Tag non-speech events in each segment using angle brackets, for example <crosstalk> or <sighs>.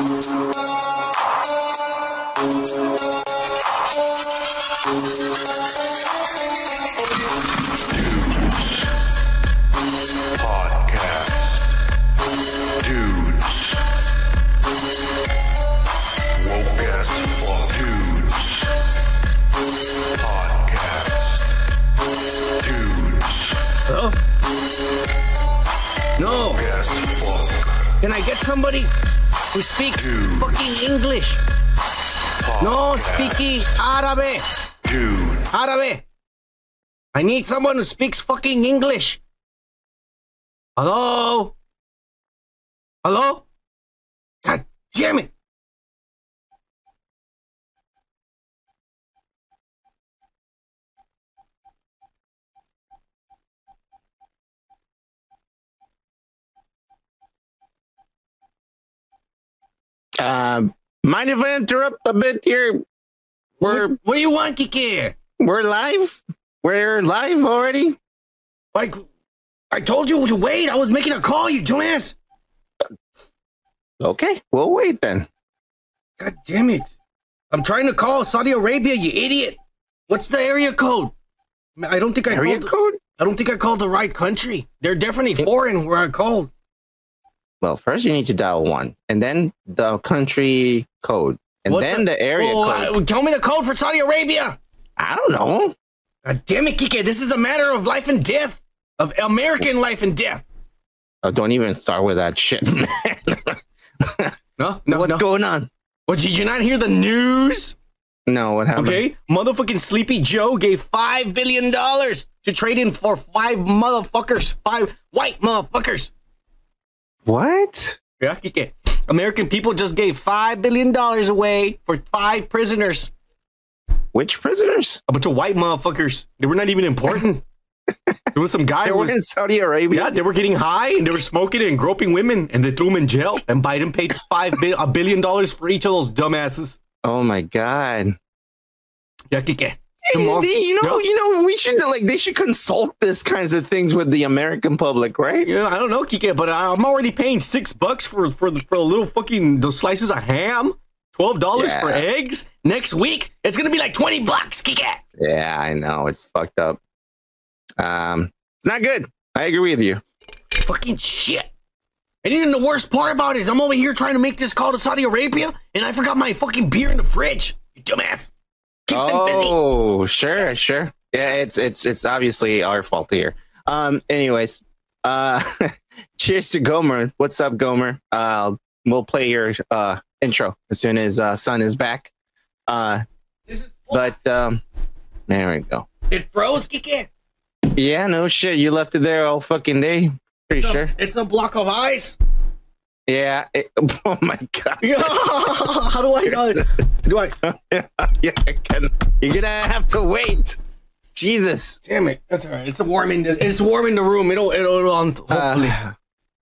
Oh. Can I get somebody who speaks Dude. fucking English? No Podcast. speaking Arabic. Dude. Arabic. I need someone who speaks fucking English. Hello? Hello? God damn it. Um, mind if I interrupt a bit here? We're What, what do you want, Kiki? we're live. We're live already. Like, I told you to wait. I was making a call, you dumbass. Okay, we'll wait then. God damn it. I'm trying to call Saudi Arabia, you idiot. What's the area code? I don't think I Area called, code. I don't think I called the right country. They're definitely foreign where I called. Well, first you need to dial one, and then the country code, and What then the, area Oh, code. I- tell me the code for Saudi Arabia. I don't know. God damn it, Kike. This is a matter of life and death. Of American life and death. Oh, don't even start with that shit, <laughs> man. No, no, What's no. going on? What, did you not hear the news? No, what happened? Okay, motherfucking Sleepy Joe gave five billion dollars to trade in for five motherfuckers, five white motherfuckers. What? Yeah. American people just gave five billion dollars away for five prisoners. Which prisoners? A bunch of white motherfuckers. They were not even important. <laughs> there was some guy They who were was in Saudi Arabia. Yeah, they were getting high and they were smoking and groping women, and they threw them in jail. And Biden paid five bi- a billion dollars for each of those dumbasses. Oh my god. Yeah, Kike. Hey, you know, Yeah. you know, we should like they should consult this kinds of things with the American public, right? Yeah, I don't know, Kike, but I'm already paying six bucks for for the- for a little fucking those slices of ham. Twelve dollars for eggs. Next week, it's gonna be like twenty bucks, Kike. Yeah, I know it's fucked up. Um, it's not good. I agree with you. Fucking shit. And even the worst part about it is I'm over here trying to make this call to Saudi Arabia, and I forgot my fucking beer in the fridge. You dumbass. Keep them busy. Oh, sure, sure. Yeah, it's it's it's obviously our fault here. Um, anyways, uh, <laughs> cheers to Gomer. What's up, Gomer? Uh, we'll play your uh intro as soon as uh Sun is back. Uh, This is but um, there we go. it froze, Kike. Yeah, no shit. You left it there all fucking day. Pretty It's a- sure. It's a block of ice. Yeah. it- <laughs> oh my god. Yeah. <laughs> How do I uh, do I <laughs> yeah, I can. You're gonna have to wait. Jesus. damn it. That's all right. It's warm in the it's warm in the room. It'll it'll, it'll hopefully. Uh,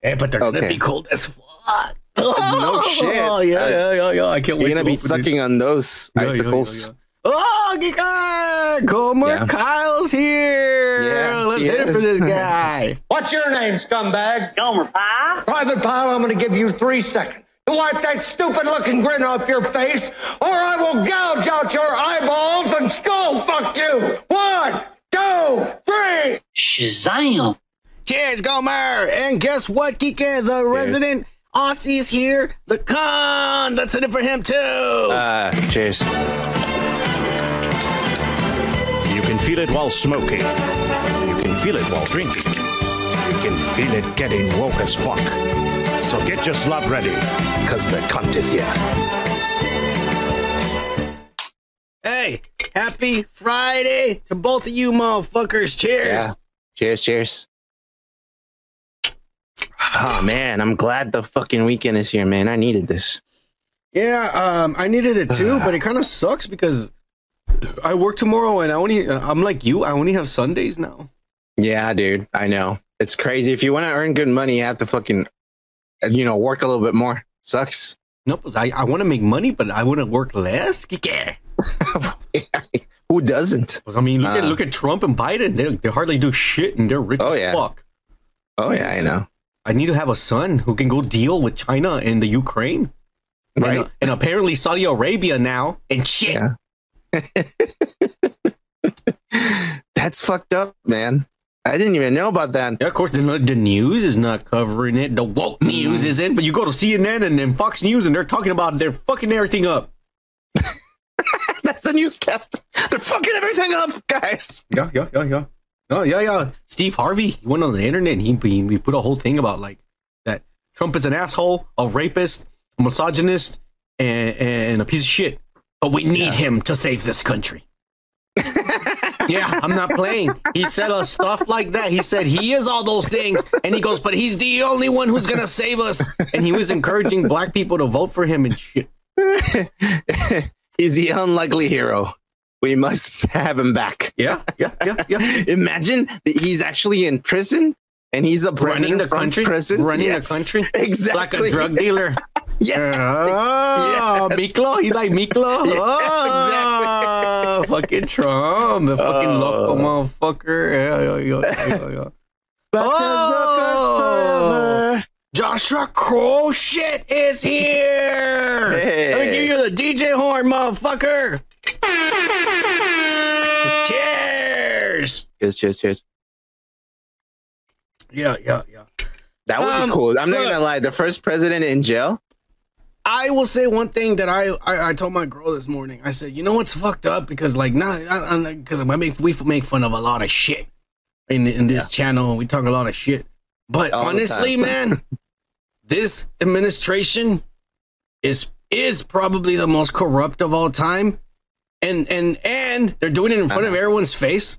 hey, but they're gonna be cold as fuck. No shit. Oh yeah, yeah, yeah, yeah. I can't you're wait gonna to be open it. sucking on those Yeah, yeah, yeah, icicles. Yeah. Oh, Giga! Gomer Yeah. Kyle's here. Yeah, Let's he hit it for this <laughs> guy. What's your name, scumbag? Gomer Pyle. Private Pyle, I'm gonna give you three seconds to wipe that stupid looking grin off your face, or I will gouge out your eyeballs and skull fuck you. One, two, three. Shazam. Cheers, Gomer! And guess what, Kike? The resident Aussie is here. The con. Let's hit it for him too. Uh, cheers. You can feel it while smoking. You can feel it while drinking. You can feel it getting woke as fuck. So get your slot ready, cause the cunt is here. hey, happy Friday to both of you, motherfuckers. Cheers. Yeah. Cheers, cheers. Oh man, I'm glad the fucking weekend is here, man. I needed this. Yeah, um, I needed it too, but it <sighs> kind of sucks because I work tomorrow and I only, I'm like you, I only have Sundays now. Yeah, dude. I know. It's crazy. If you want to earn good money, you have to fucking, you know, work a little bit more. Sucks. No, pues I, I want to make money, but I want to work less. Kike. <laughs> Who doesn't? I mean, look at Uh. look at Trump and Biden. They, they hardly do shit and they're rich Oh, as yeah. fuck. Oh yeah, I know. I need to have a son who can go deal with China and the Ukraine. And, Right. uh, and apparently Saudi Arabia now and shit. Yeah. <laughs> That's fucked up, man. I didn't even know about that. Yeah, of course, the, the news is not covering it. The woke mm-hmm. news isn't. But you go to CNN and then Fox News and they're talking about they're fucking everything up. <laughs> That's the newscast. They're fucking everything up, guys. Yeah, yeah, yeah, yeah. Oh, yeah, yeah. Steve Harvey, he went on the internet and he, he, he put a whole thing about like that Trump is an asshole, a rapist, a misogynist, and, and a piece of shit. But we need him to save this country. <laughs> yeah, I'm not playing. He said a stuff like that. He said he is all those things, and he goes, but he's the only one who's gonna save us. And he was encouraging black people to vote for him and shit. <laughs> He's the unlikely hero. We must have him back. Yeah, yeah, yeah, yeah. <laughs> Imagine that he's actually in prison and he's a Running the country, prison. running Yes, the country, exactly. like a drug dealer. Yeah, <laughs> Oh, Yes. Miklo, he like Miklo. <laughs> Yeah, oh, fucking Trump, the fucking Oh. local motherfucker. Yeah, yeah, yeah, yeah, yeah. Oh. Joshua Crow shit is here. Hey. Let me give you the DJ horn, motherfucker. Cheers. Cheers, cheers, cheers. Yeah, yeah, yeah. That would Um, be cool. I'm not gonna lie. The first president in jail. I will say one thing that I, I I told my girl this morning. I said, you know what's fucked up because like now because I, make we make fun of a lot of shit in in this channel. We talk a lot of shit, but All honestly, man, this administration is is probably the most corrupt of all time, and and and they're doing it in front of Uh-huh. everyone's face.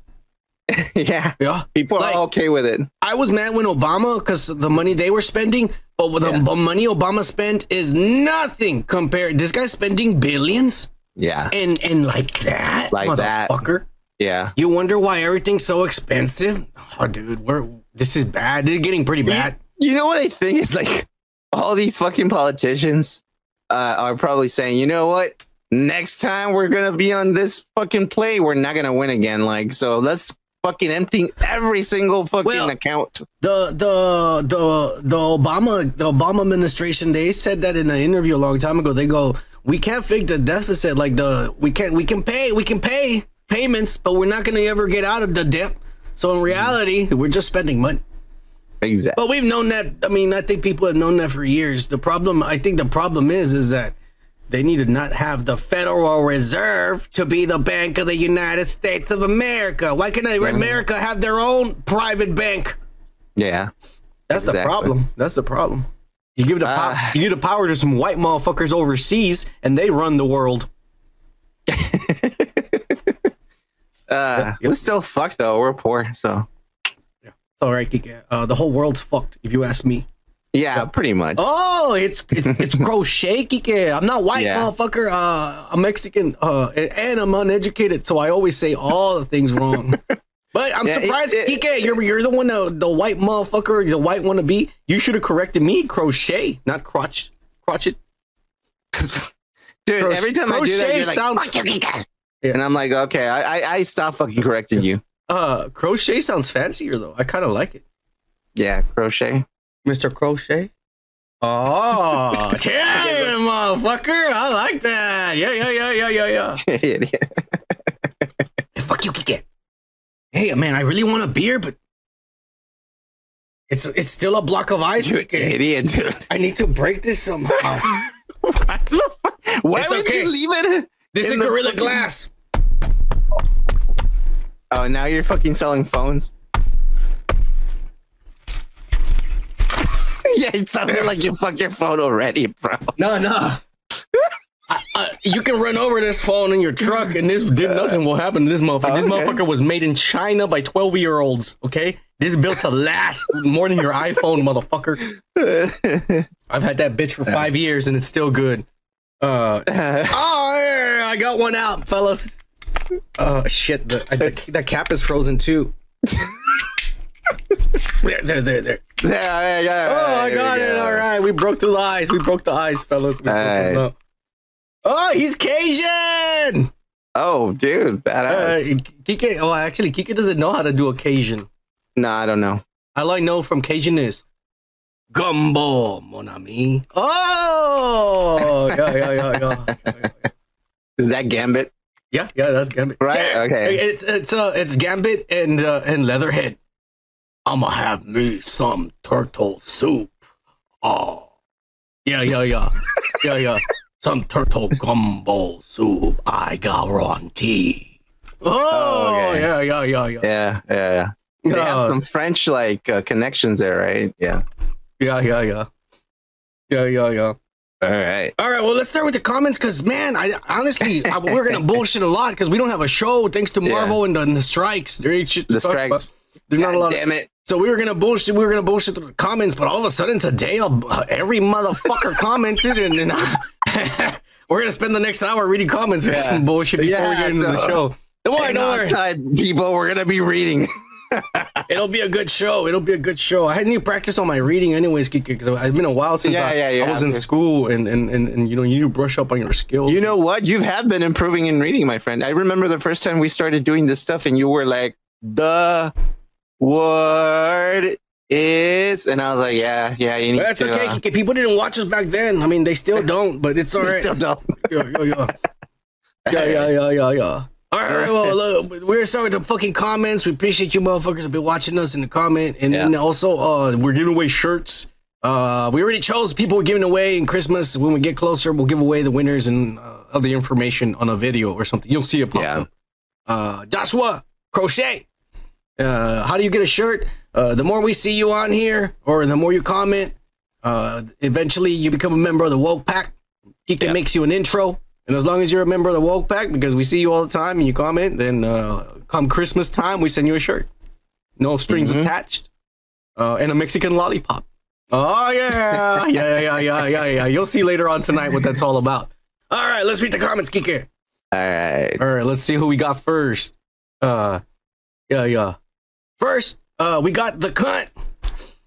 <laughs> yeah, Yeah, people Like- are okay with it. I was mad when Obama because the money they were spending, but with Yeah. the money Obama spent is nothing compared. This guy's spending billions Yeah, and and like that, Like that. motherfucker. yeah. You wonder why everything's so expensive? Oh, dude, we're this is bad. Is getting pretty bad. You know what I think is like all these fucking politicians uh, are probably saying, you know what? Next time we're gonna be on this fucking play, we're not gonna win again. Like, so let's fucking emptying every single fucking Well- account. The the the the Obama the Obama administration they said that in an interview a long time ago. They go, we can't fix the deficit like the we can't we can pay we can pay payments, but we're not gonna ever get out of the debt. So in reality, we're just spending money. Exactly. But we've known that. I mean, I think people have known that for years. The problem, I think, the problem is, is that they need to not have the Federal Reserve to be the Bank of the United States of America. Why can't America have their own private bank? Yeah. That's the problem. That's the problem. You give the power, Ah. you give the power to some white motherfuckers overseas, and they run the world. <laughs> Uh, we're still fucked though. We're poor, so yeah. It's all right, Kike. Uh, the whole world's fucked, if you ask me. Yeah, pretty much. Oh, it's it's, it's <laughs> crochet, Kike. I'm not white, Yeah. motherfucker. Uh, I'm Mexican, uh, and, I'm uneducated, so I always say all the things wrong. <laughs> But I'm Yeah, surprised, it- Kike. You're you're the one, uh, the white motherfucker, the white wanna be. You should have corrected me, crochet, not crotch, crotchet. Dude, Cro- every time I do that, crochet you're like, sounds- "Fuck you, Yeah. and I'm like, okay, I, I, I stop fucking correcting you. Uh, crochet sounds fancier though. I kind of like it, Yeah, crochet. Mr. Crochet. Oh, <laughs> damn, motherfucker! I like that. Yeah, yeah, yeah, yeah, yeah, yeah. <laughs> Hey, fuck you, Kike. Hey, man, I really want a beer, but it's it's still a block of ice. You idiot, dude. I need to break this somehow. <laughs> What the fuck? Why It's would okay. you leave it? this is Gorilla fucking- Glass. Oh, now you're fucking selling phones. <laughs> yeah, it sounded like you fucked your phone already, bro. No, no. <laughs> I, I, you can run over this phone in your truck, and this did nothing will happen to this motherfucker. This Okay. motherfucker was made in China by twelve year olds. Okay, this is built to last more than your iPhone, motherfucker. <laughs> I've had that bitch for five years, and it's still good. Uh, oh, yeah, I got one out, fellas. Oh shit, the, I, the, the cap is frozen too. There, there, there, there. Yeah, yeah, yeah, Oh, I got it. go. All right, we broke through the ice. We broke the ice, fellas. We them. Oh, he's Cajun. Oh, dude, Uh, badass. Kike. Oh, actually, Kike doesn't know how to do a Cajun. no, I don't know. All I know from Cajun is Gumbo, mon ami. Oh, yeah, yeah, yeah, yeah. <laughs> Is that Gambit? Yeah, yeah, that's Gambit. Right, okay. It's it's uh it's Gambit and uh, and Leatherhead. I'ma have me some turtle soup. Oh, yeah, yeah, yeah, <laughs> yeah, yeah. Some turtle gumbo soup. I guarantee. Oh, Oh, okay. yeah, yeah, yeah, yeah. Yeah, yeah, yeah. They have Uh, some French like uh, connections there, right? Yeah. yeah, yeah, yeah, yeah, yeah, yeah. All right. All right, well, let's start with the comments because, man, I honestly, <laughs> I, we're gonna bullshit a lot because we don't have a show thanks to Yeah. Marvel and the, the strikes. There ain't shit. to The talk about. strikes. There's not a lot. Of, Damn it. so we were gonna bullshit. We were gonna bullshit the comments, but all of a sudden today, uh, every motherfucker <laughs> commented, and, and <laughs> we're gonna spend the next hour reading comments Yeah. some bullshit before we get into the show. Don't worry, don't worry. people. We're gonna be reading. <laughs> It'll be a good show. It'll be a good show. I hadn't even practiced on my reading, anyways, because it's been a while since Yeah, I, yeah, yeah. I was in school, and, and and and you know, you need to brush up on your skills. You know what? You have been improving in reading, my friend. I remember the first time we started doing this stuff, and you were like, "The word is," and I was like, "Yeah, yeah, you need That's to." okay. uh, People didn't watch us back then. I mean, they still don't, but it's all <laughs> right. still don't. yeah, yeah, yeah. yeah, yeah, yeah, yeah, yeah. All right, all right, well, look, we're starting with the fucking comments. We appreciate you motherfuckers have been watching us in the comment, and then also, uh, we're giving away shirts. Uh, we already chose people we're giving away in Christmas. When we get closer, we'll give away the winners and uh, other information on a video or something. You'll see it pop Yeah. up. Uh, Joshua Crochet. Uh, how do you get a shirt? Uh, the more we see you on here, or the more you comment, uh, eventually you become a member of the Woke Pack. He can Yeah. makes you an intro, and as long as you're a member of the Woke Pack, because we see you all the time and you comment, then uh, come Christmas time, we send you a shirt, no strings Mhm. attached, uh, and a Mexican lollipop. Oh yeah, yeah, yeah, yeah, yeah, yeah. You'll see later on tonight what that's all about. All right, let's read the comments, Kike. All right. All right, let's see who we got first. Uh, yeah, yeah. First, uh, we got the cunt.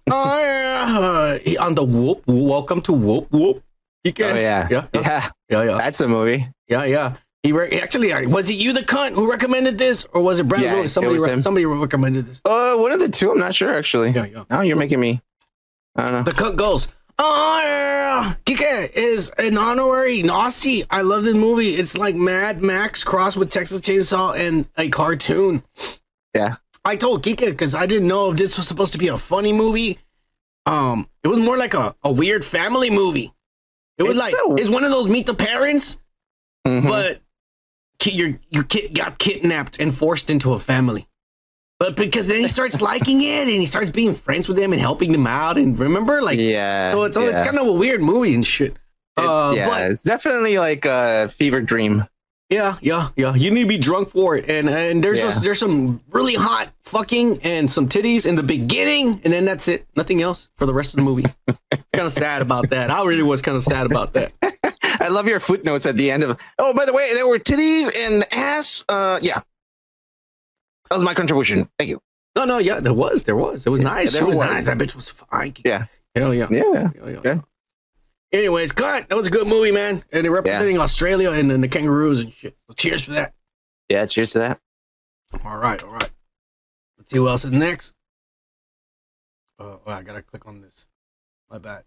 Oh yeah, uh, he- on the whoop. Welcome to Woop Woop. He Oh yeah. yeah, yeah, Yeah. yeah, yeah, That's a movie. yeah, yeah. He re- actually was it you the cunt who recommended this, or was it Brad Yeah, Lewis? Somebody, re- somebody recommended this. Uh, one of the two. I'm not sure actually. Yeah, yeah. Now you're making me. I don't know. The cunt goes. Oh yeah, Kike is an honorary Nazi. I love this movie. It's like Mad Max crossed with Texas Chainsaw and a cartoon. Yeah. I told Kika because I didn't know if this was supposed to be a funny movie. Um, it was more like a, a weird family movie. It was It's like so- it's one of those meet the parents, Mhm. but your your kid got kidnapped and forced into a family. But because then he starts <laughs> liking it and he starts being friends with them and helping them out and remember like yeah. so it's it's kind of a weird movie and shit. It's, uh, yeah, but- it's definitely like a fever dream. Yeah, yeah, yeah. You need to be drunk for it, and and there's Yeah. just, there's some really hot fucking and some titties in the beginning, and then that's it. Nothing else for the rest of the movie. kind of sad about that. I really was kind of sad about that. <laughs> I love your footnotes at the end of. Oh, by the way, there were titties and ass. Uh, yeah. That was my contribution. Thank you. No, no, yeah, there was, there was. It was Yeah, nice. It was, was. nice. That bitch was fine. Yeah. hell yeah. Yeah. Yeah, yeah. Anyways, cut. That was a good movie, man, and they're representing Australia and, and the kangaroos and shit. So cheers for that. Yeah. Cheers to that. All right, all right. Let's see who else is next. Oh, oh, I gotta click on this. My bad.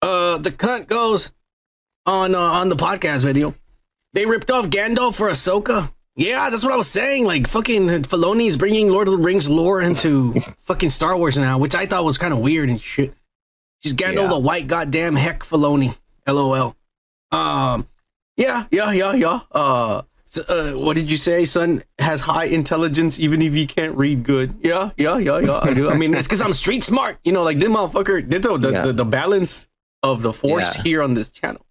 Uh, the cunt goes on uh, on the podcast video. They ripped off Gandalf for Ahsoka. Yeah, that's what I was saying. Like fucking Filoni's bringing Lord of the Rings lore into <laughs> fucking Star Wars now, which I thought was kind of weird and shit. She's Gandalf Yeah. the white goddamn heck Filoni. LOL. Um, yeah, yeah, yeah, yeah. Uh, uh, what did you say? Son has high intelligence, even if he can't read good. Yeah, yeah, yeah, yeah. I do. I mean, it's because I'm street smart. You know, like this motherfucker. Did the, the, Yeah. the the balance of the force Yeah. here on this channel.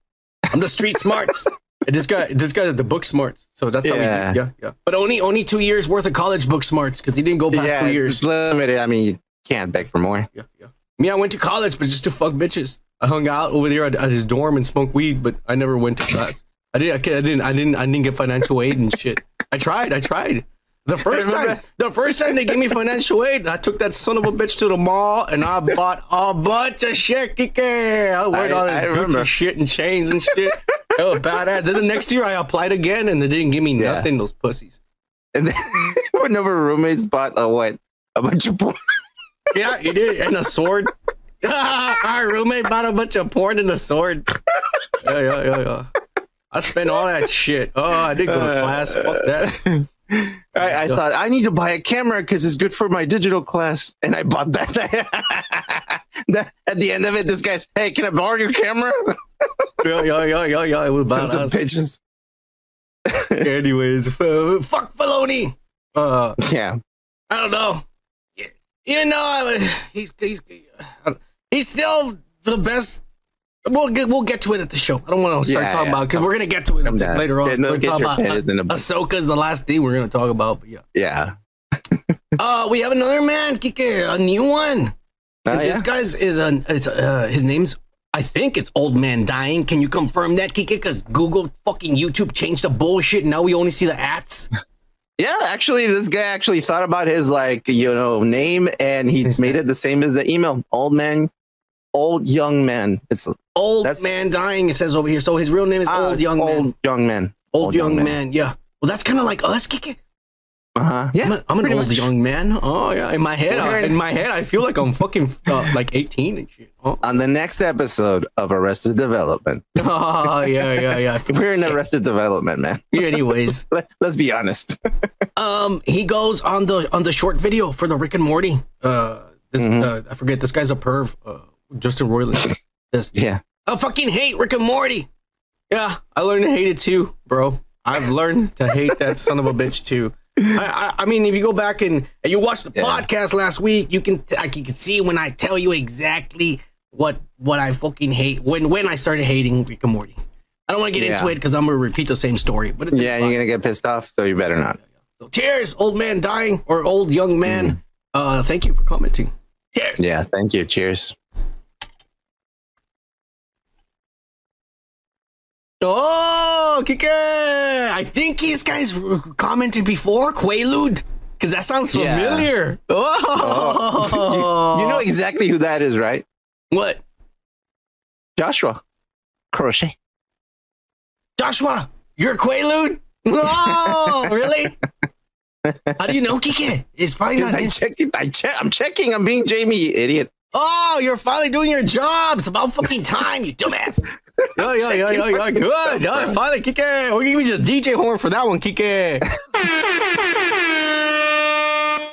I'm the street smarts. <laughs> This guy, this guy is the book smarts. So that's how Yeah. we do. Yeah, yeah. But only only two years worth of college book smarts because he didn't go past yeah. two years. it's limited. I mean, you can't beg for more. Yeah, yeah. Me, I went to college, but just to fuck bitches. I hung out over there at, at his dorm and smoked weed, but I never went to class. I didn't. I, didn't. I didn't. I didn't get financial aid and shit. I tried. I tried. The first time, the first time they gave me financial aid, I took that son of a bitch to the mall and I bought a bunch of shit. Kike. I wore all this. Gucci shit and chains and shit. It was badass. Then the next year I applied again and they didn't give me Yeah. nothing. Those pussies. And then <laughs> one of our roommates bought a what? A bunch of porn. Yeah, he did. And a sword. <laughs> Our roommate bought a bunch of porn and a sword. Yeah, yeah, yeah, yeah. I spent all that shit. Oh, I did go to class. Fuck that. I, I thought I need to buy a camera because it's good for my digital class, and I bought that. <laughs> That- At the end of it, this guy's, "Hey, can I borrow your camera?" <laughs> Yeah, yeah, yeah, yeah, yeah. It was Send some badass. pictures. Anyways, fuck Filoni. Uh, Yeah, I don't know. You know, I- <sighs> he's he's he's still the best. We'll get we'll get to it at the show. I don't want to start Yeah, talking yeah. about because we're gonna get to it later on. Yeah, no, we're talking about panties in a uh, the last thing we're gonna talk about. But yeah, yeah. <laughs> uh, we have another man, Kike, a new one. Oh, this guy's is a it's uh, his name's I think it's Old Man Dying. Can you confirm that, Kike? Because Google fucking YouTube changed the bullshit. Now we only see the ads. <laughs> Yeah, actually, this guy actually thought about his like you know name, and he Is made that- it the same as the email. Old man, old young man. It's Old That's- Man Dying. It says over here. So his real name is ah, Old Young old Man. young man. Old, old young, young man. man. Yeah. Well, that's kind of like us, Kike. Uh huh. Yeah, I'm, a, I'm an old much. young man. Oh yeah. In my head, We're uh, in- in my head, I feel like I'm fucking uh, like 18 and shit. Oh, On the next episode of Arrested Development, <laughs> oh yeah, yeah, yeah. <laughs> we're in Arrested Development, man. <laughs> Anyways, Let, let's be honest. um, he goes on the on the short video for the Rick and Morty. Uh, this Mhm. uh, I forget. This guy's a perv. Uh, Justin Roiland. This yeah. I fucking hate Rick and Morty. Yeah, I learned to hate it too, bro. I've learned to hate that son of a bitch too. I, I, I mean, if you go back and, and you watch the Yeah. podcast last week, you can I can see when I tell you exactly what what I fucking hate when when I started hating Rick and Morty. I don't want to get into it because I'm gonna repeat the same story. But it's Yeah, you're gonna get pissed off, so you better not. so cheers, old man dying or old young man. Uh, thank you for commenting. Cheers. Yeah, thank you. Cheers. Oh, Kike! I think these guys commented before Quaalude, because that sounds Yeah. familiar. Oh, Oh, you, <laughs> you know exactly who that is, right? what? Joshua Crochet. Joshua, you're Quaalude? Oh, <laughs> really? How do you know, Kike? It's probably not. I check it. I check. I'm checking. I'm being Jamie, you idiot. Oh, you're finally doing your job. It's about fucking time, you dumbass. Yeah, yeah, yeah, yeah, yeah. Good. Yeah, <laughs> finally, Kike. We'll give you the DJ horn for that one, Kike. <laughs>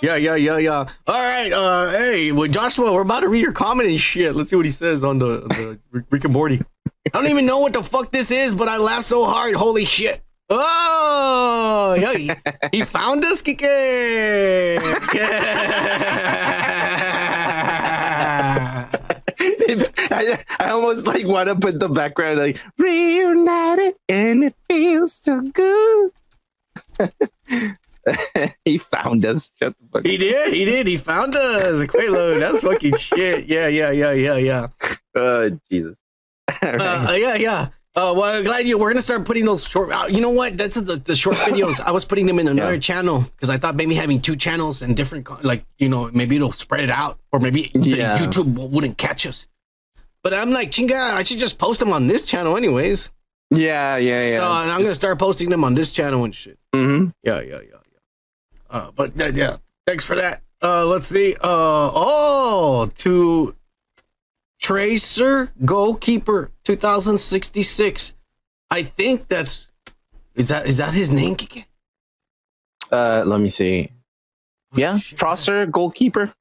Yeah, yeah, yeah, yeah. All right. Uh, hey, well, Joshua, we're about to read your comment and shit. Let's see what he says on the, on the Rick- Rick and Morty. I don't even know what the fuck this is, but I laughed so hard. Holy shit. Oh, yeah. He, he found us, Kike. Yeah. <laughs> <laughs> I, I almost like want to put the background like reunited and it feels so good. <laughs> he found us. Shut the fuck. He did. He did. He found us. Quaalude. That's fucking shit. Yeah, yeah, yeah, yeah, yeah. <laughs> Oh Jesus. All right. Uh, yeah, yeah. Uh, well, I'm glad you. We're gonna start putting those short. Uh, you know what? That's the, the short <laughs> videos. I was putting them in another Yeah. channel because I thought maybe having two channels and different, like you know, maybe it'll spread it out, or maybe Yeah. YouTube wouldn't catch us. But I'm like, chinga, I should just post them on this channel, anyways. yeah, yeah, yeah. Uh, and I'm gonna start posting them on this channel and shit. hmm Yeah, yeah, yeah, yeah. Uh, but yeah, thanks for that. Uh, let's see. Uh, oh, to Tracer Goalkeeper 2066. I think that's is that is that his name? Kike? Uh, let me see. Yeah, Shit. Prosser goalkeeper.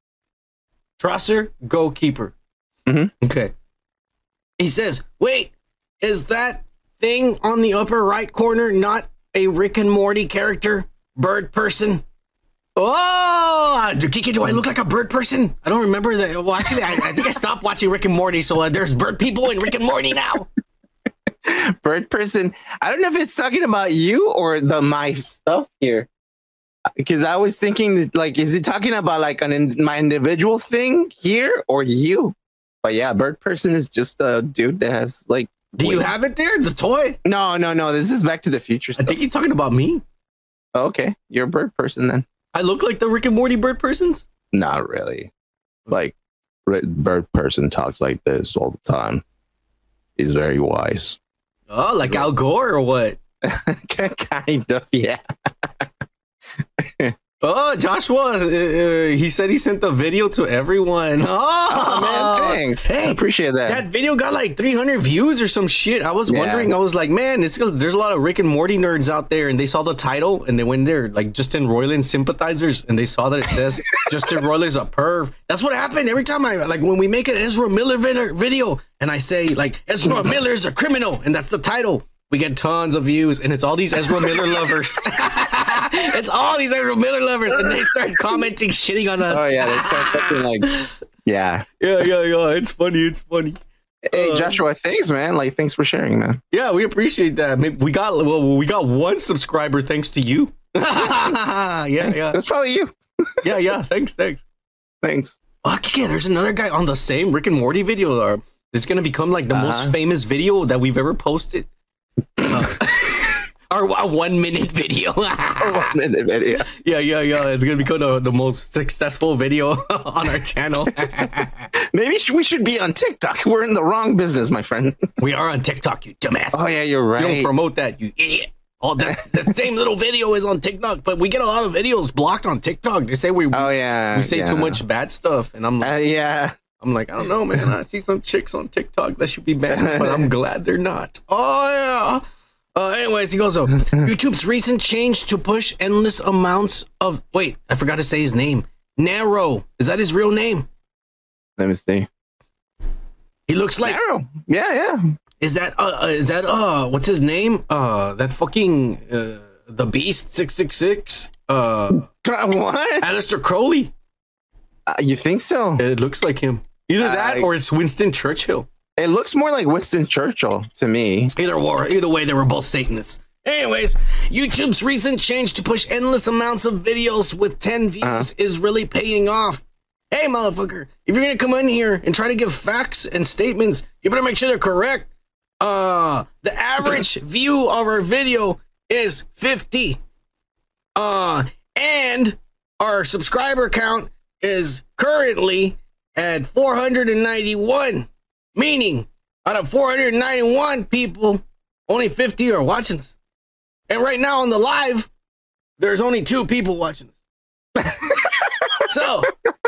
Trosser Goalkeeper. Mhm. Okay. He says, "Wait, is that thing on the upper right corner not a Rick and Morty character? Bird person?" Oh, do, Kiki, do I look like a bird person? I don't remember that. Well, actually, I, I think I stopped watching Rick and Morty, so uh, there's bird people in Rick and Morty now. <laughs> Bird person. I don't know if it's talking about you or the my stuff here. Because I was thinking, that, like, is it talking about like an in, my individual thing here or you? But yeah, bird person is just a dude that has like. Do you have it there, the toy? No, no, no. This is Back to the Future I stuff. think he's talking about me. Oh, okay, you're a bird person then. I look like the Rick and Morty bird persons. Not really. Like, bird person talks like this all the time. He's very wise. Oh, like Al Gore or what? <laughs> kind of, yeah. <laughs> Oh, Joshua, uh, uh, he said he sent the video to everyone. Oh, <laughs> Oh, man, thanks. I Hey, appreciate that. that video got like 300 views or some shit. I was Yeah. wondering, I was like, man, it's because there's a lot of Rick and Morty nerds out there, and they saw the title and they went there, like Justin Roiland sympathizers, and they saw that it says <laughs> Justin Roiland's a perv. That's what happened every time I, like, when we make an Ezra Miller video and I say, like, Ezra <laughs> Miller's a criminal, and that's the title. We get tons of views, and it's all these Ezra Miller lovers. <laughs> it's all these Ezra Miller lovers, and they start <laughs> commenting, shitting on us. oh yeah, they start fucking like, yeah. yeah, yeah, yeah. It's funny. It's funny. Hey Uh, Joshua, thanks, man. Like, thanks for sharing, man. Yeah, we appreciate that. We got well, we got one subscriber thanks to you. <laughs> yeah, yeah, That's probably you. yeah, yeah. Thanks, thanks. Thanks. Oh, yeah, there's another guy on the same Rick and Morty video. Uh, it's gonna become like the most Uh-huh. famous video that we've ever posted. Uh, our a one minute video. <laughs> yeah. yeah, yeah, yeah. It's gonna become the, the most successful video <laughs> on our channel. <laughs> Maybe we should be on TikTok. We're in the wrong business, my friend. we are on TikTok, you dumbass. Oh yeah, you're right. You don't promote that, you idiot. Oh, that, that same little video is on TikTok, but we get a lot of videos blocked on TikTok. They say we Oh yeah. we say yeah. too much bad stuff, and I'm Uh, yeah. I'm like I don't know, man. I see some chicks on TikTok that should be banned, but I'm glad they're not. Oh yeah. Uh, anyways, he goes, oh, <laughs> YouTube's recent change to push endless amounts of. Wait, I forgot to say his name. Narrow. Is that his real name? Let me see. He looks like. Arrow. Yeah, yeah. Is that uh, uh is that uh what's his name? Uh that fucking uh the Beast six six six uh <laughs> What? Aleister Crowley. Uh, you think so? It looks like him. Either that I- or it's Winston Churchill. It looks more like Winston Churchill to me. Either or either way they were both Satanists. Anyways, YouTube's recent change to push endless amounts of videos with 10 views Uh-huh. is really paying off. Hey motherfucker, if you're gonna come in here and try to give facts and statements, you better make sure they're correct. Uh the average <laughs> view of our video is 50. Uh and our subscriber count is currently at 491. Meaning, out of 491 people, only 50 are watching us. And right now on the live, there's only two people watching us. <laughs> so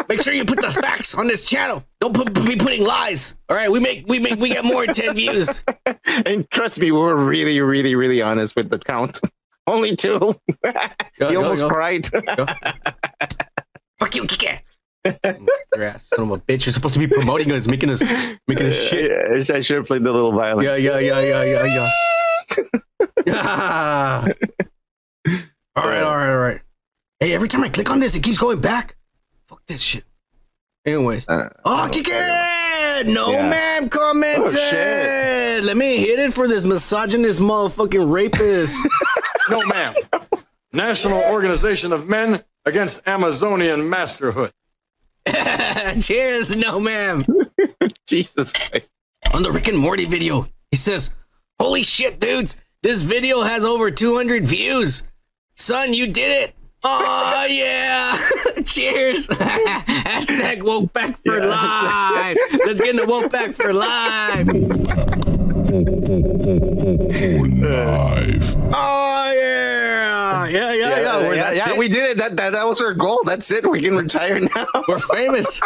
make sure you put the facts on this channel. Don't put, be putting lies. All right, we make we make we get more than 10 views. <laughs> And trust me, we're really, really, really honest with the count. <laughs> Only two. Yeah, you almost cried. Fuck you, Kike. Your <laughs> ass, son of a bitch. You're supposed to be promoting us, making us making us shit. Yeah, I should have played the little violin. Yeah, yeah, yeah, yeah, yeah, yeah. Yeah. <laughs> all right, all right, all right. Hey, every time I click on this, it keeps going back. Fuck this shit. Anyways. Uh, Oh, Kike! No Yeah. man commented. Oh. Let me hit it for this misogynist motherfucking rapist. <laughs> No, ma'am. National Organization of Men Against Amazonian Masterhood. <laughs> Cheers, no ma'am. <laughs> Jesus Christ. on the Rick and Morty video. He says, Holy shit, dudes, this video has over 200 views. Son, you did it. Oh, <laughs> yeah. Cheers. Hashtag Woke Pack for life. Let's get into Woke Pack for live. Oh, yeah. Yeah, yeah, yeah. We're, yeah, yeah, we did it. That, that that was our goal. That's it. We can retire <laughs> now. We're famous.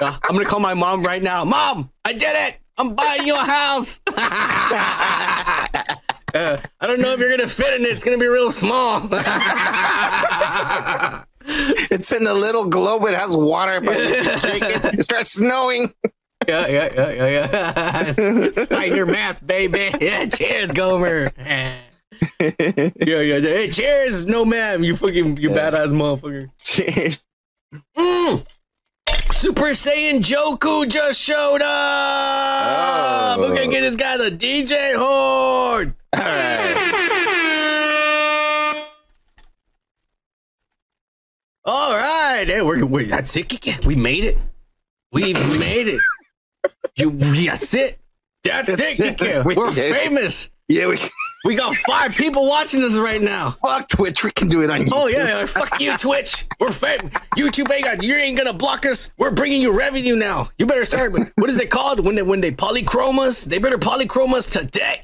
Yeah, I'm going to call my mom right now. Mom, I did it. I'm buying you a house. <laughs> Uh, I don't know if you're gonna fit in it. It's gonna be real small. <laughs> It's in a little globe. It has water, but it. It starts snowing. yeah, yeah, yeah, yeah, yeah. Steiner math, baby. Yeah, cheers, Gomer. Yeah, yeah, yeah. Hey, cheers, no ma'am. You fucking, you badass motherfucker. Cheers. Mm. Super Saiyan Joku just showed up. Oh. We're gonna get this guy the DJ Horde. All right. All right, hey, we're, we're that's it. Again. We made it. We've <laughs> made it. You, that's it. That's, That's it. it. We We're famous. Yeah, we We got five people watching us right now. fuck Twitch. We can do it on YouTube. Oh yeah, yeah, fuck you, <laughs> Twitch. We're famous. YouTube ain't got. You ain't gonna block us. We're bringing you revenue now. You better start. with- What is it called when they when they polychrome us? They better polychrome us today.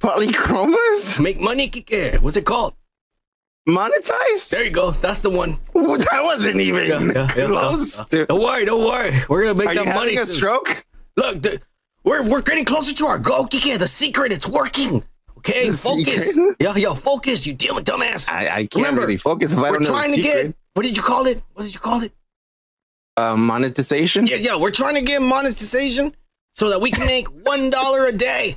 Polychromas? Make money, Kike. What's it called? Monetize? There you go. That's the one. Well, That wasn't even Yeah, yeah, close. yeah. Don't worry, don't worry. We're gonna make Are that you money. having a soon. stroke? Look, the, we're we're getting closer to our goal. Kike, the secret, it's working. Okay, The focus. secret? Yo, yeah, focus. You damn dumbass. I, I can't Remember, really focus if I we're don't know trying to get. What did you call it? What did you call it? uh, monetization. Yeah, yeah. We're trying to get monetization so that we can make <laughs> one dollar a day,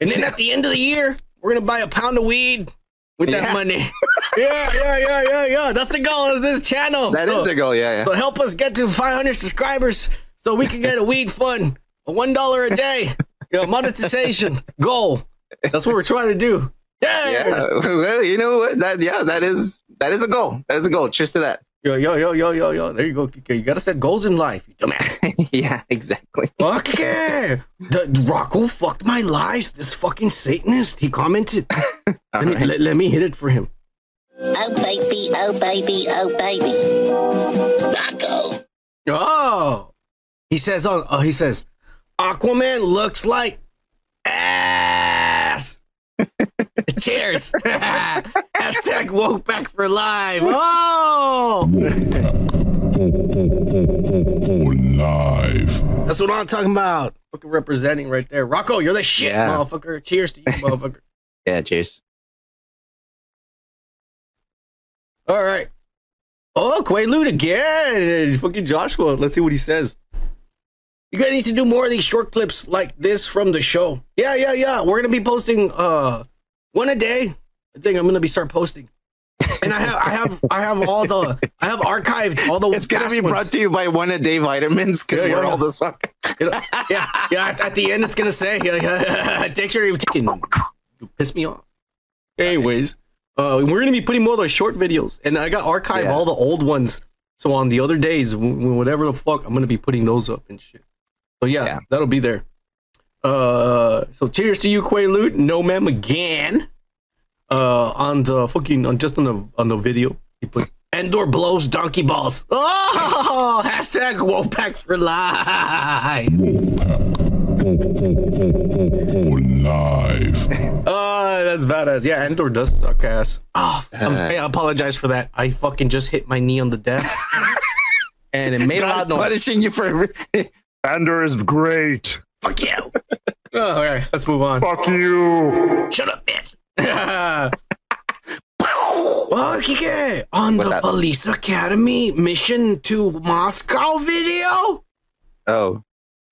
and then at the end of the year, we're gonna buy a pound of weed with that Yeah. money. <laughs> yeah, yeah, yeah, yeah, yeah. That's the goal of this channel. That is So- the goal. Yeah, yeah. So help us get to 500 subscribers so we can get a weed fund, a one dollar a day, <laughs> you know, monetization goal. That's what we're trying to do. Yeah. yeah. Well, you know what? That yeah, that is that is a goal. That is a goal. Cheers to that. Yo, yo, yo, yo, yo, yo. There you go. You gotta set goals in life, you dumbass. <laughs> yeah, exactly. Fuck yeah. The Rocco fucked my life. This fucking Satanist. He commented. All <laughs> Let me, right. let, let me hit it for him. Oh baby, oh baby, oh baby. Rocco. Oh. He says on oh, he says Aquaman looks like <laughs> Cheers. <laughs> Hashtag Woke Pack for live. Oh live. that's what I'm talking about. Fucking representing right there. Rocco, you're the shit, Yeah. motherfucker. Cheers to you, <laughs> motherfucker. Yeah, cheers. All right. Oh, Quaalude again. Fucking Joshua. Let's see what he says. You guys need to do more of these short clips like this from the show. Yeah, yeah, yeah. We're gonna be posting uh one a day. I think I'm gonna be start posting. And I have I have I have all the I have archived all the It's gonna past be ones. brought to you by one a day vitamins because Yeah, yeah, we're yeah. all this fuck. Yeah, yeah. At, at the end, it's gonna say, <laughs> yeah, yeah, "Take sure you're taking." You piss me off. Anyways, uh, we're gonna be putting more of those short videos, and I got archived Yeah. all the old ones. So on the other days, w- w- whatever the fuck, I'm gonna be putting those up and shit. So yeah, Yeah. that'll be there. Uh, so cheers to you, Quaalude. No mem again. Uh, on the fucking on just on the on the video, he put Endor blows donkey balls. <laughs> Oh, hashtag Wolfpack for life. live. Oh, <laughs> that's badass. Yeah, Endor does suck ass. Oh, I'm- Uh. I apologize for that. I fucking just hit my knee on the desk, <laughs> and it made a lot of noise. punishing you for. Andor is great. Fuck you. <laughs> oh, all right, let's move on. Fuck you. Shut up, bitch. well, Kike, on What's the that? Police Academy mission to Moscow video oh,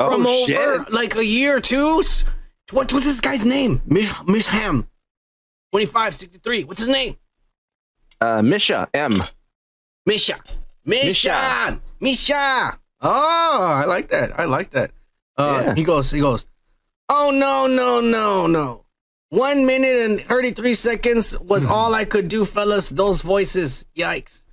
oh from shit! over like a year or two. S- What was this guy's name? Mish Mish Ham. 2563. What's his name? Uh, Misha M. Misha. Misha. Misha. Oh, I like that. I like that. Uh, Yeah. He goes, he goes, oh, no, no, no, no. One minute and 33 seconds was all I could do, fellas. Those voices. Yikes.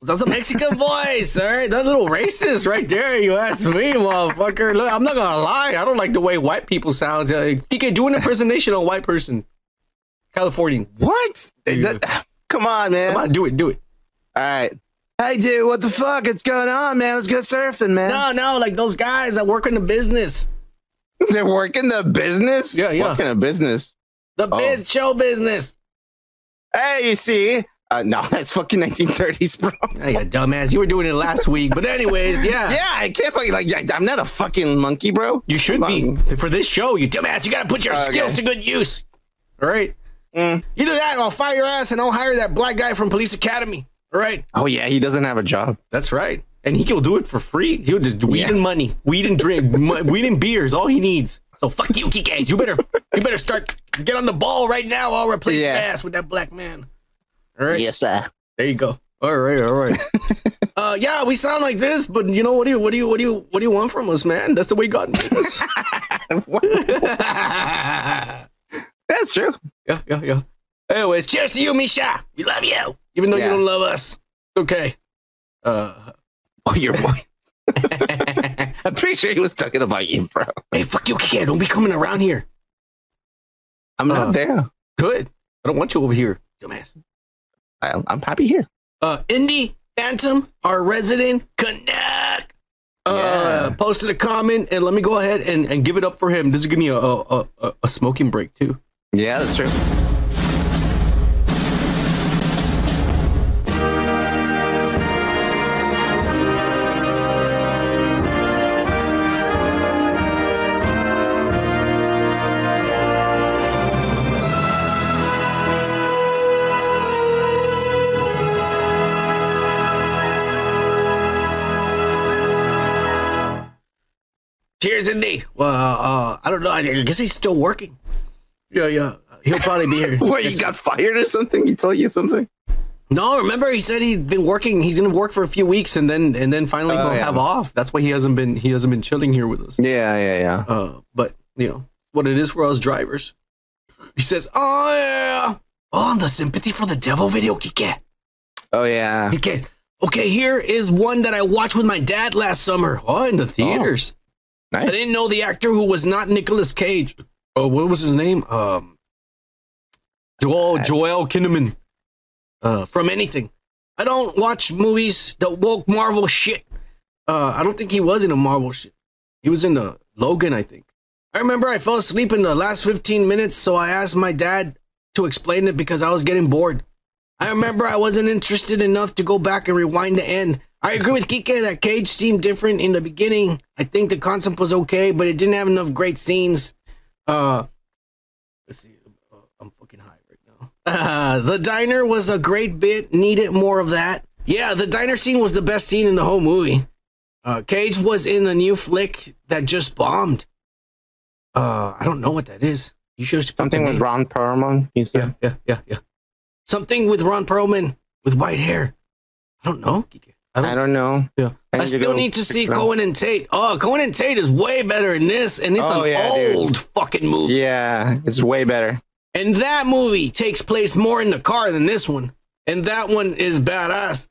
That's a Mexican <laughs> voice, all right? That little racist right there, you ask me, motherfucker. Look, I'm not gonna lie. I don't like the way white people sound. Uh, Kike, do an impersonation of a white person. Californian. What? That- come on, man. Come on, do it, do it. All right. Hey, dude, what the fuck? What's going on, man? Let's go surfing, man. No, no, like those guys that work in the business. <laughs> They're working the business. Yeah, yeah. Working a business. The Oh. biz show business. Hey, you see? Uh, no, <laughs> that's fucking 1930s, bro. You dumbass. You were doing it last week. But anyways, <laughs> yeah. Yeah, I can't fucking like. I'm not a fucking monkey, bro. You should be. For this show, you dumbass. You gotta put your Okay. skills to good use. All right? Mm. Either that or I'll fire your ass and I'll hire that black guy from Police Academy. Right? Oh yeah, he doesn't have a job. That's right. And he will do it for free. He'll just weed Yeah. and money, weed and drink, <laughs> weed and beers. All he needs. So fuck you, Kike. You better, you better start get on the ball right now. I'll replace Yeah. ass with that black man. All right. Yes, sir. There you go. All right, all right. <laughs> uh, yeah, we sound like this, but you know what do you, what do you, what do you, what do you want from us, man? That's the way God made us. <laughs> That's true. Yeah, yeah, yeah. Anyways, cheers to you, Misha. We love you, even though you don't love us. It's okay. Uh, <laughs> Oh, your voice. <laughs> I'm pretty sure he was talking about you, bro. hey, fuck you, kid. Don't be coming around here. I'm not Uh. there. Good. I don't want you over here, dumbass. I, I'm happy here. Uh, Indy Phantom, our resident Canuck, uh, Yeah. posted a comment, and let me go ahead and, and give it up for him. This is give me a a, a a smoking break too. Yeah, that's true. Cheers, Indy. Well, uh, I don't know. I guess he's still working. Yeah, yeah. He'll probably be here. <laughs> What, you got fired or something? He told you something? No, remember he said he'd been working. He's gonna work for a few weeks and then and then finally Oh, go yeah. have off. That's why he hasn't been he hasn't been chilling here with us. Yeah, yeah, yeah. Uh, but you know what it is for us drivers. He says, "Oh yeah, oh the sympathy for the devil video, Kike. Oh, yeah. Kike. Okay, here is one that I watched with my dad last summer. Oh, in the theaters. I didn't know the actor who was not Nicolas Cage. Oh, what was his name? Um, Joel Joel Kinnaman. Uh, from anything. I don't watch movies that woke Marvel shit. Uh, I don't think he was in a Marvel shit. He was in the Logan, I think. I remember I fell asleep in the last 15 minutes, so I asked my dad to explain it because I was getting bored. I remember I wasn't interested enough to go back and rewind the end. I agree with Kike that Cage seemed different in the beginning. I think the concept was okay, but it didn't have enough great scenes. Uh, let's see. Uh, I'm fucking high right now. Uh, the diner was a great bit. Needed more of that. Yeah, the diner scene was the best scene in the whole movie. Uh, Cage was in a new flick that just bombed. Uh, I don't know what that is. You should Something with name. Ron Perlman. He's Yeah, yeah, yeah, yeah. Something with Ron Perlman with white hair. I don't know. I don't, I don't know. yeah. I I, need to still need to see it out. Cohen and Tate. Oh, Cohen and Tate is way better in this, and it's Oh, an yeah, dude. old fucking movie. Yeah, it's way better. And that movie takes place more in the car than this one. And that one is badass.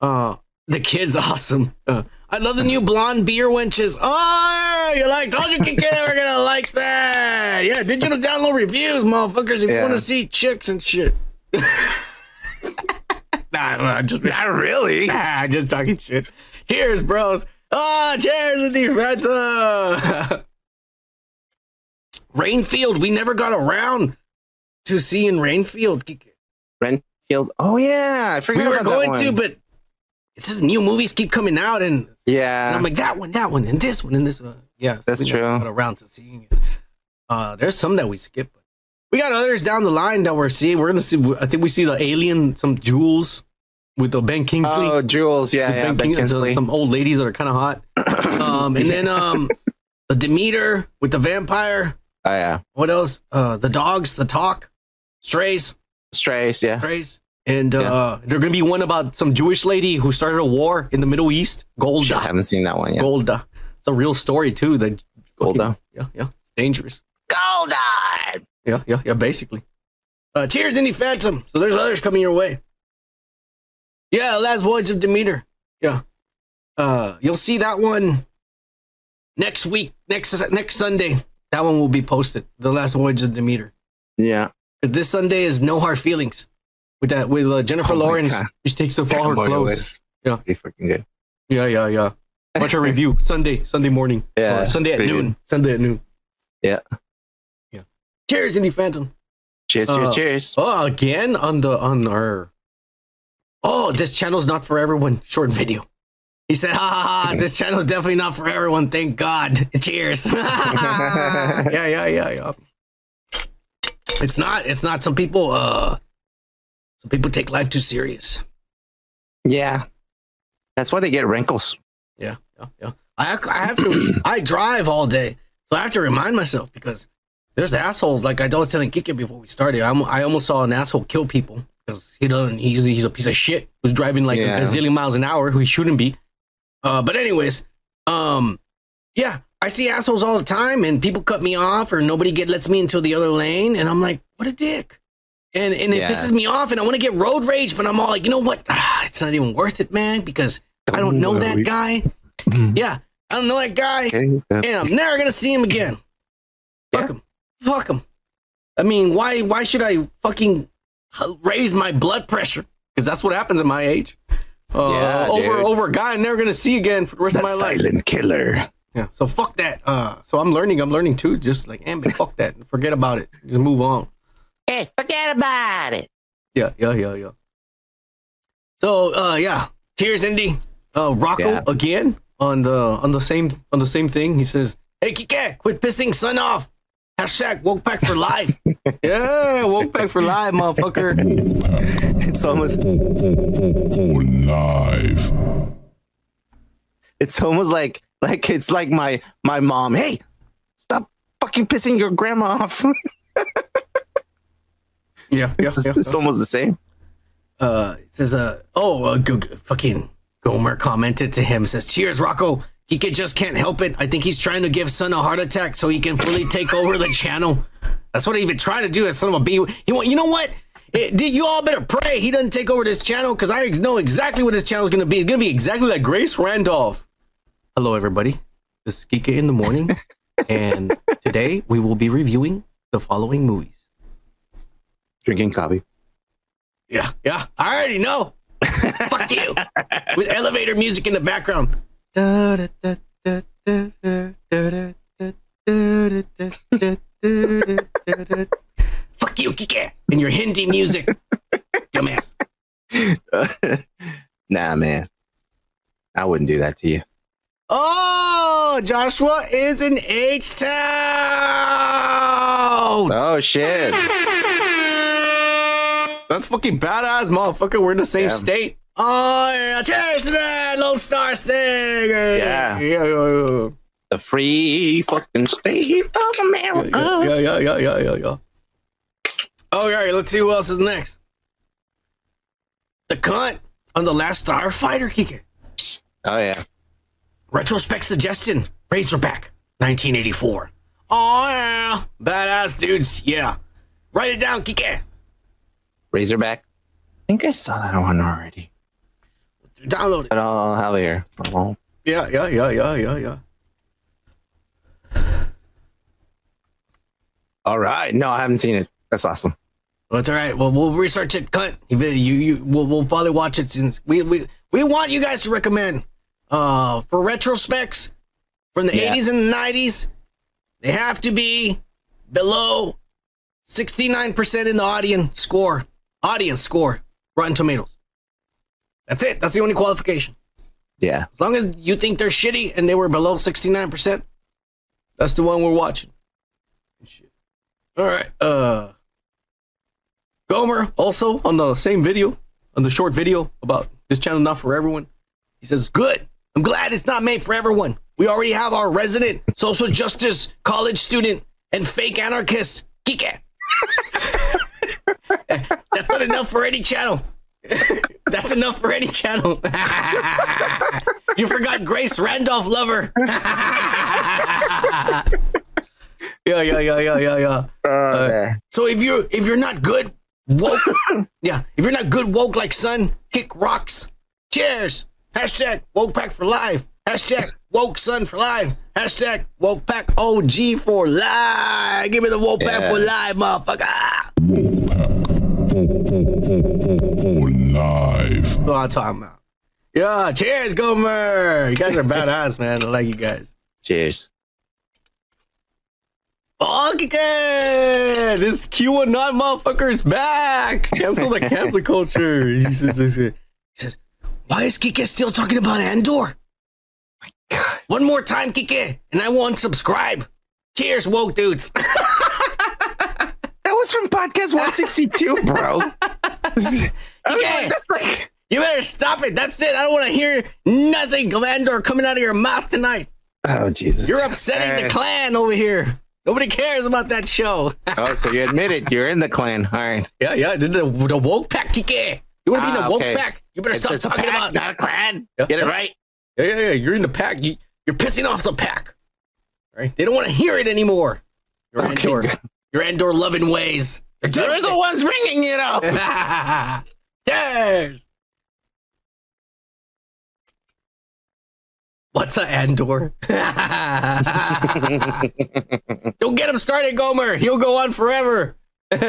Uh, the kid's <laughs> awesome. Uh, I love the new blonde beer wenches. Oh, you like? Told you kid we're gonna like that. Yeah, digital download reviews, motherfuckers. If you want to see chicks and shit. <laughs> nah, nah, just Not really. <laughs> nah, just talking shit. Cheers, bros. Ah, cheers, Fanta. <laughs> Renfield, we never got around to seeing Renfield. Renfield. Oh yeah, I forgot We were going to, but it's just new movies keep coming out, and, and yeah, I'm like that one, that one, and this one, and this one. Yeah, so That's true. Got around to seeing it. Uh, there's some that we skip. But we got others down the line that we're seeing. We're gonna see. I think we see the alien, some Jules with the Ben Kingsley. oh Jules. Yeah, yeah, Ben Ben King- Kingsley. some old ladies that are kind of hot. <coughs> Um, and then um, the Demeter with the vampire. Oh yeah, What else? Uh, the dogs, the talk, strays, Strays. Yeah, strays, and uh, there's gonna be one about some Jewish lady who started a war in the Middle East. Golda, I haven't seen that one yet. Golda. It's a real story too. That Golda. Yeah, yeah. It's dangerous. Golda. Yeah, yeah, yeah. Basically. Uh, cheers, Indy Phantom. So there's others coming your way. Yeah, Last Voyage of Demeter. Yeah. Uh, you'll see that one next week, next next Sunday. That one will be posted. The Last Voyage of Demeter. Yeah. 'Cause this Sunday is No Hard Feelings with that with uh, Jennifer Oh Lawrence. She takes off all her clothes. Yeah. Pretty fucking good. Yeah, yeah, yeah. Watch her review <laughs> Sunday, Sunday morning. Yeah, Sunday at noon. Sunday at noon. Yeah. Yeah. Cheers, Indy Phantom. Cheers, cheers, Uh, cheers. Oh, again on the on our. Oh, this channel's not for everyone. Short video. He said, "Ha ha ha! This <laughs> channel's definitely not for everyone. Thank God. <laughs> Cheers." <laughs> yeah, yeah, yeah, yeah. It's not. It's not. Some people. Uh, some people take life too serious. Yeah. That's why they get wrinkles. Yeah, yeah, yeah. I have, I have to. <clears throat> I drive all day, so I have to remind myself because there's assholes. Like I was telling Kike before we started, I'm, I almost saw an asshole kill people because he doesn't. He's he's a piece of shit who's driving like Yeah. a gazillion miles an hour who he shouldn't be. Uh, but anyways, um, yeah, I see assholes all the time, and people cut me off, or nobody get lets me into the other lane, and I'm like, what a dick. And, and it Yeah. pisses me off, and I want to get road rage, but I'm all like, you know what? Ah, it's not even worth it, man, because I don't know that guy. Yeah, I don't know that guy, and I'm never gonna see him again. Fuck Yeah. him. Fuck him. I mean, why? Why should I fucking raise my blood pressure? Because that's what happens at my age. Uh, Yeah, over dude. over a guy I'm never gonna see again for the rest of my life. Silent killer. Yeah. So fuck that. Uh, so I'm learning. I'm learning too. Just like, man, fuck that. Forget about it. Just move on. Hey, forget about it. Yeah, yeah, yeah, yeah. So, uh, yeah. Cheers, Indy. Uh, Rocco Yeah. again on the on the same on the same thing. He says, "Hey, Kike, quit pissing son off." Hashtag woke pack for life. <laughs> yeah, woke pack for life, motherfucker. It's almost live. it's almost like Like it's like my my mom. Hey, stop fucking pissing your grandma off. <laughs> Yeah, yeah, it's, yeah. it's almost the same. uh it says uh oh uh, go, go- fucking Gomer commented to him says cheers Rocco he can, just can't help it I think he's trying to give son a heart attack so he can fully take over the channel that's what he been trying to do that son of a b he want you know what It- did you all better pray he doesn't take over this channel because I know exactly what his channel is gonna be it's gonna be exactly like Grace Randolph hello everybody this is Kika in the morning <laughs> and today we will be reviewing the following movies Drinking coffee. Yeah, yeah. I already know. <laughs> Fuck you. With elevator music in the background. <laughs> Fuck you, Kike. And your Hindi music. Dumbass. <laughs> nah, man. I wouldn't do that to you. Oh, Joshua is in H Town. Oh shit. <laughs> That's fucking badass, motherfucker. We're in the same Yeah. state. Oh, yeah. Cheers to that, Lone Star Sting. Yeah. Yeah, yeah, yeah. The free fucking state of America. Yeah, yeah, yeah, yeah, yeah, yeah. All right, let's see who else is next. The cunt on the last Starfighter kicker. Oh yeah. Retrospect suggestion: Razorback, 1984. Oh yeah, badass dudes. Yeah, write it down, Kike. Razorback. I think I saw that one already. Download it. I'll, have it here. Oh, Yeah, yeah, yeah, yeah, yeah, yeah. All right. No, I haven't seen it. That's awesome. Well, it's all right. Well, we'll research it. You, you, you we'll, we'll probably watch it since we, we, we want you guys to recommend. Uh, for retrospects from the Yeah. 80s and 90s, they have to be below 69% in the audience score. Audience score. Rotten Tomatoes. That's it. That's the only qualification. Yeah. As long as you think they're shitty and they were below 69%, that's the one we're watching. Shit. All right. Uh Gomer also on the same video, on the short video about this channel not for everyone. He says, "Good. I'm glad it's not made for everyone. We already have our resident social justice college student and fake anarchist, Kike. <laughs> That's not enough for any channel. <laughs> That's enough for any channel. <laughs> you forgot Grace Randolph lover. <laughs> yeah, yeah, yeah, yeah, yeah, yeah. Uh, there. So if you're if you're not good woke, <laughs> yeah, if you're not good woke like son, kick rocks. Cheers. Hashtag woke pack for life. Hashtag woke son for life. Hashtag woke pack OG for life. Give me the woke pack for life, motherfucker. Live. What I'm talking about. Yeah, cheers, Gomer. You guys are badass, <laughs> man. I like you guys. Cheers. Okay, this QAnon motherfucker is back. Cancel the cancel <laughs> culture. He says, he says, he says, why is Kike still talking about Andor? God. One more time, Kike, and I won't subscribe. Cheers, woke dudes. <laughs> That was from podcast 162, <laughs> bro. I mean, Okay. that's like you better stop it. That's it. I don't want to hear nothing of Andor coming out of your mouth tonight. Oh Jesus. You're upsetting the Uh, clan over here. Nobody cares about that show. <laughs> Oh, so you admit it. You're in the clan. All right. yeah, yeah. The, the, the woke pack, Kike. You want to be in Ah, the woke okay. pack? You better It's, stop it's talking pack, about not a clan. Yeah. Get it right. Yeah, yeah, yeah. You're in the pack. You, you're pissing off the pack. Right? They don't want to hear it anymore. Your Okay, Andor, good. Your Andor loving ways. They're the ones bringing it up. <laughs> Cheers. What's a Andor? don't <laughs> get him started, Gomer. He'll go on forever. <laughs> Sons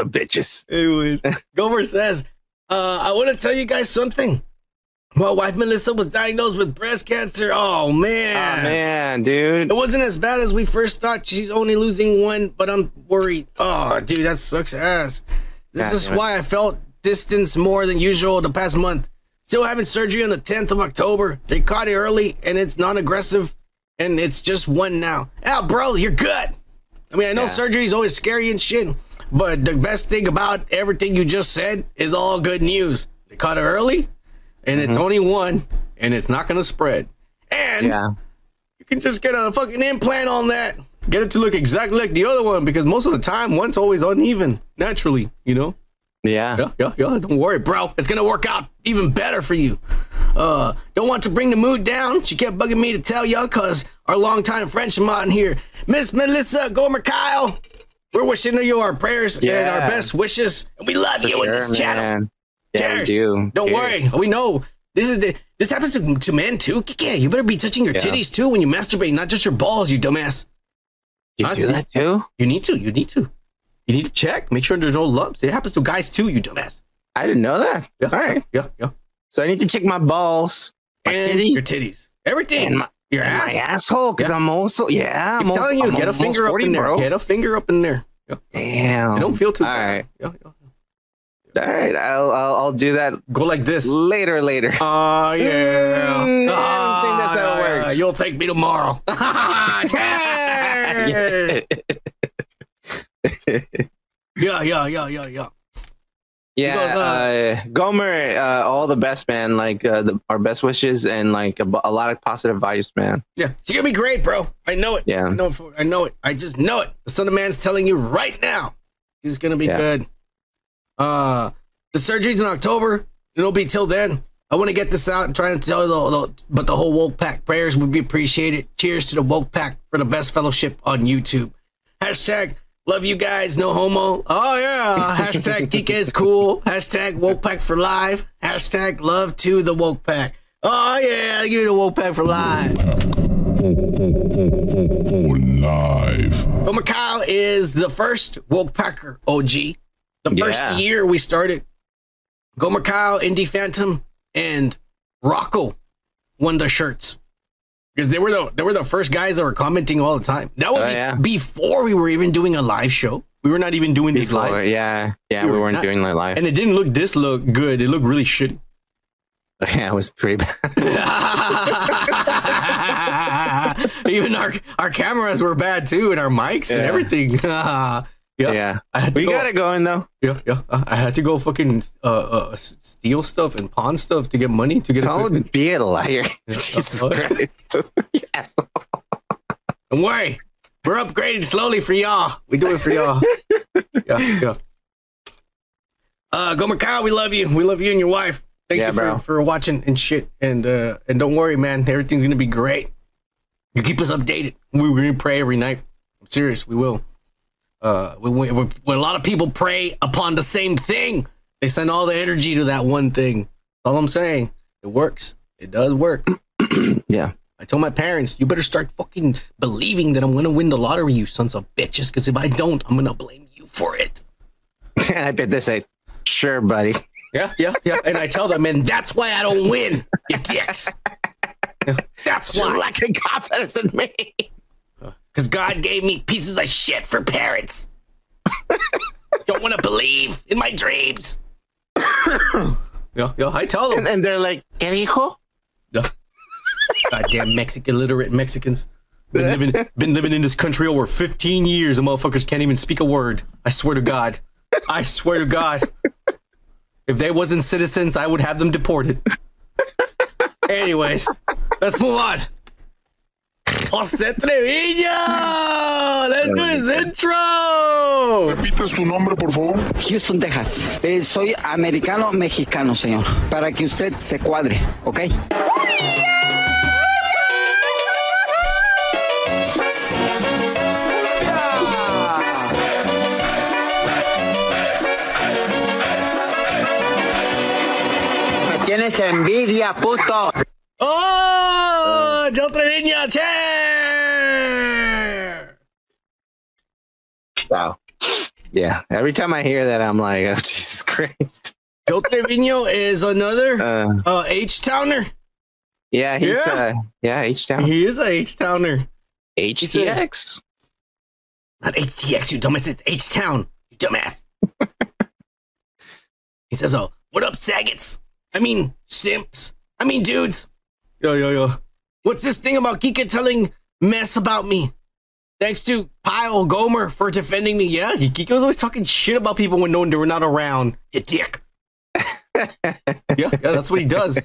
of bitches. Anyways, Gomer says, uh, I want to tell you guys something. My wife Melissa was diagnosed with breast cancer. Oh man. Oh man. dude. It wasn't as bad as we first thought. She's only losing one, but I'm worried. Oh, dude, that sucks ass. This God is it. why I felt distance more than usual the past month. Still having surgery on the 10th of October. They caught it early and it's non aggressive and it's just one now. Ah, bro, you're good. I mean, I know Yeah. surgery is always scary and shit, but the best thing about everything you just said is all good news. They caught it early and it's only one, and it's not gonna spread. And Yeah. you can just get a fucking implant on that. Get it to look exactly like the other one because most of the time one's always uneven naturally, you know? Yeah. Yeah, yeah, yeah. Don't worry, bro. It's gonna work out even better for you. Uh, don't want to bring the mood down. She kept bugging me to tell y'all cause our longtime mod in here, Miss Melissa Gomer Kyle. We're wishing you our prayers and our best wishes. And we love For you in sure, this channel. Yeah, we do. Don't worry. We know this is the, this happens to, to men too. Yeah, you better be touching your Yeah. titties too when you masturbate, not just your balls, you dumbass. You I do that too? You need to. You need to. You need to check. Make sure there's no lumps. It happens to guys too, you dumbass. I didn't know that. Yeah. All right. Yeah. Yeah. So I need to check my balls, my and titties, your titties, everything, and my, your and my asshole, because Yeah. I'm also yeah. I'm I'm telling you, also, get a I'm finger almost up in there. bro. Get a finger up in there. Yeah. Damn. I don't feel too All bad. right. Yeah, yeah. All right. I'll, I'll I'll do that Go like this. later. Later. Oh yeah. Mm, I don't Ah, think that's how it yeah, works. You'll thank me tomorrow. <laughs> Yeah, yeah, yeah, yeah, yeah. Yeah, goes, uh, uh, Gomer, uh, all the best, man. Like uh, the, our best wishes and like a, a lot of positive vibes, man. Yeah, she's gonna be great, bro. I know it. Yeah. I know it. For, I know it. I just know it. The Son of Man's telling you right now. She's gonna be Yeah. good. Uh, the surgery's in October. It'll be till then. I want to get this out and trying to tell you, the, the, but the whole woke pack prayers would be appreciated. Cheers to the woke pack for the best fellowship on YouTube. Hashtag love you guys, no homo. Oh yeah. Hashtag geek is cool. Hashtag woke pack for life. Hashtag love to the woke pack. Oh yeah, give me the woke pack for life. live. Gomer Kyle is the first woke packer OG. The first Yeah. year we started, Gomer Kyle, Indie Phantom, and Rocco won the shirts because they were the they were the first guys that were commenting all the time. That was Oh, be- yeah. before we were even doing a live show. We were not even doing this Before, live, yeah, yeah, We we, were weren't not- doing that live. and it didn't look this look good. It looked really shitty. <laughs> yeah, it was pretty bad. even our our cameras were bad too, and our mics and everything. <laughs> Ah. Yeah. yeah, I had to we go- got it going though. Yeah, yeah. Uh, I had to go fucking uh, uh, steal stuff and pawn stuff to get money to get. Don't be a liar. <laughs> <laughs> Jesus. Christ. <laughs> yes. Don't worry, we're upgrading slowly for y'all. We do it for y'all. yeah, yeah. Uh, Gomer Kyle, we love you. We love you and your wife. Thank Yeah, you for, for watching and shit. And uh, and don't worry, man. Everything's gonna be great. You keep us updated. We're gonna pray every night. I'm serious. We will. Uh, we, we- when a lot of people pray upon the same thing, they send all the energy to that one thing. That's all I'm saying. It works. It does work. <clears throat> Yeah. I told my parents, you better start fucking believing that I'm gonna win the lottery, you sons of bitches. Because if I don't, I'm gonna blame you for it. And <laughs> I bet they say, sure, buddy. Yeah, yeah, yeah. And I tell them, and that's why I don't win, you dicks. Yeah, <laughs> That's why. lacking confidence in me. Because God gave me pieces of shit for parents. <laughs> don't want to believe in my dreams. yeah, yeah. I tell them. And, and they're like, ¿Qué dijo? Yeah. Goddamn Mexican illiterate Mexicans. Been living <laughs> been living in this country over 15 years and motherfuckers can't even speak a word. I swear to God. I swear to God. If they wasn't citizens, I would have them deported. Anyways, let's move on. Jose Trevino! Let's do his intro! Repite su nombre, por favor. Houston, Texas. Eh, soy americano mexicano, señor. Para que usted se cuadre, ¿ok? Me tienes envidia, puto. Oh! Joe Trevino, chair! Wow. Yeah. Every time I hear that, I'm like, oh, <laughs> Jesus Christ. Joe Trevino is another Uh, uh, H Towner. yeah, he's, Yeah. uh, yeah, H down. He is a H Towner. HTX. Not HTX, you dumbass. It's H Town, you dumbass. <laughs> he says, "Oh, what up, Saggets? I mean, simps. I mean, dudes. Yo, yo, yo. What's this thing about Kika telling mess about me? Thanks to Pyle Gomer for defending me. Yeah, Kika's always talking shit about people when no one they were not around. You dick. <laughs> yeah, yeah, that's what he does.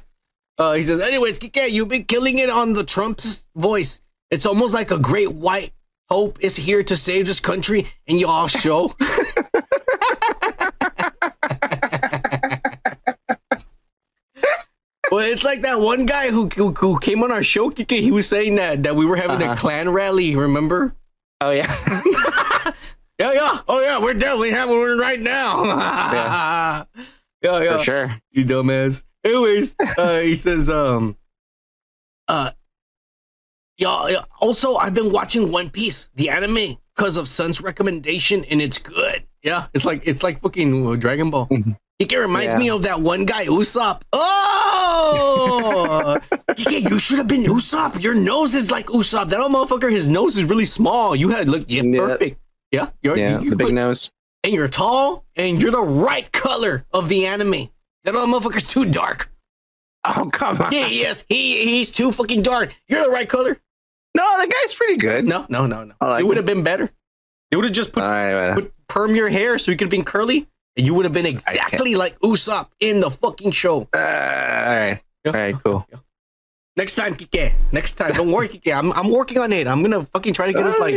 Uh, he says, anyways, Kike, you've been killing it on the Trump's voice. It's almost like a great white hope is here to save this country and y'all show. <laughs> well, it's like that one guy who, who, who came on our show. He was saying that, that we were having Uh-huh. a clan rally, remember? Oh yeah. <laughs> Yeah, yeah. Oh, yeah. We're definitely having one right now. <laughs> yeah, yeah. For sure. You dumbass. Anyways, uh, he says, um, uh, y'all, also, I've been watching One Piece, the anime, because of Sun's recommendation, and it's good. Yeah, it's like it's like fucking Dragon Ball. It reminds Yeah. me of that one guy, Usopp. Oh, <laughs> yeah, you should have been Usopp. Your nose is like Usopp. That old motherfucker, his nose is really small. You had look, yeah, Yeah. perfect. Yeah, you're, Yeah, you the big look- nose. and you're tall, and you're the right color of the anime. That old motherfucker's too dark. Oh come on. Yeah, yes, he he's too fucking dark. You're the right color. No, that guy's pretty good. No, no, no, no. Like it would have been better. It would have just put, right, uh, put perm your hair so you could have been curly, and you would have been exactly like Usopp in the fucking show. uh, all right. Yeah. All right, cool. Next time, Kike. Next time, don't worry, Kike. I'm I'm working on it. I'm gonna fucking try to get us like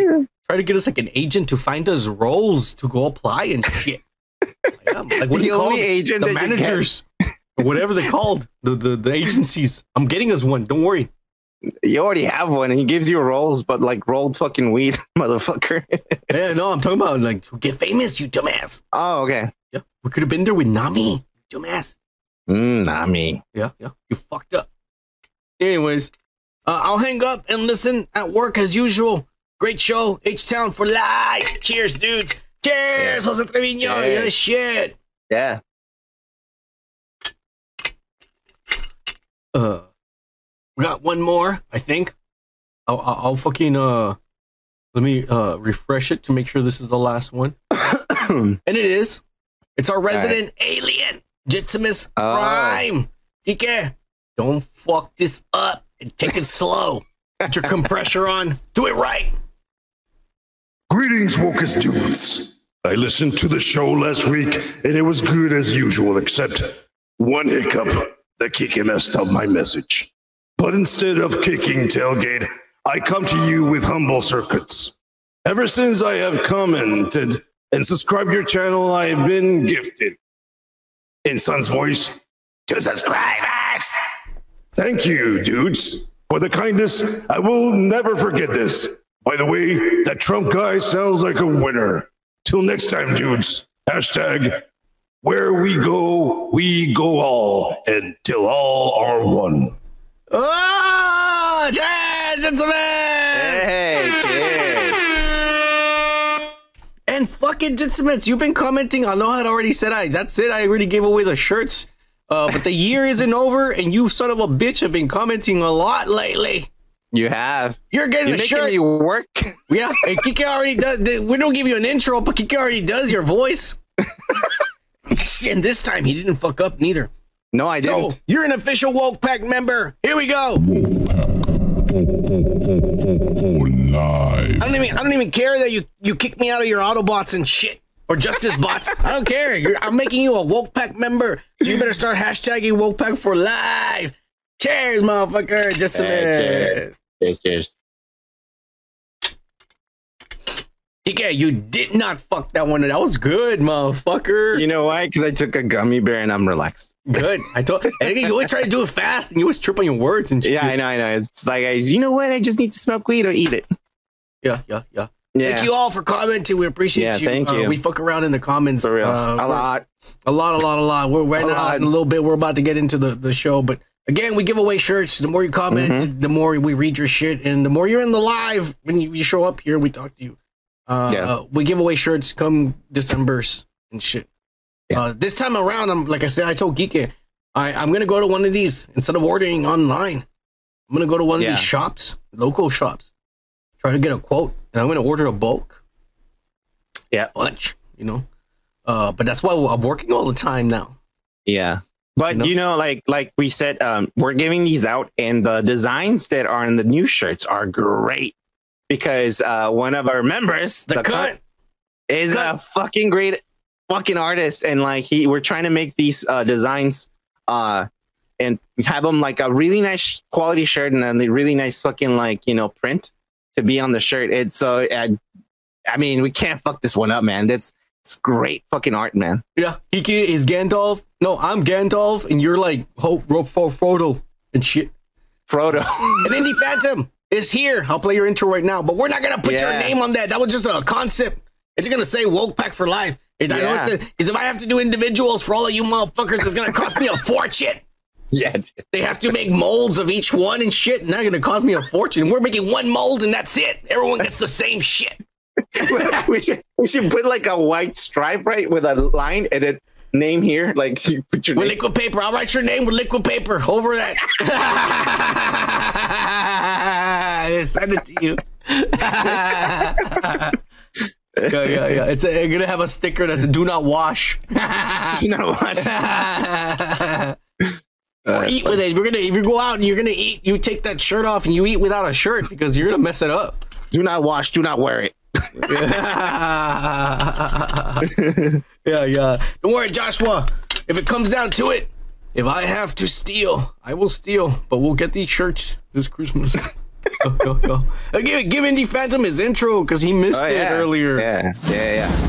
try to get us like an agent to find us roles to go apply and shit. <laughs> Like what the you only agent the that you get- managers, whatever they're called, the, the the agencies. I'm getting us one. Don't worry. You already have one, and he gives you roles, but like rolled fucking weed, <laughs> motherfucker. Yeah, no, I'm talking about like to get famous, you dumbass. oh, okay. Yeah, we could have been there with Nami, dumbass. Mm, me. Yeah, yeah, you fucked up. Anyways, uh, I'll hang up and listen at work as usual. Great show, H Town for life. Cheers, dudes. Cheers, Jose Trevino. Yeah, shit. Yeah. Uh, we got one more, I think. I'll, I'll, I'll fucking uh, let me uh refresh it to make sure this is the last one, <coughs> and it is. It's our resident alien, Jitsimus Oh. Prime. Ike, don't fuck this up and take it slow. Put your <laughs> compressor on. Do it right. Greetings, Wokus dudes. I listened to the show last week, and it was good as usual, except one hiccup. The Kiki messed up my message. But instead of kicking tailgate, I come to you with humble circuits. Ever since I have commented and subscribed your channel, I have been gifted. In Son's voice, to subscribers. Thank you, dudes, for the kindness. I will never forget this. By the way, that Trump guy sounds like a winner. Till next time, dudes. Hashtag where we go, we go all, until all are one. Oh, cheers, Jitsimus! Hey, And fucking Jitsimus, you've been commenting. I know I had already said I. That's it. I already gave away the shirts. Uh, but the year isn't over, and you son of a bitch have been commenting a lot lately. You have. You're getting You're a making shirt. me work. <laughs> Yeah, and Kike already does. We don't give you an intro, but Kike already does your voice. <laughs> and this time he didn't fuck up neither. No, I So didn't. So you're an official woke pack member. Here we go. Live. I don't even. I don't even care that you you kick me out of your Autobots and shit or Justice Bots. I don't care. You're, I'm making you a woke pack member, so you better start hashtagging woke pack for life. Cheers, motherfucker. Just a Hey, minute. Cheers, cheers. DK, you did not fuck that one. That was good, motherfucker. You know why? Because I took a gummy bear and I'm relaxed. Good. I told. And again, you always try to do it fast, and you always trip on your words and shit. Yeah, I know, I know. It's like, I, you know what? I just need to smoke weed or eat it. Yeah, yeah, yeah. Yeah, Thank you all for commenting. We appreciate Yeah, you. thank Uh, you. we fuck around in the comments for real. Uh, a lot. a lot, a lot, a lot. We're right A now lot. in a little bit. We're about to get into the the show, but again, we give away shirts. The more you comment, Mm-hmm. the more we read your shit, and the more you're in the live when you, you show up here, we talk to you. Uh, Yeah. uh, we give away shirts come December's and shit. Yeah. Uh, this time around, I'm like I said, I told Geeky, I I'm gonna go to one of these instead of ordering online. I'm gonna go to one of these shops, local shops, try to get a quote, and I'm gonna order a bulk Yeah. bunch, you know. Uh, but that's why I'm working all the time now. Yeah. But You know? you know, like like we said, um, we're giving these out, and the designs that are in the new shirts are great because uh, one of our members, The, cunt. is a fucking great fucking artist, and like he, we're trying to make these uh, designs, uh, and have them like a really nice quality shirt and a really nice fucking like you know print to be on the shirt. It's so uh, I mean we can't fuck this one up, man. That's it's great fucking art, man. Yeah, Kiki is Gandalf. No, I'm Gandalf, and you're like Ho- Ro- Fro- Frodo and shit. Frodo. an Indie Phantom is here. I'll play your intro right now, but we're not gonna put your name on that. That was just a concept. It's gonna say woke pack for life. Yeah. Because if I have to do individuals for all of you motherfuckers, it's gonna cost me a <laughs> fortune. yeah, dude. They have to make molds of each one and shit, and that's gonna cost me a fortune. We're making one mold and that's it. Everyone gets the same shit. <laughs> we should we should put like a white stripe right with a line and then name here like you put your With name. liquid paper. I'll write your name with liquid paper over that. <laughs> Yeah, <laughs> Send it to you. yeah, yeah, yeah. It's a, you're gonna have a sticker that says "Do not wash." <laughs> Do not wash. <laughs> or eat with it. If you're gonna, if you go out and you're gonna eat, you take that shirt off and you eat without a shirt because you're gonna mess it up. Do not wash. Do not wear it. yeah, yeah. Don't worry, Joshua. If it comes down to it, if I have to steal, I will steal. But we'll get these shirts this Christmas. Yo, yo. Uh, Give, give Indie Phantom his intro because he missed Oh, it yeah. earlier. Yeah, yeah, yeah.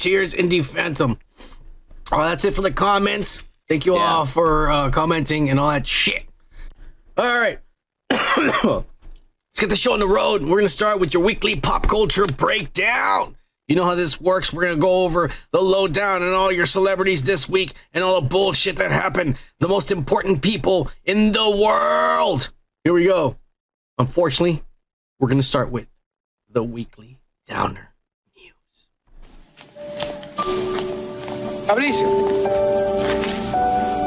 Cheers, Indie Phantom. Oh, that's it for the comments. Thank you all for uh, commenting and all that shit. All right. <coughs> Let's get the show on the road. We're going to start with your weekly pop culture breakdown. You know how this works. We're going to go over the lowdown and all your celebrities this week and all the bullshit that happened. The most important people in the world. Here we go. Unfortunately, we're going to start with the weekly downer. Fabrizio,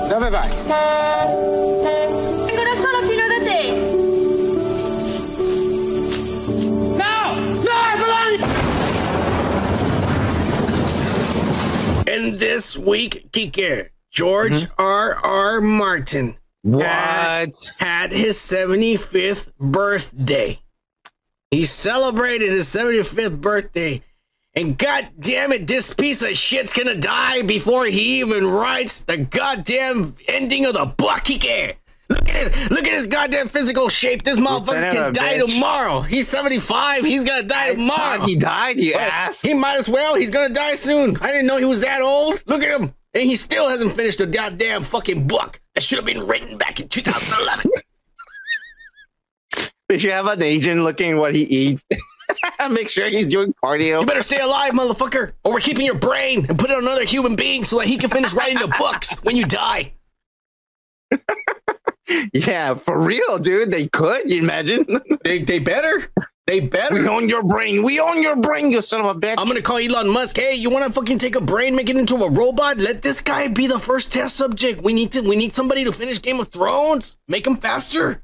dove vai? Vengono solo fino da te. No! No, Bologna! And this week, Kike, George mm-hmm. R. R. Martin had, had his 75th birthday. He celebrated his 75th birthday. And god damn it, this piece of shit's gonna die before he even writes the goddamn ending of the book, Kike. Look at his look at his goddamn physical shape. This motherfucker can die bitch. tomorrow. He's 75. He's gonna die tomorrow. he died, you ass. He might as well. He's gonna die soon. I didn't know he was that old. Look at him. And he still hasn't finished the goddamn fucking book that should have been written back in 2011. They should have an agent looking what he eats. <laughs> <laughs> Make sure he's doing cardio. you better stay alive, motherfucker, or we're keeping your brain and put it on another human being so that he can finish writing the books when you die. <laughs> Yeah, for real, dude. They could. You imagine? <laughs> They, they better. They better. we own your brain. We own your brain, you son of a bitch. I'm gonna call Elon Musk. Hey, you wanna fucking take a brain, make it into a robot? Let this guy be the first test subject. We need to. We need somebody to finish Game of Thrones. Make him faster.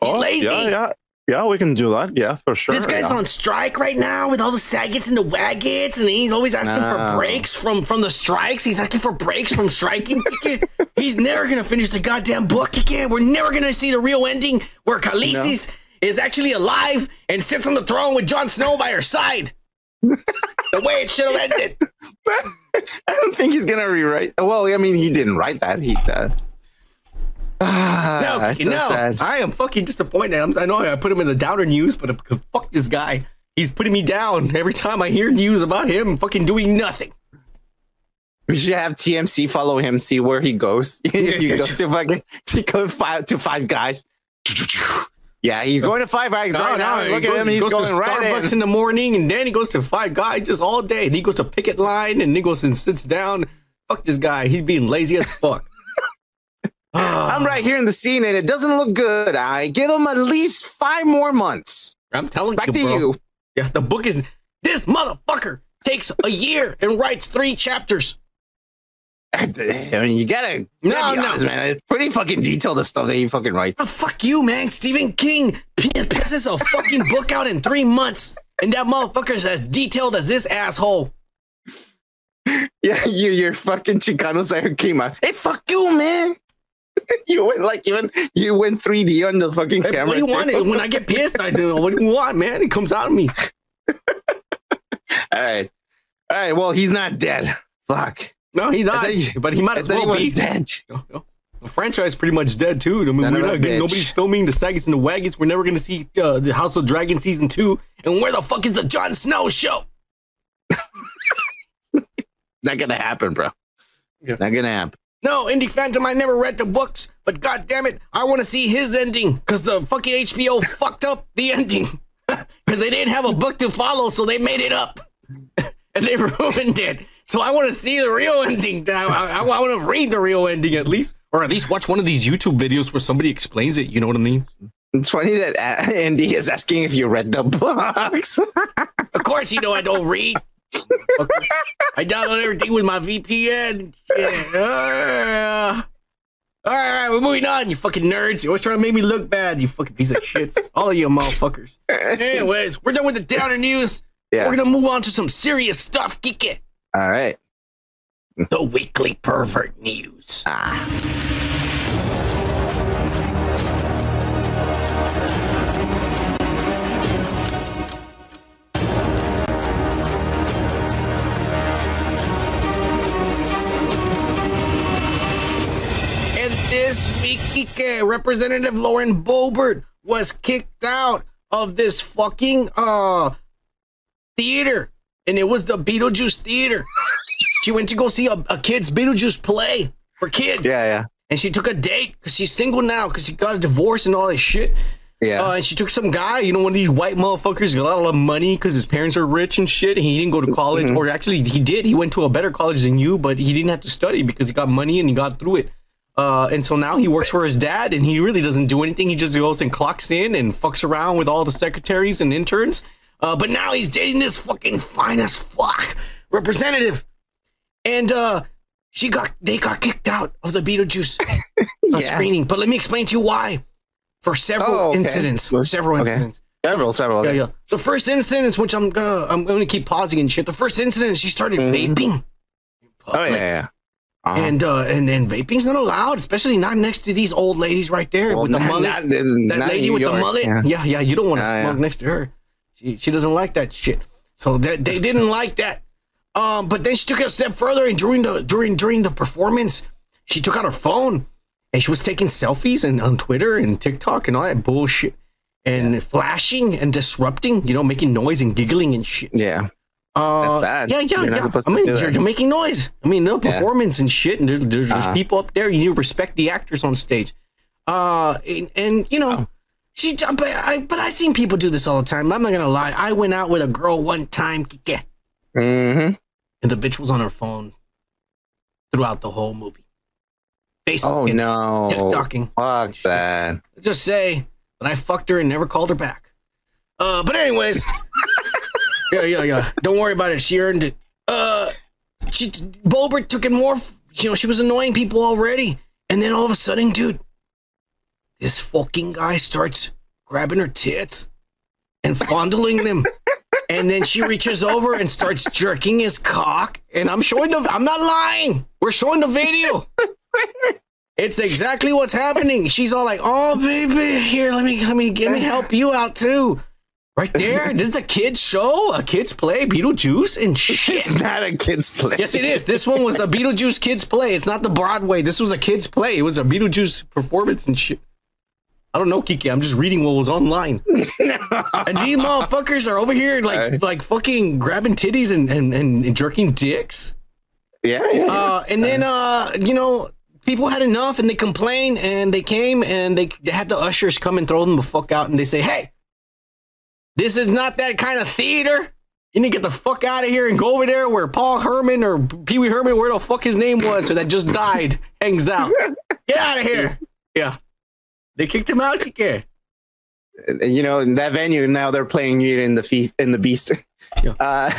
He's lazy. Oh, Yeah, yeah, yeah. We can do that. Yeah, for sure. This guy's yeah. on strike right now with all the saggets and the waggets, and he's always asking for breaks from from the strikes. He's asking for breaks from striking. <laughs> he's never gonna finish the goddamn book again. We're never gonna see the real ending where Khaleesi's is actually alive and sits on the throne with Jon Snow by her side. <laughs> the way it should have ended. <laughs> I don't think he's gonna rewrite. Well, I mean, he didn't write that. He uh, ah, No, so no. I am fucking disappointed. I'm, I know I put him in the downer news, but fuck this guy. He's putting me down every time I hear news about him fucking doing nothing. We should have TMZ follow him, see where he goes. <laughs> he goes to fucking he goes five to five guys. Yeah, he's going to five guys right now. Look goes, at him. he He's goes going to right Starbucks in. in the morning, and then he goes to Five Guys just all day. And he goes to picket line, and he goes and sits down. Fuck this guy. He's being lazy as fuck. I'm right here in the scene, and it doesn't look good. I give him at least five more months. I'm telling you. Back you, to bro. you. Yeah, the book is this motherfucker takes a year and writes three chapters. I mean, you gotta, you gotta be no. honest, man. It's pretty fucking detailed the stuff that he fucking writes. Oh, fuck you, man. Stephen King p- pisses a fucking book out in three months, and that motherfucker's as detailed as this asshole. <laughs> Yeah, you, your fucking Chicano side came out. Hey, fuck you, man. <laughs> you went like even you went 3D on the fucking Hey, camera. what do you too. want? When I get pissed, I do. What do you want, man? It comes out of me. <laughs> All right, all right. Well, he's not dead. Fuck. No, he's not. he- but he might I as well be. dead. <laughs> The franchise is pretty much dead too. I mean, Son we're not getting, bitch. nobody's filming the Sagas and the Wagons. We're never going to see uh, the House of Dragon season two. And where the fuck is the Jon Snow show? Not gonna happen, bro. Yeah. Not gonna happen. No, Indie Phantom, I never read the books, but god damn it, I want to see his ending because the fucking HBO <laughs> fucked up the ending <laughs> because they didn't have a book to follow, so they made it up <laughs> and they ruined it. So I want to see the real ending. I, I, I want to read the real ending at least, or at least watch one of these YouTube videos where somebody explains it. You know what I mean? It's funny that uh, Andy is asking if you read the books. Of course, you know I don't read. I download everything with my VPN. Yeah. All right, all right, we're moving on, you fucking nerds. You always trying to make me look bad, you fucking piece of shits. All of you motherfuckers. Anyways, we're done with the downer news. Yeah. We're gonna move on to some serious stuff, Kike. All right. The weekly pervert news. Ah. Kike, Representative Lauren Boebert was kicked out of this fucking uh theater, and it was the Beetlejuice theater. She went to go see a, a kid's Beetlejuice play for kids. Yeah, yeah, And she took a date because she's single now because she got a divorce and all this shit. yeah. Uh, and she took some guy, you know, one of these white motherfuckers, got a lot of money because his parents are rich and shit. And he didn't go to college, or actually, he did. He went to a better college than you, but he didn't have to study because he got money and he got through it. Uh, and so now he works for his dad, and he really doesn't do anything. He just goes and clocks in and fucks around with all the secretaries and interns. Uh, but now he's dating this fucking fine as fuck representative, and uh, she got they got kicked out of the Beetlejuice <laughs> uh, Yeah. screening. But let me explain to you why. For several Oh, okay. incidents, for several Okay. incidents. several, several. Yeah, Okay. yeah. The first incident, which I'm gonna, I'm gonna keep pausing and shit. The first incident, she started Mhm. vaping. Oh yeah, yeah. Uh-huh. And uh, and and vaping's not allowed, especially not next to these old ladies right there Well, with the not- mullet. not- that not lady with the York, mullet. yeah. Yeah, yeah. you don't want to Yeah, smoke yeah. next to her. She she doesn't like that shit. So they, they didn't like that. Um, but then she took it a step further, and during the during during the performance, she took out her phone and she was taking selfies and on Twitter and TikTok and all that bullshit and flashing and disrupting, you know, making noise and giggling and shit. Yeah. Uh, That's bad. Yeah, yeah, You're yeah. I mean, you're, you're making noise. I mean, no Yeah. performance and shit, and there, there's, there's Uh-huh. people up there. You need to respect the actors on stage. Uh, and, and you know, Oh. she. But I, but I seen people do this all the time. I'm not gonna lie. I went out with a girl one time, Kike, Mm-hmm. and the bitch was on her phone throughout the whole movie. Facebook Oh no. TikToking. Fuck that. Just say that I fucked her and never called her back. Uh, but anyways, <laughs> yeah, yeah, yeah. Don't worry about it. She earned it. Uh, she Boebert took it more. You know, she was annoying people already, and then all of a sudden, dude, this fucking guy starts grabbing her tits and fondling them. And then she reaches over and starts jerking his cock. And I'm showing the I'm not lying. We're showing the video. It's exactly what's happening. She's all like, "Oh, baby, here, let me, let me, let me help you out too." Right there, this is a kids show, a kids play, Beetlejuice and <laughs> shit. It's not a kid's play. Yes, it is. This one was the Beetlejuice kids play. It's not the Broadway. This was a kids play. It was a Beetlejuice performance and shit. I don't know, Kiki. I'm just reading what was online. <laughs> and these motherfuckers are over here like, Alright. like fucking grabbing titties and, and, and, and jerking dicks. Yeah, yeah. yeah. Uh, and then, uh, you know, people had enough and they complained and they came and they, they had the ushers come and throw them the fuck out and they say, hey, this is not that kind of theater. You need to get the fuck out of here and go over there where Paul Herman or Pee Wee Herman, where the fuck his name was, or that just died, <laughs> hangs out. Get out of here. Yeah. They kicked him out, you know, in that venue now they're playing you in the feast in the beast. Yeah. <laughs> Uh,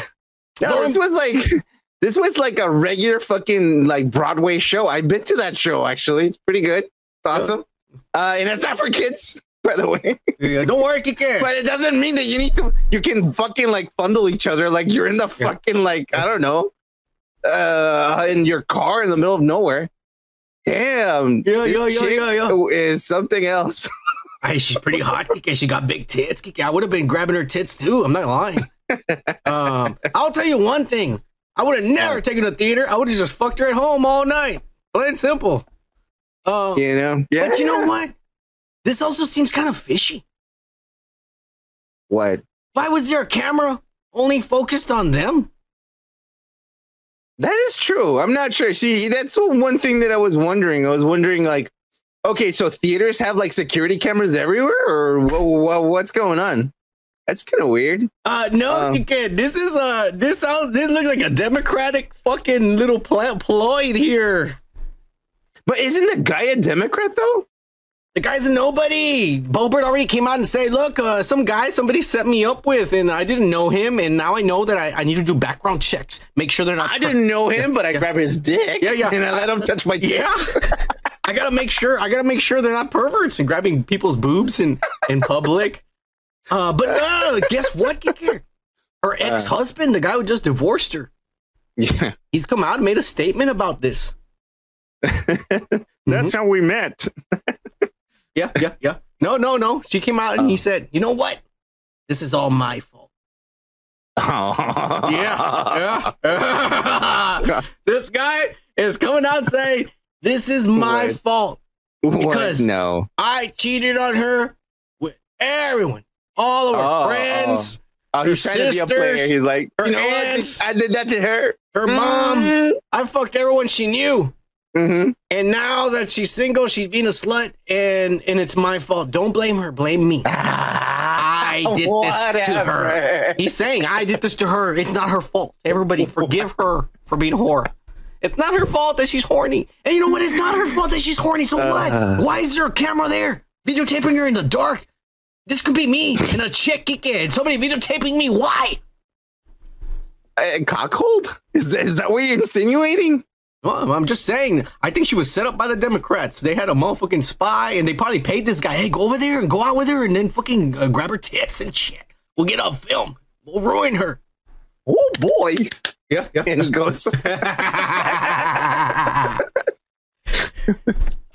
no, this was like <laughs> This was like a regular fucking like Broadway show. I've been to that show actually. It's pretty good. It's awesome. Uh, and it's not for kids, by the way. Yeah, don't worry, Kike. <laughs> But it doesn't mean that you need to. You can fucking like fundle each other like you're in the fucking like I don't know, uh, in your car in the middle of nowhere. Damn. Yeah, yeah, yeah, yeah, yeah. Is something else. <laughs> Hey, she's pretty hot, Kike. She got big tits, Kike. I would have been grabbing her tits too. I'm not lying. <laughs> um, I'll tell you one thing. I would have never taken her to the theater. I would have just fucked her at home all night. Plain and simple. Uh, you know. Yeah. But you know what? This also seems kind of fishy. What? Why was there a camera only focused on them? That is true. I'm not sure. See, that's one thing that I was wondering. I was wondering, like, okay, so theaters have like security cameras everywhere, or wha- wha- what's going on? That's kind of weird. Uh, no, Um. This is uh, this sounds. This looks like a democratic fucking little pl- ploy here. But isn't the guy a Democrat though? The guy's a nobody. Boebert already came out and said, "Look, uh, some guy somebody set me up with, and I didn't know him, and now I know that I, I need to do background checks, make sure they're not." I didn't know him, but I Yeah. grabbed his dick. Yeah, yeah. <laughs> and I let him touch my dick. Yeah. <laughs> I gotta make sure. I gotta make sure they're not perverts and grabbing people's boobs in in public. Uh, but no, <laughs> guess what? Her ex husband, the guy who just divorced her, Yeah. he's come out and made a statement about this. That's how we met. Yeah, yeah, yeah. No, no, no. She came out and he oh. said, "You know what? This is all my fault." Oh. Yeah, yeah. <laughs> this guy is coming out saying, "This is my What? fault Because- What? no. I cheated on her with everyone, all of her oh, oh, friends, Oh, he's Her trying to be a player. sisters, He's like, her you know aunts. I did that to her. her mom. Mm-hmm. I fucked everyone she knew." Mm-hmm. And now that she's single, she's being a slut, and and it's my fault. Don't blame her, blame me. I did this to her. He's saying I did this to her. It's not her fault. Everybody forgive her for being a whore. It's not her fault that she's horny. And you know what? It's not her fault that she's horny. So Uh. what? Why is there a camera there? Videotaping her in the dark. This could be me and a chick kicking. Somebody videotaping me. Why? Uh, cockhold? Is, is that what you're insinuating? Well, I'm just saying. I think she was set up by the Democrats. They had a motherfucking spy, and they probably paid this guy. Hey, go over there and go out with her, and then fucking uh, grab her tits and shit. We'll get on film. We'll ruin her. Oh boy. Yeah, yeah. And he goes, <laughs> <laughs>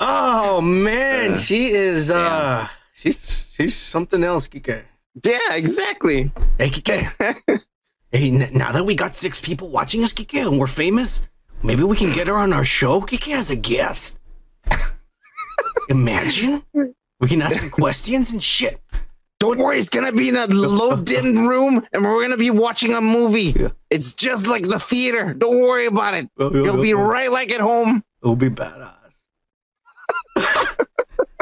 oh man, she is uh she's she's something else, Kike. yeah, exactly. Hey Kike. <laughs> hey, n- now that we got six people watching us, Kike, and we're famous, maybe we can get her on our show, Kiki, as a guest. Imagine. We can ask her questions and shit. Don't worry, it's gonna be in a low dim room and we're gonna be watching a movie. Yeah. It's just like the theater. Don't worry about it. You'll be right like at home. It'll be badass. <laughs> all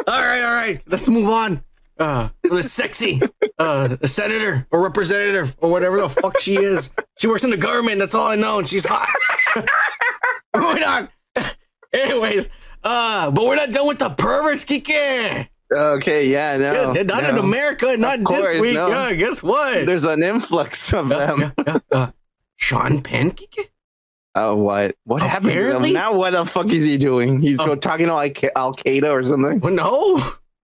right, all right. Let's move on. Uh, the sexy uh, a senator or representative or whatever the fuck she is. She works in the government. That's all I know, and she's hot. <laughs> Moving <laughs> on. Anyways, uh, but we're not done with the perverts, Kike. Okay, yeah, no. Yeah, not in. America, not course, this week. no. Yeah, guess what? There's an influx of them. uh, Sean Penn, Kike. Oh, what? What happened to him? Now what the fuck is he doing? He's Um, talking to like Al Qaeda or something. Well, no,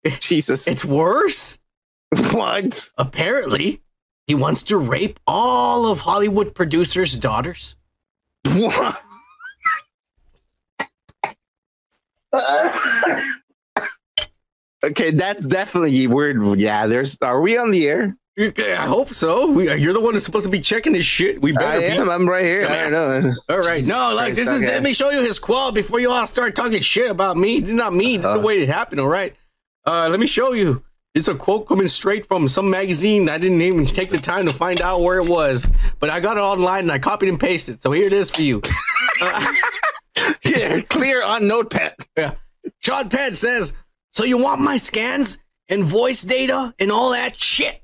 <laughs> Jesus. it's worse. <laughs> what? Apparently, he wants to rape all of Hollywood producers' daughters. What? <laughs> okay, that's definitely weird. Yeah, there's. Are we on the air? I hope so. We, you're the one who's supposed to be checking this shit. We I better be. am. I'm right here. I don't know. All right. No, like this is. okay. Let me show you his qual before you all start talking shit about me. Not me. Uh-huh. the way it happened. All right. Uh, let me show you. It's a quote coming straight from some magazine. I didn't even take the time to find out where it was, but I got it online and I copied and pasted. So here it is for you. <laughs> Uh, Here, clear on Notepad. Yeah. Sean Penn says, So you want my scans and voice data and all that shit?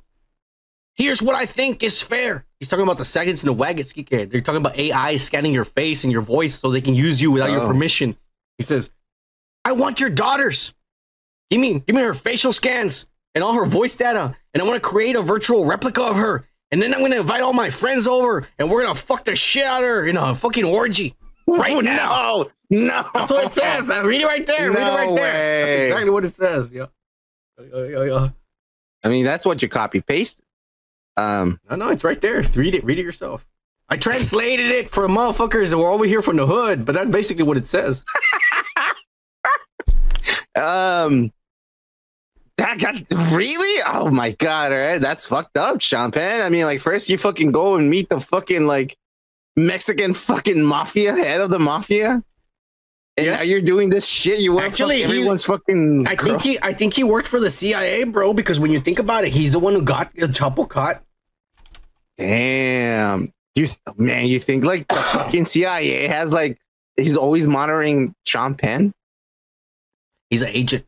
Here's what I think is fair. He's talking about the seconds in the wagons. They're talking about AI scanning your face and your voice so they can use you without your Oh. permission. He says, I want your daughters. Give me, give me her facial scans and all her voice data. And I want to create a virtual replica of her. And and then I'm gonna invite all my friends over, and we're gonna fuck the shit out of her in a fucking orgy right Oh, now. No, no. That's what it says. Uh, <laughs> Read it right there. Read it No right there. That's exactly what it says. Yeah. I mean, that's what you copy paste. Um, No, no, it's right there. Read it. Read it yourself. I translated it for motherfuckers that were over here from the hood, but that's basically what it says. <laughs> um, that got really? Oh my god! All right, that's fucked up, Sean Penn. I mean, like, first you fucking go and meet the fucking like Mexican fucking mafia head of the mafia, and Yeah. now you're doing this shit. You want Actually, he- everyone's fucking. I girl. think he, I think he worked for the CIA, bro. Because when you think about it, he's the one who got El Chapo caught. Damn. You man, you think like the <coughs> fucking CIA has like he's always monitoring Sean Penn? He's an agent,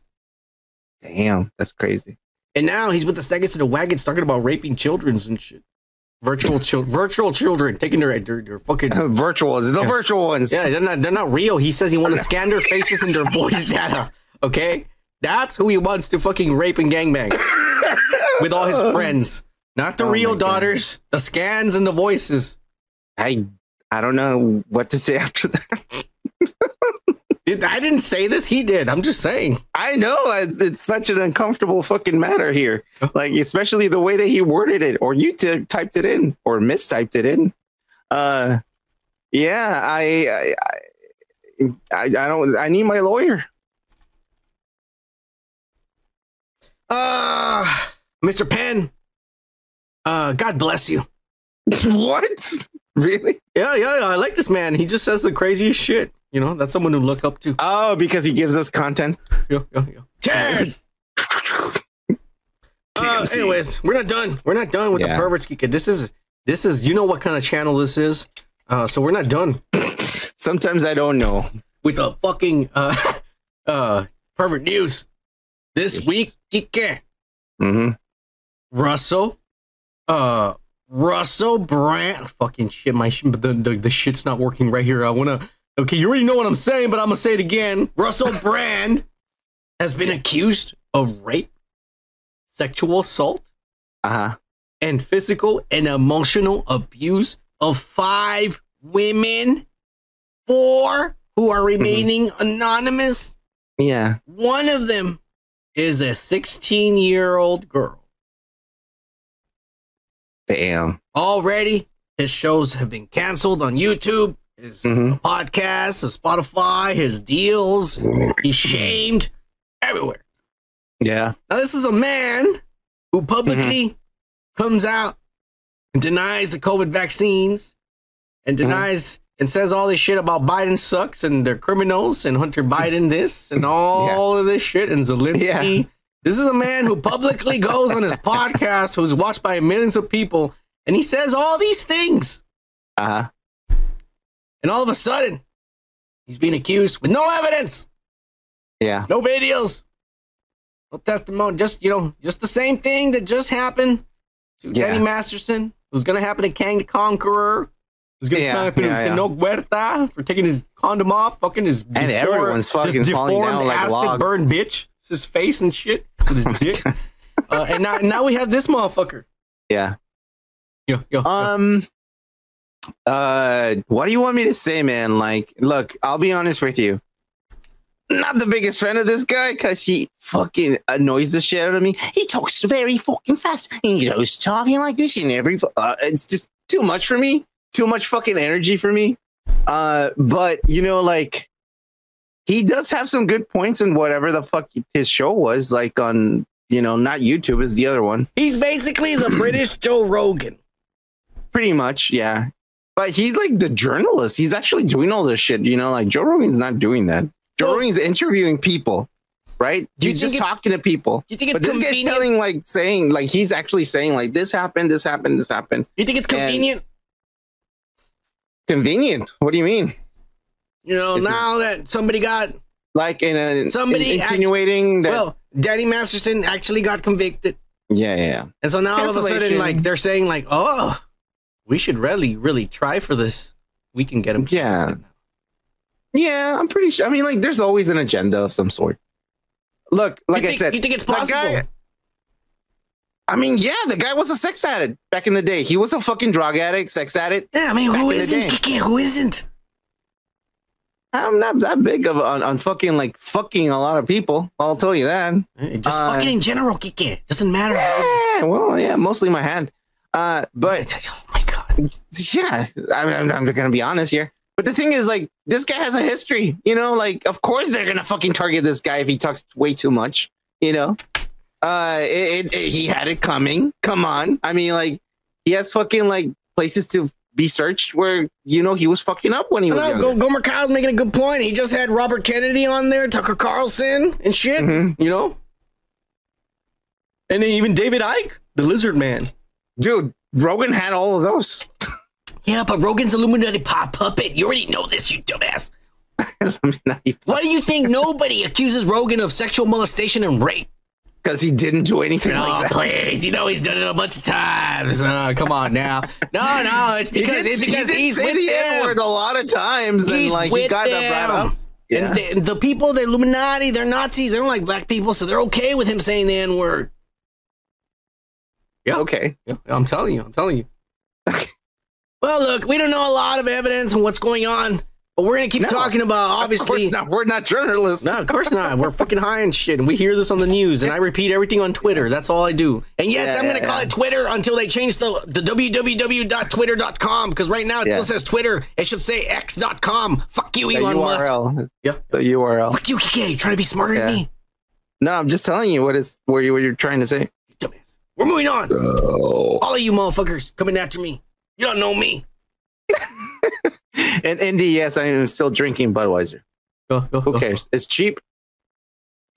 Damn, that's crazy. and now he's with the seconds to the wagons talking about raping childrens and shit. Virtual children, virtual children taking their their, their fucking <laughs> virtual is the virtual ones. Yeah, they're not they're not real. He says he wants <laughs> to scan their faces and their voice data. Okay, that's who he wants to fucking rape and gangbang <laughs> with all his friends. Not the Oh real my God. daughters, the scans and the voices. I I don't know what to say after that. Dude, I didn't say this. He did. I'm just saying. I know it's, it's such an uncomfortable fucking matter here. Like especially the way that he worded it, or you t- typed it in, or mistyped it in. Uh, yeah, I I, I I don't. I need my lawyer. Uh, Mr. Penn. Uh, God bless you. <laughs> what? Really? Yeah, yeah, yeah. I like this man. He just says the craziest shit. You know, that's someone to look up to. Oh, because he gives us content. Yeah, yeah, yeah. Cheers. Uh, anyways, we're not done. We're not done with Yeah. the perverts geek. This is this is you know what kind of channel this is. Uh, so we're not done <laughs> Sometimes I don't know. with the fucking uh <laughs> uh pervert news. This week, Geek hmm Russell, uh, Russell Brand. Fucking shit, my sh- the, the the shit's not working right here. I wanna. Okay, you already know what I'm saying, but I'm gonna say it again. <laughs> Russell Brand has been accused of rape, sexual assault, Uh huh. and physical and emotional abuse of five women, four who are remaining anonymous. Yeah. One of them is a 16 year old girl. Damn. Already, his shows have been canceled on YouTube, his Mhm. podcasts, his Spotify, his deals. He's shamed everywhere. Yeah. Now, this is a man who publicly comes out and denies the COVID vaccines and denies and says all this shit about Biden sucks and they're criminals and Hunter <laughs> Biden this and all of this shit and Zelensky. Yeah. This is a man who publicly goes on his <laughs> podcast, who's watched by millions of people, and he says all these things. Uh huh. And all of a sudden, he's being accused with no evidence, Yeah. no videos, no testimony, just you know, just the same thing that just happened to Yeah. Danny Masterson, Was gonna happen to Kang the Conqueror, who's gonna Yeah, happen yeah, to yeah. No Huerta for taking his condom off, fucking his And everyone's fucking falling down like acid logs. burned bitch, It's his face and shit with his dick, <laughs> uh, and now now we have this motherfucker. Yeah. Yo, yo, yo. Um. Uh, what do you want me to say, man? Like, look, I'll be honest with you. Not the biggest fan of this guy because he fucking annoys the shit out of me. He talks very fucking fast. And he's always talking like this in every. Uh, it's just too much for me. Too much fucking energy for me. Uh, but you know, like, he does have some good points in whatever the fuck his show was. Like on, you know, not YouTube is the other one. He's basically the <clears throat> British Joe Rogan. Pretty much, yeah. But he's like the journalist. He's actually doing all this shit. You know, like Joe Rogan's not doing that. Joe Rogan's interviewing people, right? Do you he's just it- talking to people. You think it's But this guy's convenient? telling, like, saying, like, he's actually saying, like, this happened, this happened, this happened. you think it's and- convenient? Convenient. What do you mean? You know, is- now that somebody got Like, in a Somebody in- insinuating that. well, Danny Masterson actually got convicted, yeah, yeah, yeah. and so now all of a sudden, like they're saying, like, oh, we should really, really try for this. We can get him. Yeah. Yeah, I'm pretty sure. I mean, like, there's always an agenda of some sort. Look, like you I think, said, you think it's possible? guy- I mean, yeah, the guy was a sex addict back in the day. He was a fucking drug addict, sex addict. Yeah, I mean, who isn't? who isn't? I'm not that big of a, on, on fucking like fucking a lot of people. I'll tell you that. Eh, Just Uh, fucking in general, Kike. Doesn't matter. Yeah, well, yeah, mostly my hand. Uh, but <laughs> <laughs> yeah, I'm, I'm, I'm gonna be honest here. But the thing is, like, this guy has a history. You know, like, of course they're gonna fucking target this guy if he talks way too much. You know, uh, it, it, it- he had it coming. Come on, I mean, like, he has fucking like places to be searched where you know he was fucking up when he was. Go- Gomer Kyle's making a good point. He just had Robert Kennedy on there, Tucker Carlson, and shit. Mm-hmm. You know, and then even David Icke, the Lizard Man. Dude, Rogan had all of those. Yeah, but Rogan's Illuminati pop puppet. You already know this, you dumbass. Why do you think nobody accuses Rogan of sexual molestation and rape? Because he didn't do anything No, like that. please. You know he's done it a bunch of times. Uh, come on now. No, no, it's <laughs> He because did- it's he because did he's with the them. N-word a lot of times, and He's like he got brought them. up. Yeah. And the, the people, the Illuminati, they're Nazis. They don't like black people, so they're okay with him saying the N word. Yeah. Okay. Yeah, I'm telling you. I'm telling you. Okay. Well, look, we don't know a lot of evidence on what's going on, but we're gonna keep No, talking about Of obviously. course not. We're not journalists. No, of course not. We're fucking high and shit, and we hear this on the news, and I repeat everything on Twitter. That's all I do. And yes, Yeah, I'm gonna yeah, call yeah. it Twitter until they change the the www.twitter.com because right now it Yeah. still says Twitter. It should say x.com. Fuck you, The Elon Musk. URL. Yeah. The URL. Fuck you, Kike. Trying to be smarter Yeah. than me? No, I'm just telling you what is what you what you're trying to say. Dumbass. We're moving on. All of you motherfuckers coming after me. You don't know me. <laughs> And Indy, yes, I am still drinking Budweiser. Go, go, Who go. cares? It's cheap.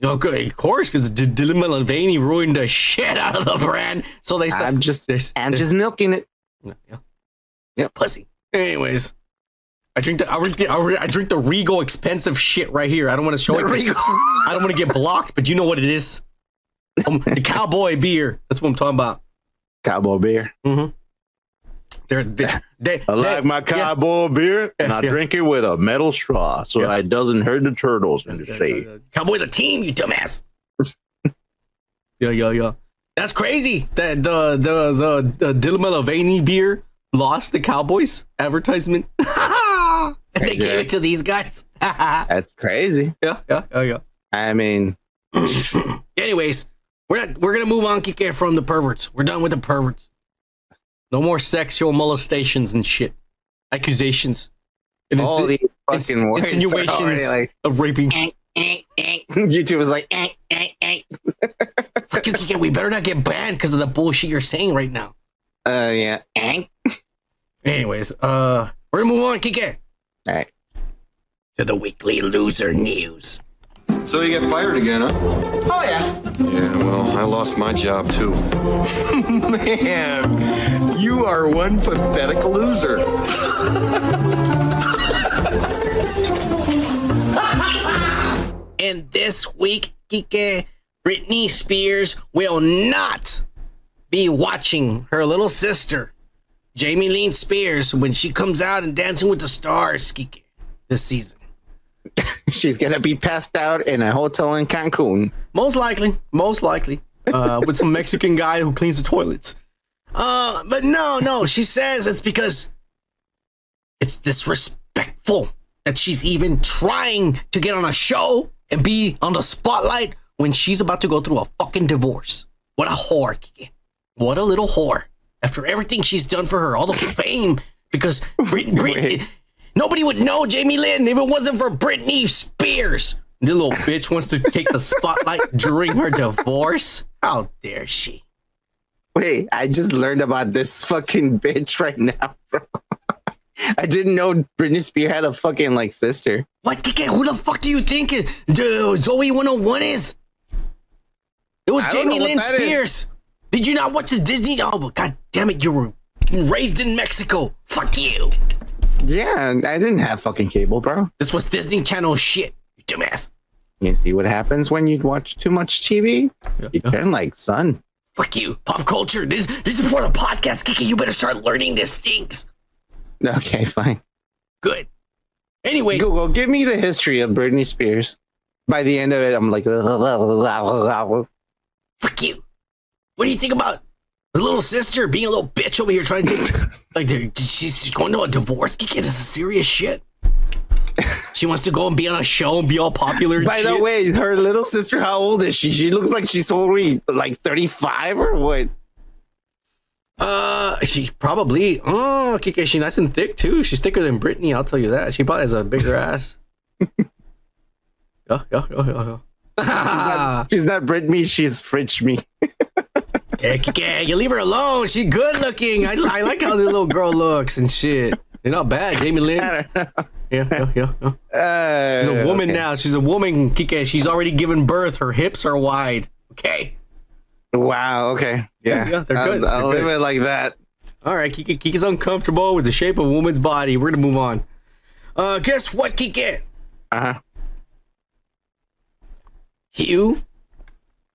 Okay, of course, because Dylan Mulvaney ruined the shit out of the brand. So they said, I'm just there's, I'm just milking it. Yeah, yeah. Yeah. Pussy. Anyways, I drink the I drink the, I drink the Regal expensive shit right here. I don't want to show The it. 'cause Regal. I don't want to get blocked, but you know what it is. The cowboy beer. That's what I'm talking about. Cowboy beer. Mm-hmm. They're, they, they, I like my yeah. cowboy beer, and I Yeah. drink it with a metal straw so Yeah. it doesn't hurt the turtles in the sea. Cowboy the team, you dumbass. <laughs> yeah, yeah, yeah. That's crazy. That the the the, the beer lost the Cowboys advertisement. <laughs> and they gave it to these guys. yeah, <laughs> That's crazy. yeah, yeah, yeah. I mean, <clears throat> Anyways, we're not we're gonna move on, Kike, from the perverts. We're done with the perverts. No more sexual molestations and shit. Accusations. And all insi- these ins- fucking words insinuations like of raping. <laughs> YouTube was like, eh, eh, eh. Fuck you, Kike. We better not get banned because of the bullshit you're saying right now. uh, yeah. Eh. Anyways, uh, we're gonna move on, Kike, All right. to the weekly loser news. So you get fired again, huh? Oh, yeah. Yeah, well, I lost my job too. <laughs> Man, you are one pathetic loser. <laughs> And this week, Kike, Britney Spears will not be watching her little sister, Jamie Lynn Spears, when she comes out and Dancing with the Stars, Kike, this season. <laughs> She's gonna be passed out in a hotel in Cancun. Most likely, most likely, uh, <laughs> with some Mexican guy who cleans the toilets. Uh, but no, no, she says it's because it's disrespectful that she's even trying to get on a show and be on the spotlight when she's about to go through a fucking divorce. What a whore, Kiki. What a little whore. After everything she's done for her, all the fame, because Brit- Brit-. <laughs> nobody would know Jamie Lynn if it wasn't for Britney Spears. The little bitch wants to take the spotlight during her divorce. How dare she? Wait, I just learned about this fucking bitch right now, bro. <laughs> I didn't know Britney Spears had a fucking like sister. What, Kike? Who the fuck do you think is, uh, Zoey 101 is? It was I Jamie Lynn that is. Spears. Did you not watch the Disney? Oh, god damn it, you were raised in Mexico. Fuck you. Yeah, I didn't have fucking cable, bro. This was Disney Channel shit. You dumbass. You see what happens when you watch too much TV? You turn like sun. Fuck you. Pop culture. This, this is for the podcast, Kiki. You better start learning these things. Okay, fine. Good. Anyways, Google, give me the history of Britney Spears. By the end of it, I'm like, <laughs> fuck you. what do you think about the little sister being a little bitch over here trying to take, <laughs> like, she's going to a divorce? Kike, this is serious shit. She wants to go and be on a show and be all popular. and By the shit. way, her little sister, how old is she? She looks like she's already like 35 or what? Uh, she probably. Oh, Kike, she's nice and thick too. She's thicker than Britney. I'll tell you that. She probably has a bigger ass. <laughs> Yeah, yeah, yeah, yeah. yeah. She's not Brit me, she's Fridge me. Yeah, you leave her alone. She's good looking. I, I like how the little girl looks and shit. They're not bad, Jamie Lynn. I don't know. Yeah, yeah, yeah. yeah. Uh, She's a woman okay. now. She's a woman, Kike. She's already given birth. Her hips are wide. Okay. Wow, okay. Yeah. Yeah, they're I'll- good. I'll, They're leave good. it like that. All right, Kike. Kike's uncomfortable with the shape of a woman's body. We're gonna move on. Uh, guess what, Kike? Uh-huh. Hugh?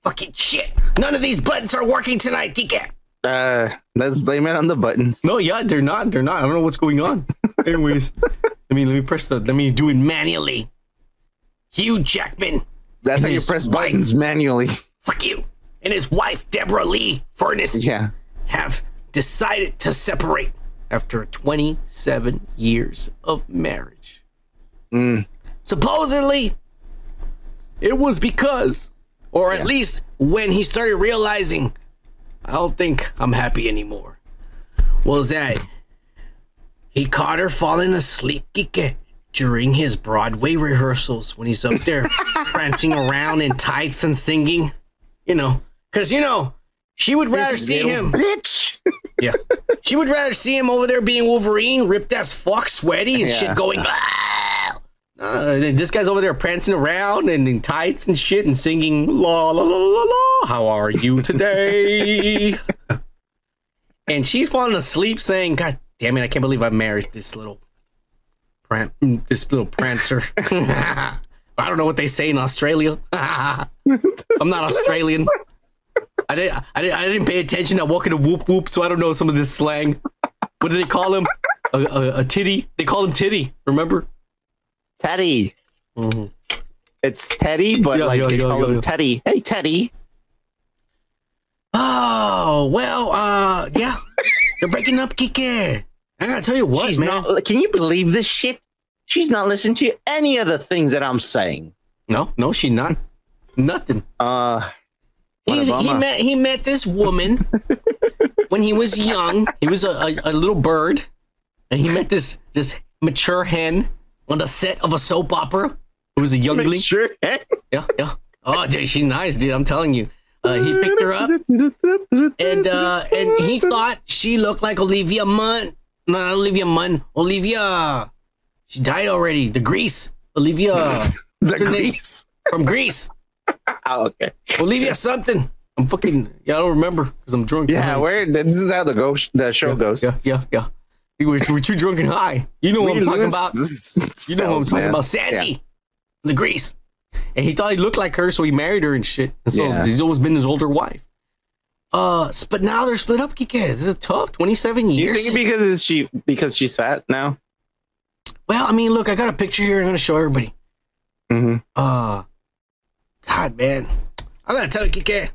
Fucking shit. None of these buttons are working tonight, Kike. Uh, let's blame it on the buttons. No, yeah, they're not. They're not. I don't know what's going on. <laughs> Anyways, let me let me press the. Let me do it manually. Hugh Jackman. That's how you press wife- buttons manually. Fuck you. And his wife, Deborra-Lee Furness, Yeah. have decided to separate after 27 years of marriage. Mm. Supposedly, it was because, or at Yeah. least when he started realizing, I don't think I'm happy anymore, was that he caught her falling asleep Kike, during his Broadway rehearsals when he's up there <laughs> prancing around in tights and singing. You know, because, you know, she would rather see him. Bitch. <laughs> Yeah. She would rather see him over there being Wolverine, ripped as fuck, sweaty and Yeah. shit going. Uh, this guy's over there prancing around and in tights and shit and singing la la la la la. How are you today? <laughs> and she's falling asleep saying, "God damn it! I can't believe I married this little pran- this little prancer." <laughs> I don't know what they say in Australia. <laughs> I'm not Australian. I didn't, I didn't. I didn't pay attention. I walk in a Woop Woop, so I don't know some of this slang. What do they call him? A, a, a titty. They call him titty. Remember? Teddy. Mhm. It's Teddy, but Yeah, like they call him. Teddy. Hey, Teddy. Oh well, uh, yeah. They're breaking up, Kike. I gotta tell you what, She's man. not. Can you believe this shit? She's not listening to any of the things that I'm saying. no, no, she's not. Nothing. Uh, He, he met he met this woman <laughs> when he was young. He was a, a, a little bird, and he met this this mature hen on the set of a soap opera. It was a youngling. sure. Yeah, yeah. Oh, dude, she's nice, dude. I'm telling you. Uh, he picked her up, and uh, and he thought she looked like Olivia Munn. No, not Olivia Munn. Olivia. She died already. The Grease. Olivia <laughs> the grease. from Greece. <laughs> Oh, okay. Olivia something. I'm fucking. Yeah, I don't remember because I'm drunk. Yeah, where this is how the go the show goes. Yeah, yeah, yeah. We're, we're too drunk and high. You know what I'm talking about. <laughs> You know what I'm talking man. about. Sandy, the Grease. And he thought he looked like her, so he married her and shit. And so Yeah. he's always been his older wife. Uh, but now they're split up. Kike. This is tough. 27 years. You think because is she because she's fat now? well, I mean, look, I got a picture here. I'm gonna show everybody. Mm-hmm. Uh, God, man, I gotta tell you, Kike.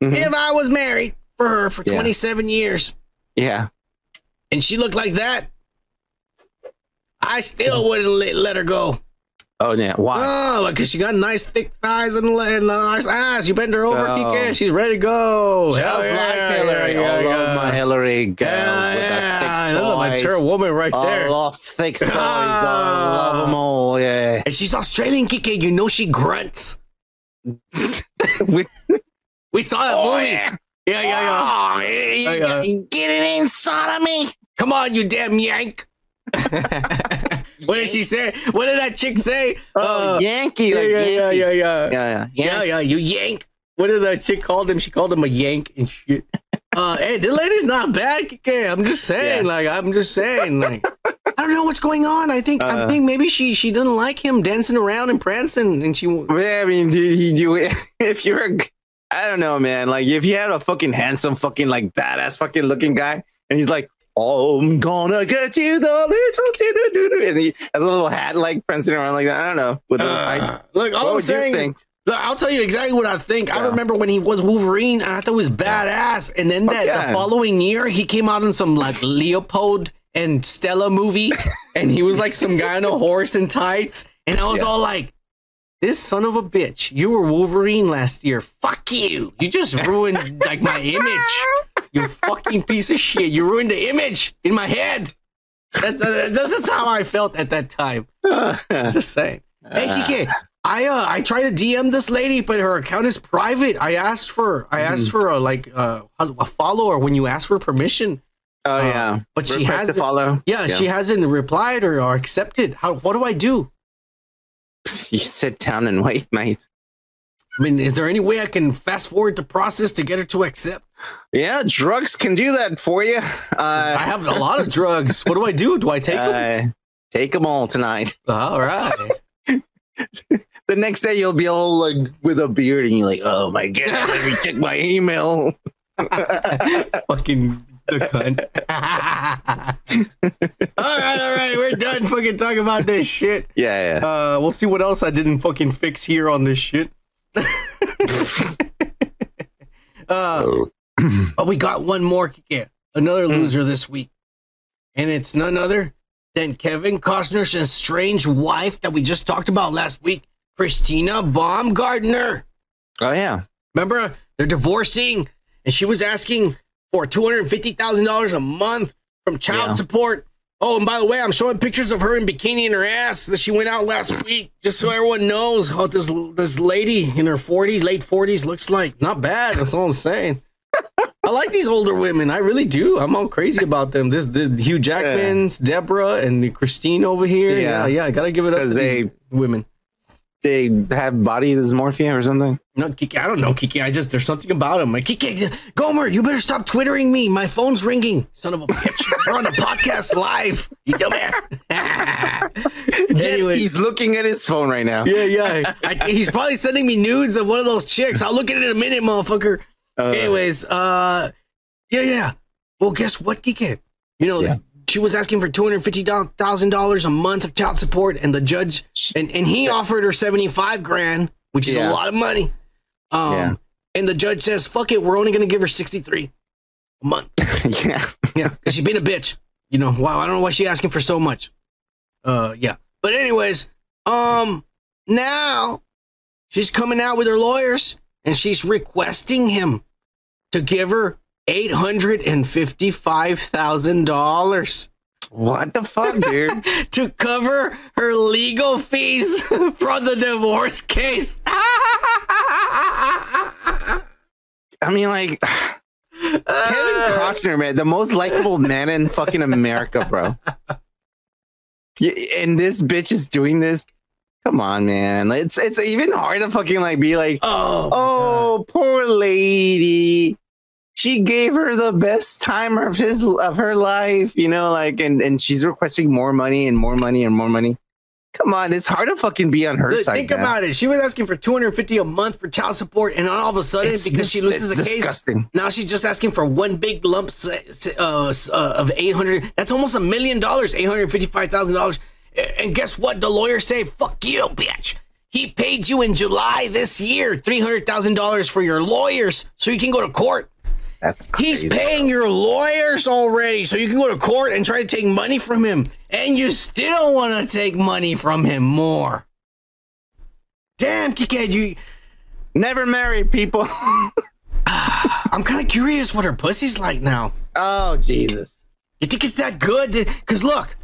Mhm. If I was married for her for Yeah. 27 years Yeah. And she looked like that, I still wouldn't let, let her go. Oh yeah. Why? Oh, because she got nice thick thighs and, and a nice ass. You bend her over, Oh. Kike. She's ready to go. Just Hell like yeah, Hillary. yeah, I yeah, love yeah. my Hillary girls Yeah, with yeah, the thick a boys. mature woman right there. All off thick boys. I <laughs> love them all. Yeah. And she's Australian, Kike. You know she grunts. We- <laughs> We saw that Oh, movie. yeah. Yeah, yeah, yeah. Oh, you, Yeah, you- yeah. you get it inside of me. Come on, you damn yank. <laughs> what did she say? What did that chick say? Oh, Uh, Yankee. yeah, Like yeah, yeah, Yankee. yeah, yeah, yeah, yeah. Yeah, yeah, you yank. What did that chick called him? She called him a yank and shit. Uh, hey, the lady's not bad. Kike. I'm just saying, Yeah. like, I'm just saying, like, I don't know what's going on. I think, I Uh. think maybe she she doesn't like him dancing around and prancing, and she. Yeah, I mean, you, you, you- <laughs> if you're a, I don't know, man. Like, if you had a fucking handsome, fucking like badass, fucking looking guy, and he's like, "I'm gonna get you the little kid," and he has a little hat, like prancing around like that. I don't know with. Uh, look, all I'm saying? Look, I'll tell you exactly what I think. I remember when he was Wolverine, and I thought it was badass. And then that yeah. the following year, he came out in some like <laughs> Leopold and Stella movie, and he was like some guy on a horse and tights. And I was all like, "This son of a bitch! You were Wolverine last year. Fuck you! You just ruined like my <laughs> image. You fucking piece of shit! You ruined the image in my head." That's, uh, this is how I felt at that time. <laughs> Just saying. Hey, Kike, I uh, I tried to DM this lady, but her account is private. I asked for I asked for a like uh, a follower when you ask for permission. Oh Uh, yeah, but she Request to hasn't- follow. Yeah, she hasn't replied or, or accepted. How what do I do? <laughs> You sit down and wait, mate. I mean, is there any way I can fast forward the process to get her to accept? Yeah, drugs can do that for you. Uh, I have a lot of drugs. What do I do? Do I take them? uh, take them all tonight. <laughs> All right. The next day you'll be all like with a beard, and you're like, "Oh my god, let me check my email." <laughs> fucking the cunt. <laughs> all right, all right, we're done fucking talking about this shit. Yeah, yeah. Uh, we'll see what else I didn't fucking fix here on this shit. <laughs> uh, but we got one more, yeah, another loser this week, and it's none other than Kevin Costner's strange wife that we just talked about last week, Christine Baumgartner. Oh yeah. Remember, they're divorcing, and she was asking for two hundred fifty thousand dollars a month from child Yeah. support. Oh, and by the way, I'm showing pictures of her in bikini and her ass that she went out last week, just so everyone knows how this this lady in her forties, late forties, looks like. Not bad. That's all I'm saying. I like these older women. I really do. I'm all crazy about them. This, this Hugh Jackman's, Deborah, and Christine over here. Yeah, Yeah. yeah. I gotta give it up to they- women. They have body dysmorphia or something. No, Kiki, I don't know, Kiki. I just, there's something about him. Like, Kiki, Gomer, you better stop twittering me. My phone's ringing. Son of a bitch. We're on a podcast live. You dumbass. <laughs> anyway. He's looking at his phone right now. Yeah, yeah. I, he's probably sending me nudes of one of those chicks. I'll look at it in a minute, motherfucker. Uh, Anyways, uh, yeah, yeah. Well, guess what, Kiki? You know, Yeah. She was asking for two hundred fifty thousand dollars a month of child support, and the judge and and he offered her seventy five grand, which is a lot of money. Um, Yeah. and the judge says, "Fuck it, we're only gonna give her sixty three a month." <laughs> yeah. Yeah, because she's being a bitch. You know, wow, I don't know why she's asking for so much. Uh, yeah. But anyways, um, now she's coming out with her lawyers and she's requesting him to give her eight hundred and fifty-five thousand dollars What the fuck, dude? <laughs> to cover her legal fees <laughs> from the divorce case. <laughs> I mean, like Kevin Costner, man, the most likable man in fucking America, bro. And this bitch is doing this. Come on, man. It's it's even hard to fucking like be like, Oh, oh, poor lady. She gave her the best time of his of her life, you know, like, and and she's requesting more money and more money and more money. Come on, it's hard to fucking be on her Look, side. think man. about it. She was asking for 250 a month for child support, and all of a sudden, It's because dis- she loses the case, disgusting. now she's just asking for one big lump uh, uh, of 800. That's almost a million dollars, $855,000. And guess what? The lawyers say, fuck you, bitch. He paid you in July this year $300,000 for your lawyers so you can go to court. That's He's paying your lawyers already, so you can go to court and try to take money from him, and you still want to take money from him more. Damn, Kiked, you. Never marry people. <sighs> I'm kind of curious what her pussy's like now. oh Jesus. You think it's that good? Because look,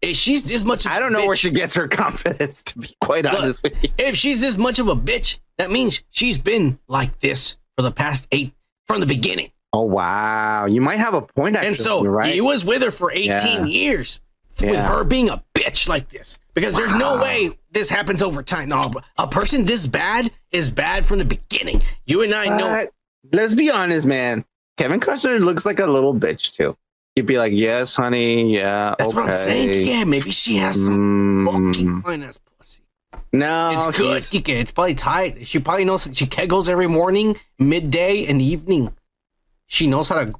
if she's this much, of I don't know where she gets her confidence, to be quite Look, honest with you. If she's this much of a bitch, that means she's been like this for the past eight from the beginning. Oh wow, you might have a point. Actually, And so right. he was with her for 18 Yeah. years with Yeah. her being a bitch like this. Because there's no way this happens over time. No, a person this bad is bad from the beginning. You and I know. But let's be honest, man. Kevin Costner looks like a little bitch too. You'd be like, "Yes, honey, yeah, That's okay." what I'm saying. Yeah, maybe she has some fucking Mm, fine ass. No, It's good. he's- It's probably tight. She probably knows she kegels every morning, midday, and evening. She knows how to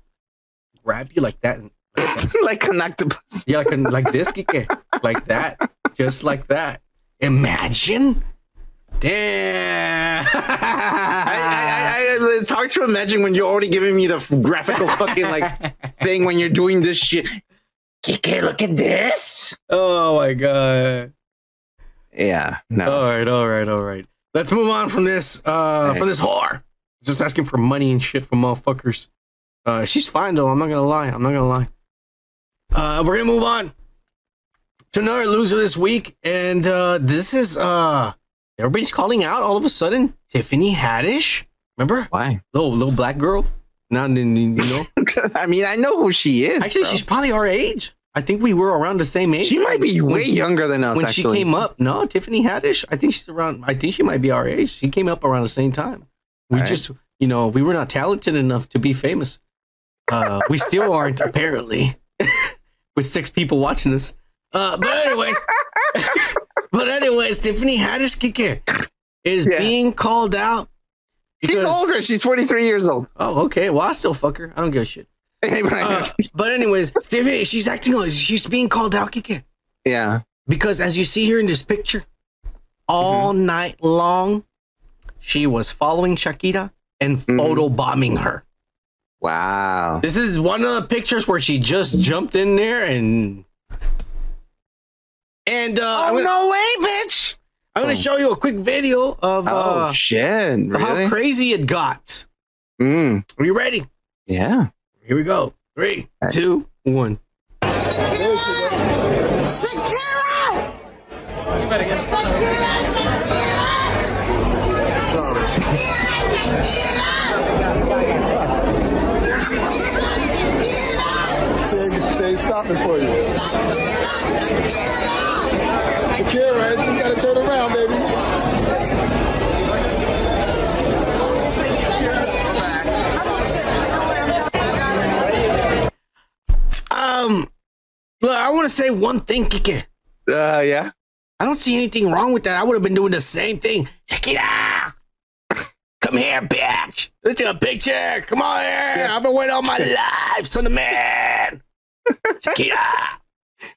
grab you like that. and- Like <laughs> like an octopus. Yeah, like, like this, Kike. Like that. Just like that. Imagine. Damn. I, I, I, it's hard to imagine when you're already giving me the graphical fucking like <laughs> thing when you're doing this shit. Kike, look at this. oh my god. Yeah, no. All right, all right, all right. Let's move on from this. Uh, from this whore. Just asking for money and shit from motherfuckers. Uh, she's fine though. I'm not gonna lie. I'm not gonna lie. Uh, we're gonna move on to another loser this week, and uh, this is uh, everybody's calling out all of a sudden. Tiffany Haddish. Remember? Why? Little little black girl. Now you know. <laughs> I mean, I know who she is. Actually, bro. she's probably our age. I think we were around the same age. she might be way When- younger than us. when actually. she came up. No, Tiffany Haddish. I think she's around. I think she might be our age. She came up around the same time. We right. just, you know, we were not talented enough to be famous. Uh, we still aren't, apparently, <laughs> with six people watching us. Uh, but anyways, <laughs> but anyways, Tiffany Haddish Kike is Yeah. being called out. She's older. She's 43 years old. Oh, okay. Well, I still fuck her. I don't give a shit. Uh, but anyways, she's acting like she's being called out, again. yeah. Because as you see here in this picture, all Mm-hmm. night long, she was following Shakira and Mm-hmm. photo bombing her. Wow. This is one of the pictures where she just jumped in there and and uh, I'm Oh gonna, no way, bitch! I'm gonna show you a quick video of Oh uh, shit! of how crazy it got. Mm. Are you ready? Yeah. Here we go. Three, two, one. She ain't stopping for you. Shakira, you gotta turn around, baby. Um, look, I want to say one thing, Kike. Uh, yeah. I don't see anything wrong with that. I would have been doing the same thing. Shakira, come here, bitch. Let's take a picture. Come on here. I've been waiting all my <laughs> life, son of man. Shakira.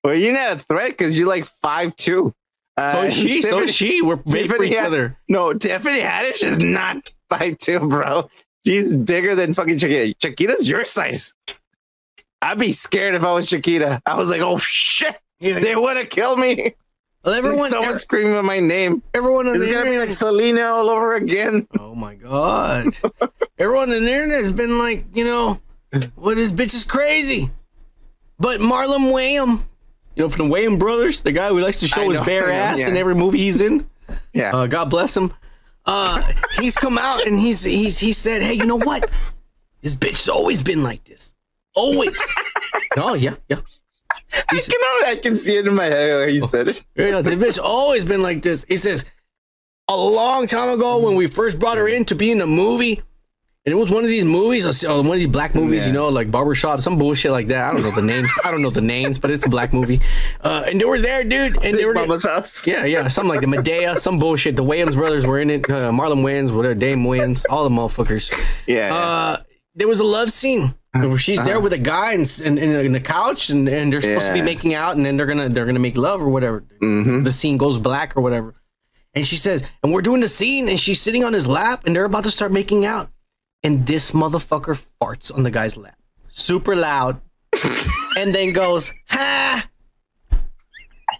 Well, you're not a threat because you're like five two. Uh, So is she. So is she. We're made for each Had- other. No, Tiffany Haddish is not five two, bro. She's bigger than fucking Shakira. Shakira's your size. I'd be scared if I was Shakira. I was like, oh shit, they want to kill me. Well, everyone, <laughs> someone screaming my name. everyone on It's the internet. like Selena all over again. <laughs> oh my god. everyone on the internet has been like, you know, well, this bitch is crazy. But Marlon Wayans, you know, from the Wayans brothers, the guy who likes to show I his know, bare know, ass yeah. in every movie he's in. Yeah. Uh, God bless him. Uh, he's come out and he's he's he said, "Hey, you know what? This bitch's always been like this. Always." <laughs> oh yeah, yeah. I can, I can see it in my head he said it. Yeah, the bitch always been like this. He says, a long time ago when we first brought her in to be in a movie, and it was one of these movies, uh, one of these black movies, you know, like Barbershop, some bullshit like that. I don't know the names. I don't know the names, but it's a black movie. Uh, and they were there, dude, and they were Mama's house. Yeah, yeah, something like the Madea, some bullshit. The Williams brothers were in it. Uh, Marlon Wayans, whatever, Dame Wayans, all the motherfuckers. Yeah. Uh, there was a love scene where she's there with a guy and in, in, in the couch, and, and they're supposed to be making out, and then they're gonna they're gonna make love or whatever. Mhm. The scene goes black or whatever, and she says, and we're doing the scene, and she's sitting on his lap, and they're about to start making out, and this motherfucker farts on the guy's lap, super loud, <laughs> and then goes, ha.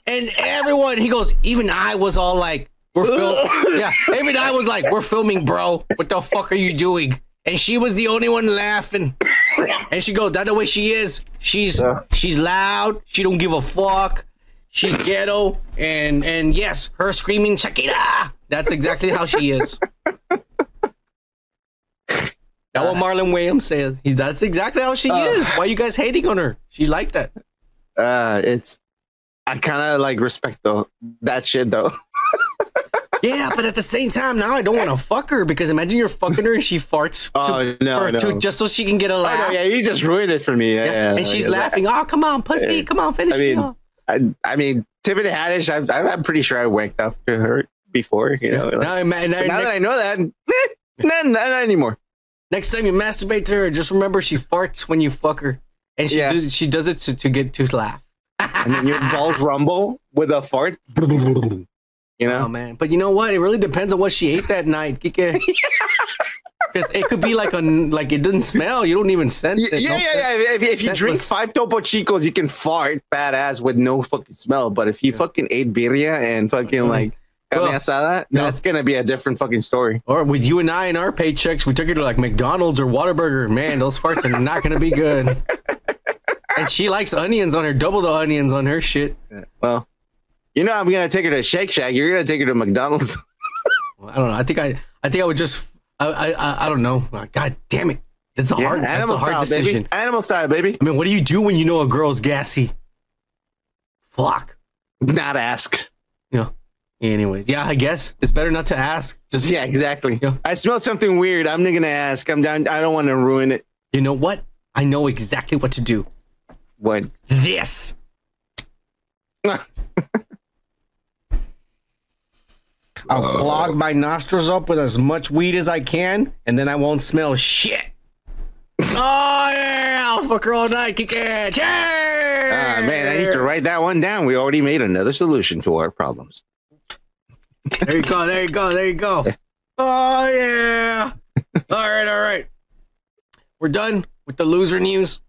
And everyone, he goes, even I was all like, we're filming. <laughs> yeah, even I was like, we're filming, bro. What the fuck are you doing? And she was the only one laughing. And she goes, that's the way she is. She's she's loud. She don't give a fuck. She's ghetto. And and yes, her screaming Shakira. That's exactly how she is. That's what Marlon Williams says. He's that's exactly how she is. Why you guys hating on her? She's like that. Uh, it's. I kind of like respect though that shit though. <laughs> Yeah, but at the same time, now I don't want to fuck her because imagine you're fucking her and she farts to, Oh, no, no. to- just so she can get a Oh, laugh. no, yeah, you just ruined it for me. Yeah, Yeah, yeah, and she's laughing. Oh, come on, pussy. Yeah. Come on, finish I me mean, off. I, I mean, Tiffany Haddish. I, I'm pretty sure I wanked up to her before. You know, like- Now, ima- now, now that I know that, eh, not, not, not anymore. next time you masturbate to her, just remember she farts when you fuck her, and she Yeah. does, she does it to, to get to laugh. And then your balls <laughs> rumble with a fart. You oh, know, Oh man, but you know what? It really depends on what she ate that night, Kike. <laughs> <laughs> Because it could be like a like it didn't smell. You don't even sense it. yeah, No yeah. yeah. If, if you drink five Topo Chicos, you can fart badass with no fucking smell. But if you fucking ate birria and fucking mm-hmm. like carne Well, asada, no. that's gonna be a different fucking story. Or with you and I and our paychecks, we took her to like McDonald's or Whataburger. Man, those farts are not gonna be good. <laughs> And she likes onions on her, double the onions on her shit. Well, you know, I'm gonna take her to Shake Shack. You're gonna take her to McDonald's. <laughs> I don't know. I think I, I think I would just, I, I, I, don't know. God damn it, it's a Yeah, hard, that's a animal hard style, decision. baby. Animal style, baby. I mean, what do you do when you know a girl's gassy? Fuck. Not ask. Yeah. Anyways, yeah, I guess it's better not to ask. Just Yeah, exactly. I smell something weird. I'm not gonna ask. I'm down. I don't want to ruin it. you know what? I know exactly what to do. What? This. <laughs> I'll clog my nostrils up with as much weed as I can, and then I won't smell shit. oh yeah, I'll fuck her all night. Kick it. Cheers! Ah, man, I need to write that one down. We already made another solution to our problems. There you go. There you go. There you go. <laughs> Oh yeah. all right. All right. We're done with the loser news,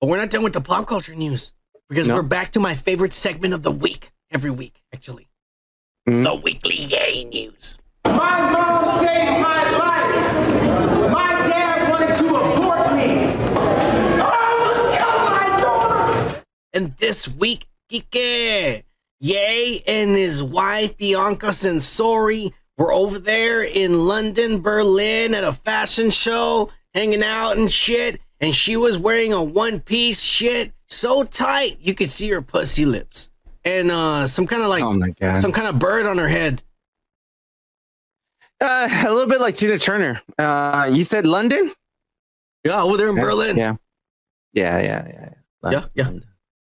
but we're not done with the pop culture news because No. we're back to my favorite segment of the week. Every week, actually, Mhm. the weekly yay news. My mom saved my life. My dad wanted to abort me. Oh, kill my daughter. And this week, Kike, Ye and his wife Bianca Censori were over there in London, Berlin at a fashion show, hanging out and shit. And she was wearing a one piece shit so tight you could see her pussy lips. And uh some kind of like Oh my god. some kind of bird on her head. Uh, a little bit like Tina Turner. Uh, you said London? Yeah, over there in Berlin. Yeah. Yeah, yeah, yeah. Yeah, yeah.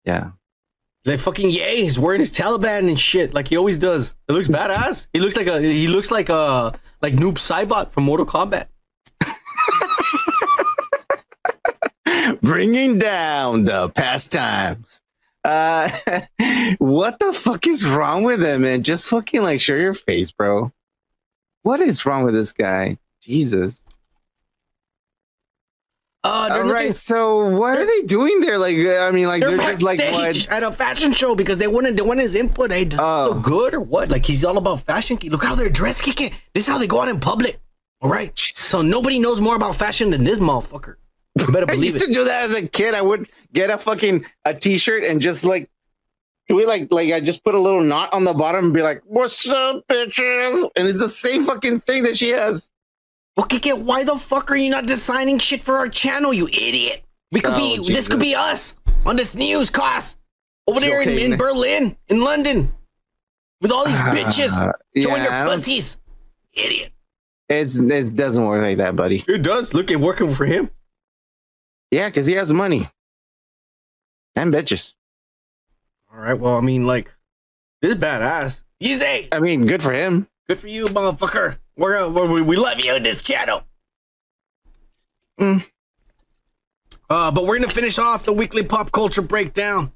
Yeah. Like fucking Ye, he's wearing his Taliban and shit like he always does. It looks badass. He looks like a he looks like a like Noob Saibot from Mortal Kombat. <laughs> Bringing down the pastimes. Uh, <laughs> what the fuck is wrong with him, man? Just fucking like show your face, bro. What is wrong with this guy? Jesus. Uh, All looking, right, so what are they doing there? Like, I mean, like they're, they're, just like what? at a fashion show because they wanted they want his input. Hey, does Oh. look good or what? Like he's all about fashion. Look how they're dressed, kicking. This is how they go out in public. All right. So nobody knows more about fashion than this motherfucker. You better <laughs> believe I used it. to do that as a kid. I would get a fucking a t-shirt and just like do it like like I just put a little knot on the bottom and be like, "What's up, bitches?" And it's the same fucking thing that she has. Well, Kike, why the fuck are you not designing shit for our channel, you idiot? We could Oh, be this could be us on this news cast over there in, Okay, in man. Berlin, in London, with all these bitches Uh, showing yeah, I your don't- pussies. Idiot. It's it doesn't work like that, buddy. It does. Look at working for him. Yeah, because he has money and bitches. All right. Well, I mean, like, this is badass. Easy. I mean, good for him. Good for you, motherfucker. We're, uh, we we love you in this channel. Mm. Uh, but we're gonna finish off the weekly pop culture breakdown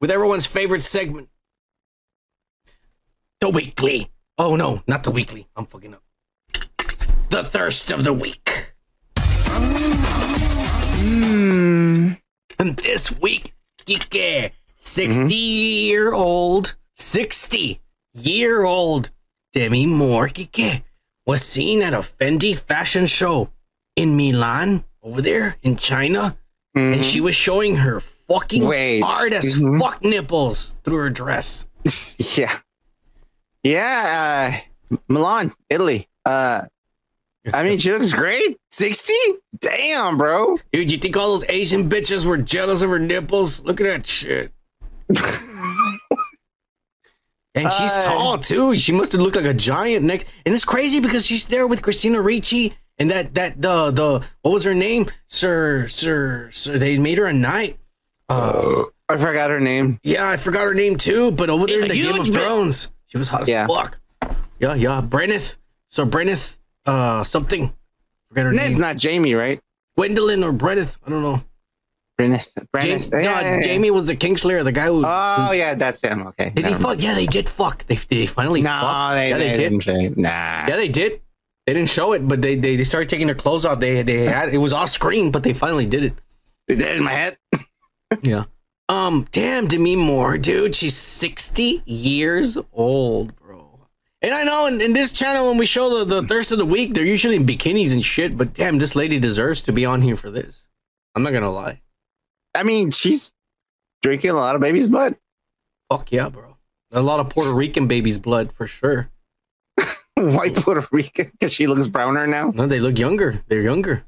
with everyone's favorite segment, the weekly. Oh no, not the weekly. I'm fucking up. The thirst of the week. Mm. And this week, Kike, 60 year old, 60 year old Demi Moore, Kike, was seen at a Fendi fashion show in Milan, over there in China, and she was showing her fucking Wait. hard as Mhm. fuck nipples through her dress. <laughs> yeah, yeah. Uh, Milan, Italy. Uh, I mean, she looks great. Sixty? Damn, bro. Dude, you think all those Asian bitches were jealous of her nipples? Look at that shit. <laughs> and she's Uh, tall too. She must have looked like a giant next. And it's crazy because she's there with Christina Ricci and that that the the what was her name? Sir Sir Sir. They made her a knight. Uh, I forgot her name. yeah, I forgot her name too. But over there She's in the Game of bitch. Thrones, she was hot as Yeah. fuck. Yeah, yeah. Brenneth. So Brenneth. Uh, something. Forgot her Her name's name. not Jamie, right? Gwendolyn or Brenneth. I don't know. Brenneth, Jamie, Brenneth. no, yeah, yeah, yeah. Jamie was the Kingslayer, the guy who. Oh yeah, that's him. Okay. did he mind. fuck? Yeah, they did fuck. They, did they finally No, fuck? they, yeah, they, they did. didn't say- Nah. Yeah, they did. They didn't show it, but they, they, they started taking their clothes off. They they had it was off screen, but they finally did it. They did it in my head. <laughs> Yeah. Um, damn Demi Moore, dude. She's 60 years old, bro. And I know in, in this channel, when we show the, the thirst of the week, they're usually in bikinis and shit, but damn, this lady deserves to be on here for this. I'm not gonna lie. I mean, she's drinking a lot of baby's blood. Fuck yeah, bro. A lot of Puerto Rican baby's blood for sure. <laughs> White Puerto Rican because she looks browner now. No, they look younger. They're younger.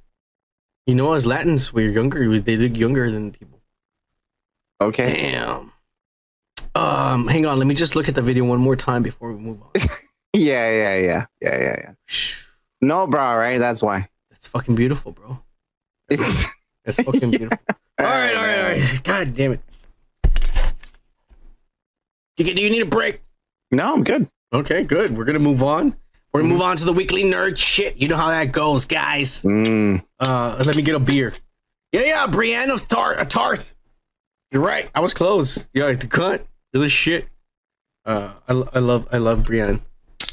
You know, as Latins, we're younger. They look younger than people. Okay. Damn. Um, hang on. Let me just look at the video one more time before we move on. <laughs> Yeah, yeah, yeah, yeah, yeah, yeah. No bra, right? That's why. That's fucking beautiful, bro. That's <laughs> fucking beautiful. All right, all right, all right. <laughs> God damn it. You, do you need a break? No, I'm good. Okay, good. We're gonna move on. We're gonna move on to the weekly nerd shit. You know how that goes, guys. Mm. Uh, let me get a beer. Yeah, yeah, Brienne of Tar- uh, Tarth. You're right. I was close. Yeah, the cunt. You're the shit. Uh, I, I love, I love Brienne.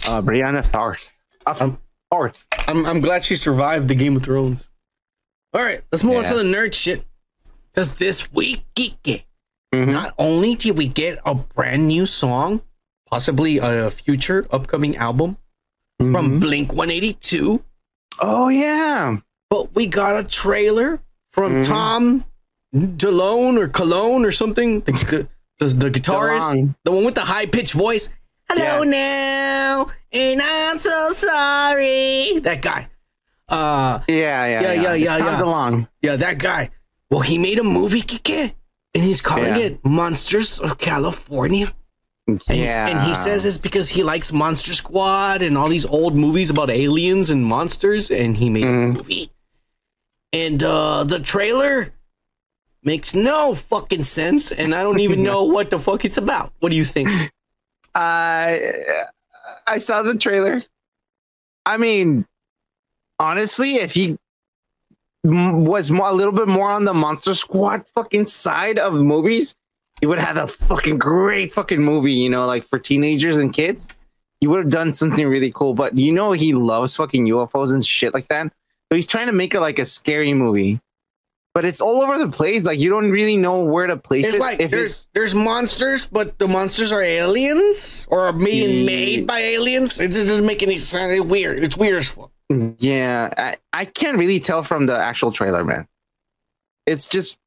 Uh, Brianna Tharth. I'm, Tarth. I'm, I'm glad she survived the Game of Thrones. All right, let's move on to the nerd shit. Because this week, Geeky, Mhm. not only did we get a brand new song, possibly a future upcoming album from Blink 182, Oh yeah. but we got a trailer from Mhm. Tom DeLone or Cologne or something. The, the, the guitarist, DeLonge. the one with the high pitched voice. Hello now, and I'm so sorry. That guy. Uh, Yeah, yeah, Yeah, yeah, yeah, Tom yeah. DeLonge. yeah, that guy. Well, he made a movie, Kike, and he's calling Yeah. it Monsters of California. And, Yeah. and he says it's because he likes Monster Squad and all these old movies about aliens and monsters, and he made a Mhm. movie. And uh, the trailer makes no fucking sense, and I don't even <laughs> know what the fuck it's about. What do you think? Uh, I saw the trailer. I mean, honestly, if he was more, a little bit more on the Monster Squad fucking side of movies, he would have a fucking great fucking movie, you know, like for teenagers and kids. He would have done something really cool. But you know, he loves fucking UFOs and shit like that. So he's trying to make it like a scary movie. But it's all over the place. Like you don't really know where to place It's it. like if there's there's monsters, but the monsters are aliens or are being made by aliens. It just doesn't make any sense. It's weird. It's weird as fuck. Yeah, I, I can't really tell from the actual trailer, man. It's just,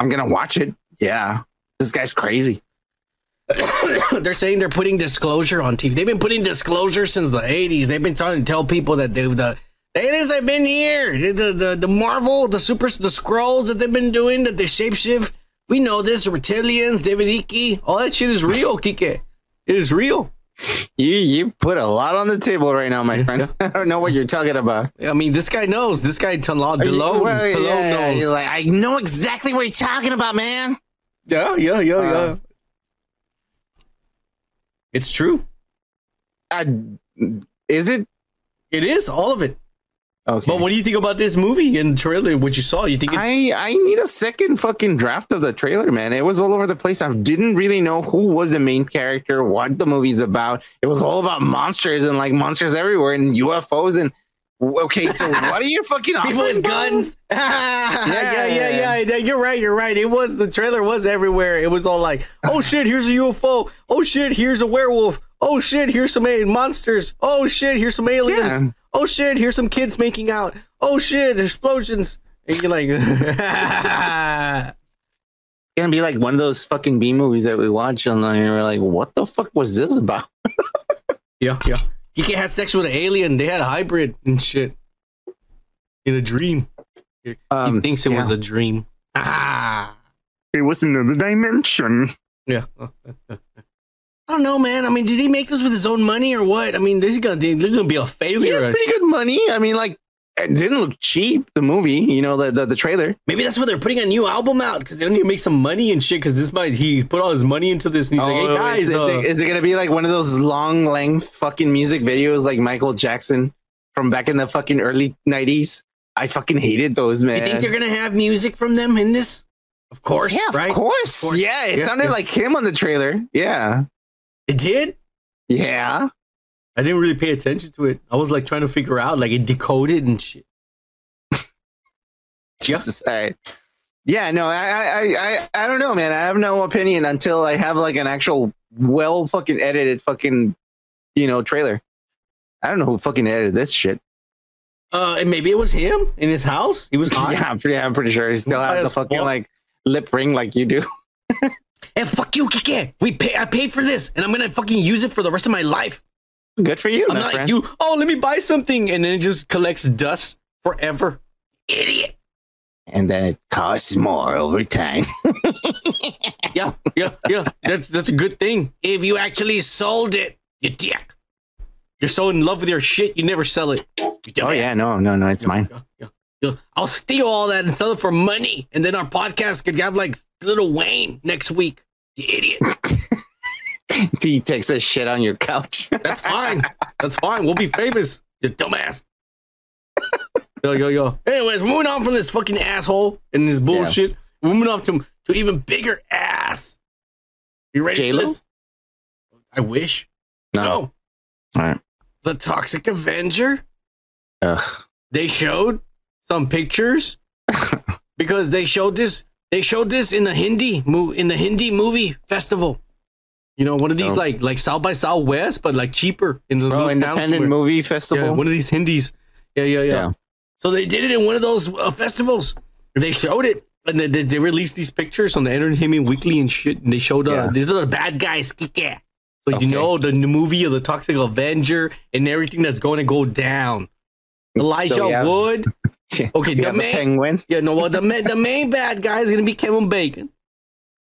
I'm gonna watch it. Yeah, this guy's crazy. <coughs> they're saying they're putting disclosure on TV. They've been putting disclosure since the 80s. They've been trying to tell people that they, the, the I've been here. The, the, the, Marvel, the super, the scrolls that they've been doing, that they shapeshift. We know this. The reptilians, David Icke, all that shit is real, Kike. It is real. You you put a lot on the table right now, my friend. <laughs> I don't know what you're talking about. I mean, this guy knows. This guy, Talon, Delone, well, Delone yeah, knows. You're like, I know exactly what you're talking about, man. yeah, yeah, yeah, yeah. Uh, It's true. I, is it It is all of it. Okay? But what do you think about this movie and trailer? What you saw? You think it, I I need a second fucking draft of the trailer, man. It was all over the place. I didn't really know who was the main character, what the movie's about. It was all about monsters and like monsters everywhere and UFOs and okay. So <laughs> what are you fucking people with guns? <laughs> yeah, yeah, yeah, yeah. You're right. You're right. It was the trailer was everywhere. It was all like, oh shit, here's a UFO. Oh shit, here's a werewolf. Oh shit, here's some a- monsters. Oh shit, here's some aliens. Yeah. Oh shit, here's some kids making out. Oh shit, explosions. And you're like, <laughs> It's gonna be like one of those fucking B movies that we watch and like, we're like, what the fuck was this about? <laughs> yeah, yeah. He can't have sex with an alien. They had a hybrid and shit in a dream. He Um, thinks it was a dream. Ah. It was another dimension. Yeah. <laughs> I don't know, man. I mean, did he make this with his own money or what? I mean, this is gonna, gonna be a failure. pretty good money. I mean, like, it didn't look cheap. The movie, you know, the the, the trailer. Maybe that's why they're putting a new album out because they need to make some money and shit. Because this might he put all his money into this. And he's like, hey Oh, guys, is, uh, it, is it gonna be like one of those long length fucking music videos like Michael Jackson from back in the fucking early nineties? I fucking hated those, man. you think they're gonna have music from them in this? Of course, Yeah, right? of course. Of course. Yeah, it Yeah, sounded yeah. like him on the trailer. Yeah. It did. Yeah. I didn't really pay attention to it. I was like trying to figure out, like it decoded and shit. <laughs> Jesus. All right. Yeah, no, I, I, I, I, I don't know, man. I have no opinion until I have like an actual well fucking edited fucking, you know, trailer. I don't know who fucking edited this shit. Uh, and maybe it was him in his house. He was <laughs> hot. Yeah, I'm pretty, I'm pretty sure he still has the fucking fuck. like lip ring like you do. <laughs> And fuck you, Kike. We pay. I paid for this, and I'm gonna fucking use it for the rest of my life. Good for you, I'm my not friend. you. Oh, let me buy something, and then it just collects dust forever. Idiot. And then it costs more over time. <laughs> Yeah, yeah, yeah. That's that's a good thing. If you actually sold it, you dick. You're so in love with your shit, you never sell it. Oh dumbass. yeah, no, no, no, it's mine. Yeah, yeah, yeah. I'll steal all that and sell it for money, and then our podcast could have like little Wayne next week. You idiot. <laughs> he takes a shit on your couch. That's fine. That's fine. We'll be famous. You dumbass. Yo, yo, yo. Anyways, moving on from this fucking asshole and this bullshit. We're moving on to, to even bigger ass. You ready J-Lo? for this? I wish. No. No. All right. The Toxic Avenger. Ugh. They showed some pictures <laughs> because they showed this. They showed this in the Hindi mo- in the Hindi movie festival. You know, one of these Oh. like like South by Southwest, but like cheaper in the Oh, independent movie Yeah, festival. one of these Hindis. Yeah, yeah, yeah, Yeah. So they did it in one of those uh, festivals. They showed it, and they, they, released these pictures on the Entertainment Weekly and shit. And they showed uh, Yeah. these are the bad guys. So Okay. you know the new movie of the Toxic Avenger and everything that's going to go down. Elijah So have- Wood. <laughs> Okay, the main, penguin. yeah, no, well, the main, the main bad guy is gonna be Kevin Bacon.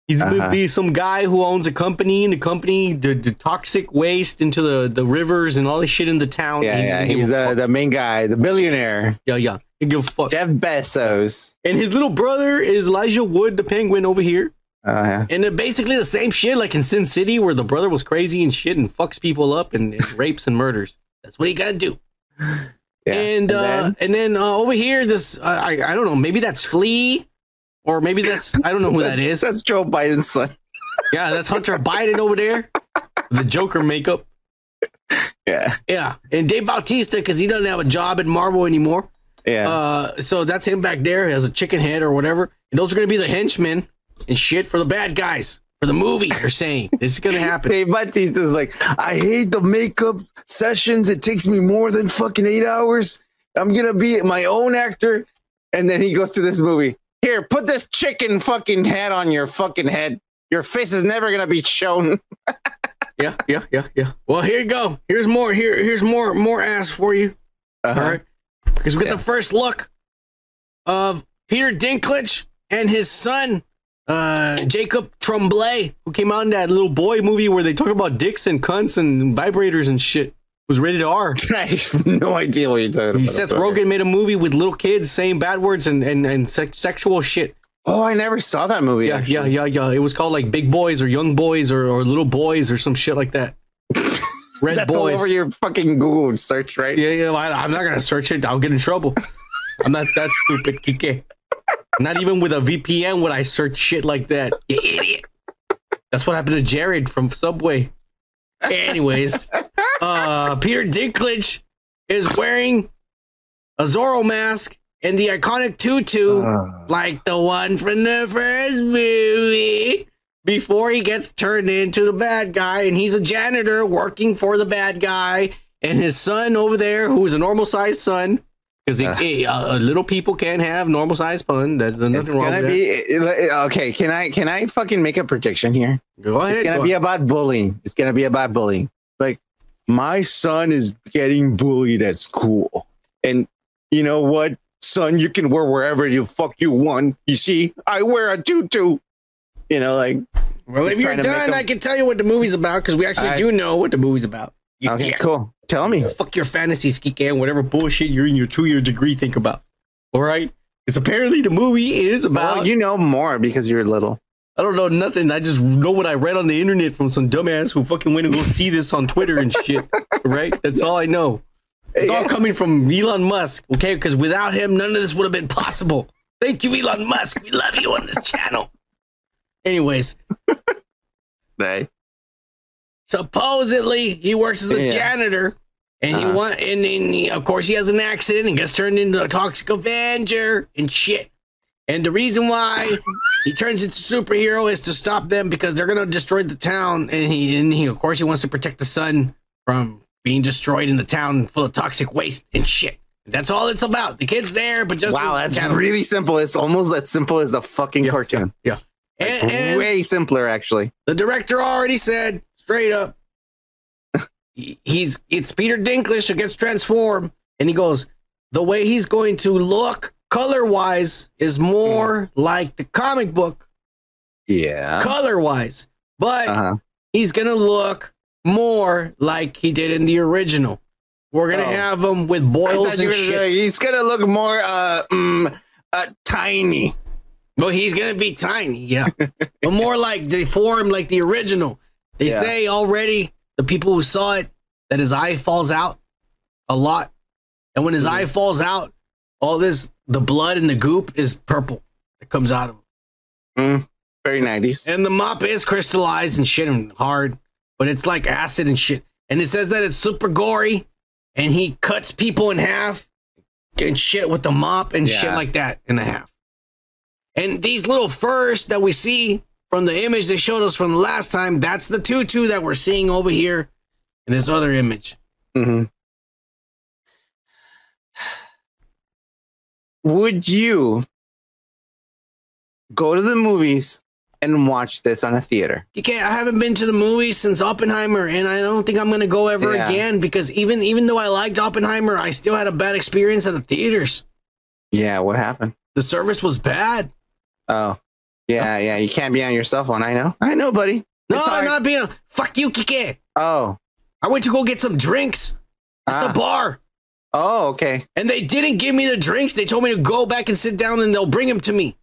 He's gonna Uh-huh. be some guy who owns a company, and the company the, the toxic waste into the, the rivers and all this shit in the town. Yeah, He- yeah. he He's the, the main guy, the billionaire, yeah, yeah. He give a fuck. Jeff Bezos. And his little brother is Elijah Wood, the penguin over here. Uh, yeah. And they're basically the same shit, like in Sin City, where the brother was crazy and shit and fucks people up and, and <laughs> rapes and murders. That's what he gotta do. Yeah. And uh, then- and then uh, over here, this uh, I I don't know, maybe that's Flea, or maybe that's I don't know who that is. that's Joe Biden's son. Yeah, that's Hunter Biden over there, the Joker makeup. Yeah, Yeah, and Dave Bautista because he doesn't have a job at Marvel anymore. yeah. Uh, so that's him back there. He has a chicken head or whatever. And those are gonna be the henchmen and shit for the bad guys for the movie. They're saying <laughs> this is gonna happen. Dave Bautista's like, I hate the makeup sessions. It takes me more than fucking eight hours. I'm gonna be my own actor. And then he goes to this movie. Here, put this chicken fucking head on your fucking head. Your face is never gonna be shown. <laughs> Yeah, yeah, yeah, yeah. Well, here you go. Here's more. Here, here's more, more ass for you. Uh-huh. All right, because we get Yeah. the first look of Peter Dinklage and his son, uh, Jacob Tremblay, who came out in that little boy movie where they talk about dicks and cunts and vibrators and shit. Was rated R. <laughs> I have no idea what you're talking about. Seth Rogen made a movie with little kids saying bad words and and, and sex sexual shit. Oh, I never saw that movie. Yeah, actually. yeah, yeah, yeah. It was called like Big Boys or Young Boys or, or Little Boys or some shit like that. <laughs> Red That's all Boys. over your fucking Google search, right? Yeah, yeah. I, I'm not gonna search it. I'll get in trouble. <laughs> I'm not that stupid, Kike. Not even with a VPN would I search shit like that. You idiot. That's what happened to Jared from Subway. Anyways, uh, Peter Dinklage is wearing a Zorro mask and the iconic tutu, like the one from the first movie, before he gets turned into the bad guy. And he's a janitor working for the bad guy. And his son over there, who is a normal sized son, because uh, little people can't have normal sized pun. There's nothing It's wrong gonna with that. be okay. Can I can I fucking make a prediction here? Go ahead. It's gonna go be ahead. about bullying. It's gonna be about bullying. Like my son is getting bullied at school, and you know what, son, you can wear wherever you fuck you want. You see, I wear a tutu. You know, like Well, if you're trying to make done, them- I can tell you what the movie's about because we actually I- do know what the movie's about. You okay, dick. cool. Tell me. Fuck your fantasies, Kike, and whatever bullshit you're in your two year degree think about. All right? Because apparently the movie is about. Well, you know more because you're little. I don't know nothing. I just know what I read on the internet from some dumbass who fucking went and go see this on Twitter and shit. <laughs> Right? That's all I know. It's all coming from Elon Musk, okay? Because without him, none of this would have been possible. Thank you, Elon Musk. We love you on this channel. Anyways, <laughs> Right. Supposedly he works as a Yeah. janitor, and he Uh-huh. want, and then he, of course he has an accident and gets turned into a toxic Avenger and shit. And the reason why he turns into superhero is to stop them because they're gonna destroy the town, and he and he of course he wants to protect the sun from being destroyed in the town full of toxic waste and shit. That's all it's about. The kid's there, but just wow, that's really simple. It's almost as simple as the fucking cartoon. yeah. And, and Way simpler, actually. the director already said straight up, he's it's Peter Dinklage who gets transformed, and he goes, the way he's going to look color wise is more like the comic book Yeah. color wise, but Uh-huh. he's gonna look more like he did in the original. We're gonna Oh. have him with boils and shit. say he's gonna look more uh, mm, uh tiny. Well, he's gonna be tiny, yeah, but more like deformed, like the original. They Yeah. say already the people who saw it that his eye falls out a lot, and when his Mm-hmm. eye falls out, all this the blood and the goop is purple that comes out of him, Mm, very nineties. and the mop is crystallized and shit and hard, but it's like acid and shit. And it says that it's super gory, and he cuts people in half and shit with the mop and shit like that in the half. And these little furs that we see from the image they showed us from the last time, that's the tutu that we're seeing over here in this other image. hmm Would you go to the movies and watch this on a theater? You can't. I haven't been to the movies since Oppenheimer, and I don't think I'm gonna go ever Yeah. again because even even though I liked Oppenheimer, I still had a bad experience at the theaters. Yeah, what happened? The service was bad. Oh, yeah, yeah. You can't be on your cell phone. I know. I know, buddy. No, It's I'm hard. not being. A, fuck you, Kike. Oh, I went to go get some drinks at ah. the bar, oh, okay. and they didn't give me the drinks. They told me to go back and sit down, and they'll bring them to me.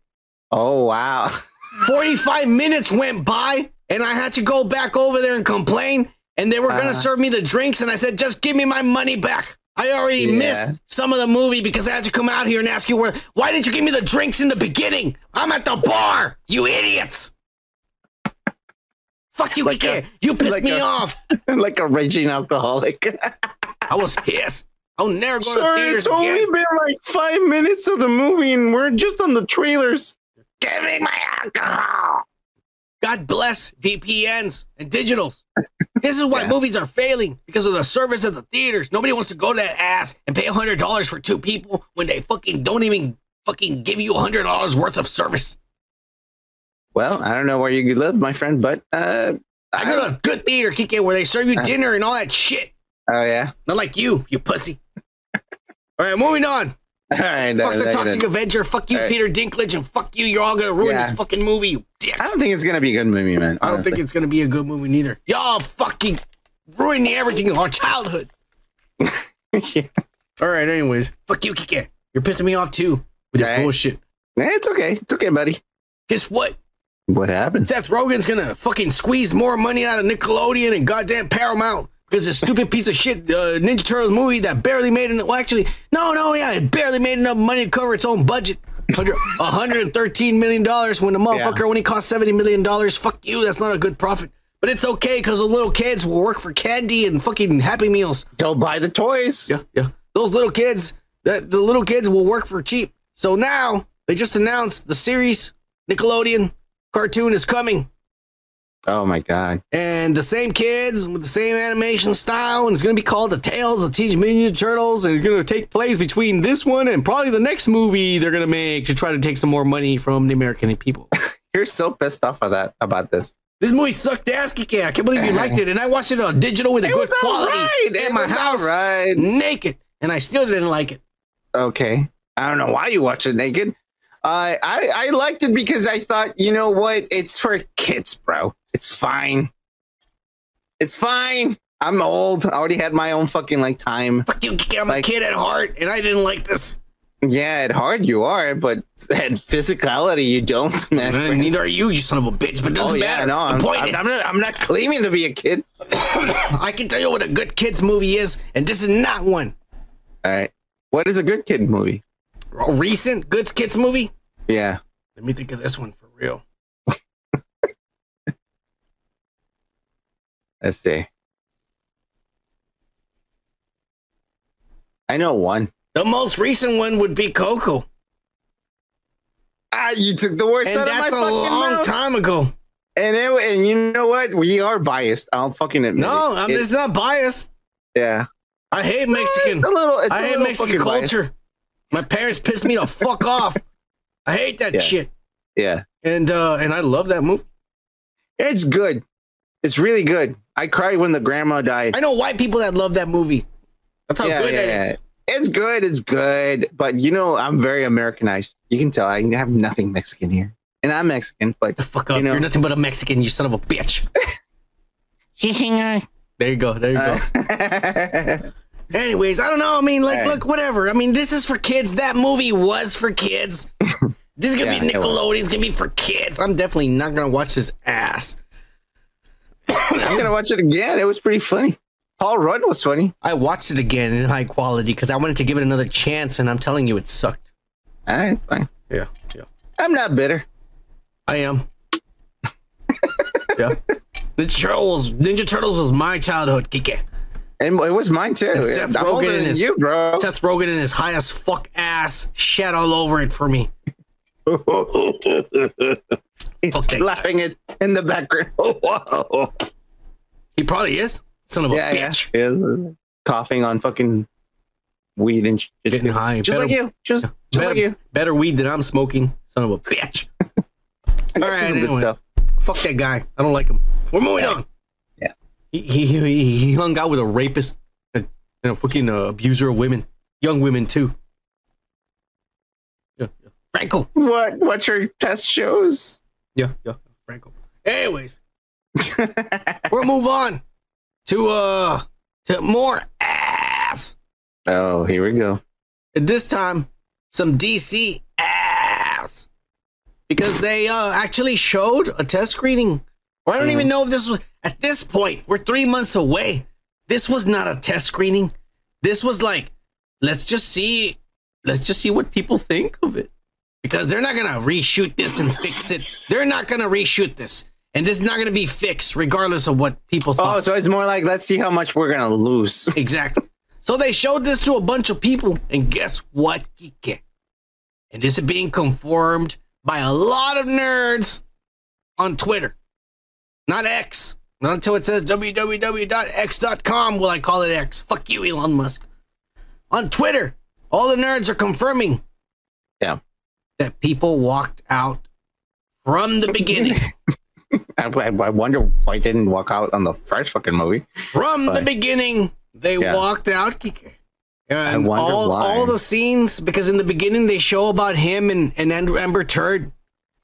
Oh, wow. <laughs> 45 minutes went by, and I had to go back over there and complain. And they were gonna Uh-huh. serve me the drinks, and I said, "Just give me my money back." I already Yeah. missed some of the movie because I had to come out here and ask you where. Why didn't you give me the drinks in the beginning? I'm at the bar, you idiots. Fuck you, Like a- You pissed like me a- off. <laughs> like a raging alcoholic. I was pissed. I'll never go to Sorry, theaters it's only been like five minutes of the movie, and we're just on the trailers. Give me my alcohol. God bless VPNs and digitals. This is why Yeah. movies are failing because of the service of the theaters. Nobody wants to go to that ass and pay hundred dollars for two people when they fucking don't even fucking give you hundred dollars worth of service. Well, I don't know where you live, my friend, but uh, I go to a good theater, Kike, where they serve you dinner and all that shit. Oh yeah. Not like you, you pussy. <laughs> all right, moving on. All right. Fuck the Toxic Avenger. Fuck you, All right. Peter Dinklage, and fuck you. You're all gonna ruin Yeah. this fucking movie, you dicks. I don't think it's gonna be a good movie, man. I don't think it's gonna be a good movie neither. Y'all fucking ruining everything in our childhood. <laughs> yeah. All right, anyways, fuck you, Kike. You're pissing me off too with your Right. bullshit. Yeah, it's okay. It's okay, buddy. Guess what? What happened? Seth Rogen's gonna fucking squeeze more money out of Nickelodeon and goddamn Paramount because this stupid piece of shit uh, Ninja Turtles movie that barely made enough. Well, actually, no, no, yeah, it barely made enough money to cover its own budget. 100 113 <laughs> million dollars when the motherfucker only cost 70 million dollars. Fuck you, that's not a good profit. But it's okay because the little kids will work for candy and fucking Happy Meals. Go buy the toys. Yeah, yeah. Those little kids, that the little kids will work for cheap. So now they just announced the series Nickelodeon cartoon is coming. Oh my god. And the same kids with the same animation style, and it's gonna be called The Tales of Teenage Mutant Ninja Turtles, and it's gonna take place between this one and probably the next movie they're gonna make to try to take some more money from the American people. <laughs> You're so pissed off of that about this. This movie sucked ass, Kike. I can't believe you liked it, and I watched it on digital with a It good was quality alright. in It my was house, alright. naked, and I still didn't like it. Okay. I don't know why you watch it naked. Uh, I I liked it because I thought, you know what? It's for kids, bro. It's fine. It's fine. I'm old. I already had my own fucking like time. Fuck you. I'm Like- a kid at heart, and I didn't like this. Yeah, at heart you are, but at physicality you don't, <laughs> man. Neither are you, you son of a bitch. But it doesn't Oh yeah, matter. no, the I'm, point I'm, is, I'm not, I'm not <laughs> claiming to be a kid. <coughs> I can tell you what a good kids movie is, and this is not one. All right. What is a good kid movie? A recent good kids movie. Yeah. Let me think of this one for real. Let's see. I know one. The most recent one would be Coco. Ah, you took the words And out of my that's a long mouth. time ago. And it, and you know what? We are biased. I'll fucking admit. No, it. I'm It- just not biased. Yeah. I hate Mexican. It's a little. It's I a hate little Mexican fucking biased. culture. My parents pissed me the fuck off. I hate that Yeah. shit. Yeah. And uh and I love that movie. It's good. It's really good. I cried when the grandma died. I know white people that love that movie. That's how good that is. It's good. It's good. But you know, I'm very Americanized. You can tell I have nothing Mexican here, and I'm Mexican. But The fuck up. You know- You're nothing but a Mexican, you son of a bitch. <laughs> there you go. There you go. uh, <laughs> Anyways, I don't know. I mean, like, Hey. look, whatever. I mean, this is for kids. That movie was for kids. <laughs> This is gonna Yeah, be. Nickelodeon. It's gonna be for kids. I'm definitely not gonna watch this ass. I'm gonna watch it again. It was pretty funny. Paul Rudd was funny. I watched it again in high quality because I wanted to give it another chance, and I'm telling you, it sucked. All right, fine. Yeah, yeah, I'm not bitter. I am. yeah. The Turtles. Ninja Turtles was my childhood, Kike. And it was mine too. And Seth I'm Rogen than is- you, bro. Seth Rogen and his high as fuck ass shat all over it for me. <laughs> He's Okay. laughing it in the background. <laughs> Whoa. He probably is. Son of a Yeah, yeah. bitch. Yeah. Coughing on fucking weed and shit. Getting high. Just Better- like you. Just, just better, like you. better weed than I'm smoking. Son of a bitch. <laughs> All right. got All you right, some good anyways. stuff. Fuck that guy. I don't like him. We're moving on. Yeah. He, he, he, he hung out with a rapist and a fucking uh, abuser of women. Young women, too. Yeah, yeah. Franco. What? What's your test shows? Yeah, yeah. Franco. Anyways, <laughs> we'll move on to uh to more ass. Oh, here we go. And this time, some DC ass. Because they uh actually showed a test screening. Or I don't even know if this was at this point, we're three months away. This was not a test screening. This was like, let's just see, let's just see what people think of it. Because they're not gonna reshoot this and fix it. They're not gonna reshoot this. And this is not gonna be fixed, regardless of what people thought. Oh, so it's more like let's see how much we're gonna lose. <laughs> Exactly. So they showed this to a bunch of people, and guess what, Kike? And this is being confirmed by a lot of nerds on Twitter. Not X. Not until it says www.x.com will I call it X. Fuck you, Elon Musk. On Twitter, all the nerds are confirming Yeah. That people walked out from the beginning. <laughs> I, I I wonder why I didn't walk out on the first fucking movie. From the beginning, they Yeah. walked out. Kike. And wonder all, why. all the scenes, because in the beginning they show about him and, and Andrew, Amber Turd.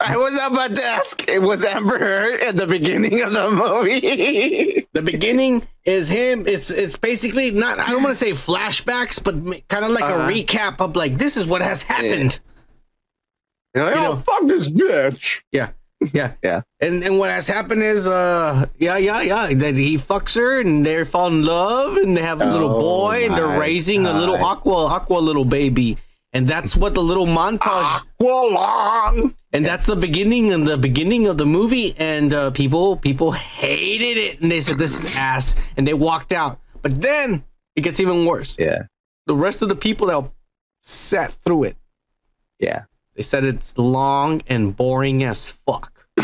I was about to ask. It was Amber Heard at the beginning of the movie. <laughs> The beginning is him. It's it's basically not. I don't want to say flashbacks, but kind of like Uh-huh. a recap of like this is what has happened. Like, You oh fuck this bitch. Yeah, yeah, <laughs> Yeah. And and what has happened is, uh, yeah, yeah, yeah, that he fucks her and they fall in love and they have a little Oh boy and they're raising a little aqua aqua little baby, and that's what the little montage. And that's the beginning and the beginning of the movie, and uh, people people hated it, and they said this is ass, and they walked out. But then it gets even worse. Yeah. The rest of the people that sat through it, Yeah. They said it's long and boring as fuck. <laughs>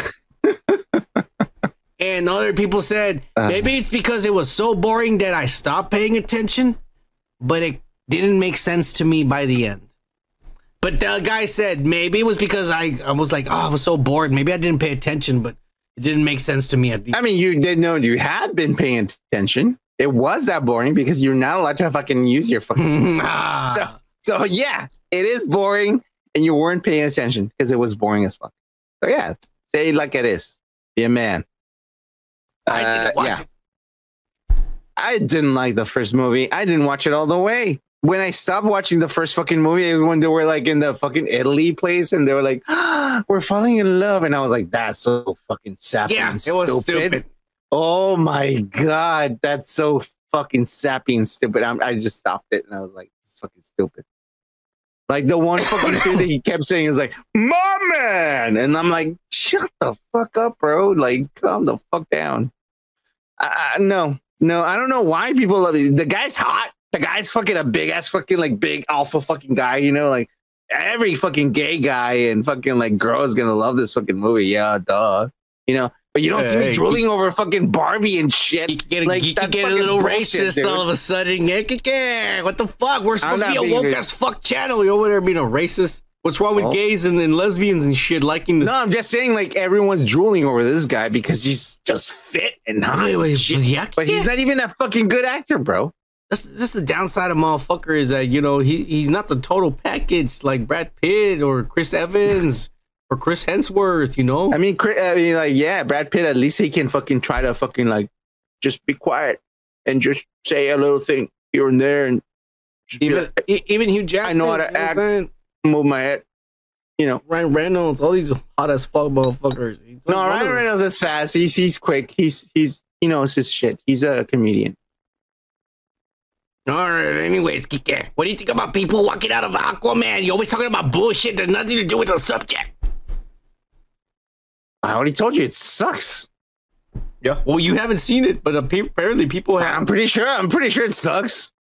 and other people said Uh. maybe it's because it was so boring that I stopped paying attention, but it didn't make sense to me by the end. But the guy said maybe it was because I, I was like, oh, I was so bored. Maybe I didn't pay attention, but it didn't make sense to me at the I mean, you did know you had been paying attention. It was that boring because you're not allowed to fucking use your fucking. <laughs> Ah. so, so yeah, it is boring, and you weren't paying attention because it was boring as fuck. So yeah, say like it is. Be a man. I Uh, didn't watch yeah. it. I didn't like the first movie. I didn't watch it all the way. When I stopped watching the first fucking movie, it was when they were like in the fucking Italy place and they were like, ah, <gasps> "We're falling in love," and I was like, "That's so fucking sappy." Yeah, and it was stupid. Oh my god, that's so fucking sappy and stupid. I'm, I just stopped it and I was like, "It's fucking stupid." Like the one fucking thing that he kept saying is like, "My man," and I'm like, "Shut the fuck up, bro! Like, calm the fuck down." Uh, no, no, I don't know why people love it. The guy's hot. The guy's fucking a big ass fucking like big alpha fucking guy. You know, like every fucking gay guy and fucking like girl is gonna love this fucking movie. Yeah, duh. You know, but you don't see me Hey, drooling over fucking Barbie and shit. You get, like you that's get a little bullshit, racist dude. all of a sudden. What the fuck? We're supposed to be a woke racist. as fuck channel. You're over there being a racist. What's wrong with Oh. gays and, and lesbians and shit liking this? No, I'm just saying, like everyone's drooling over this guy because he's just fit and hot. Wait, wait, and shit. yeah, but he's not even a fucking good actor, bro. That's, that's the downside of motherfucker is that you know he he's not the total package like Brad Pitt or Chris Evans or Chris Hemsworth. You know, I mean, I mean, like, yeah, Brad Pitt. At least he can fucking try to fucking like just be quiet and just say a little thing here and there and even like, even Hugh Jackman. I know how to act. Saying? move my head. You know, Ryan Reynolds, all these hot as fuck motherfuckers. No, Ryan. Reynolds is fast. He's he's quick. He's he's he knows his shit. He's a comedian. All right. Anyways, Kike, what do you think about people walking out of Aquaman? You're always talking about bullshit. There's nothing to do with the subject. I already told you it sucks. Yeah. Well, you haven't seen it, but apparently people have. I'm pretty sure. I'm pretty sure it sucks.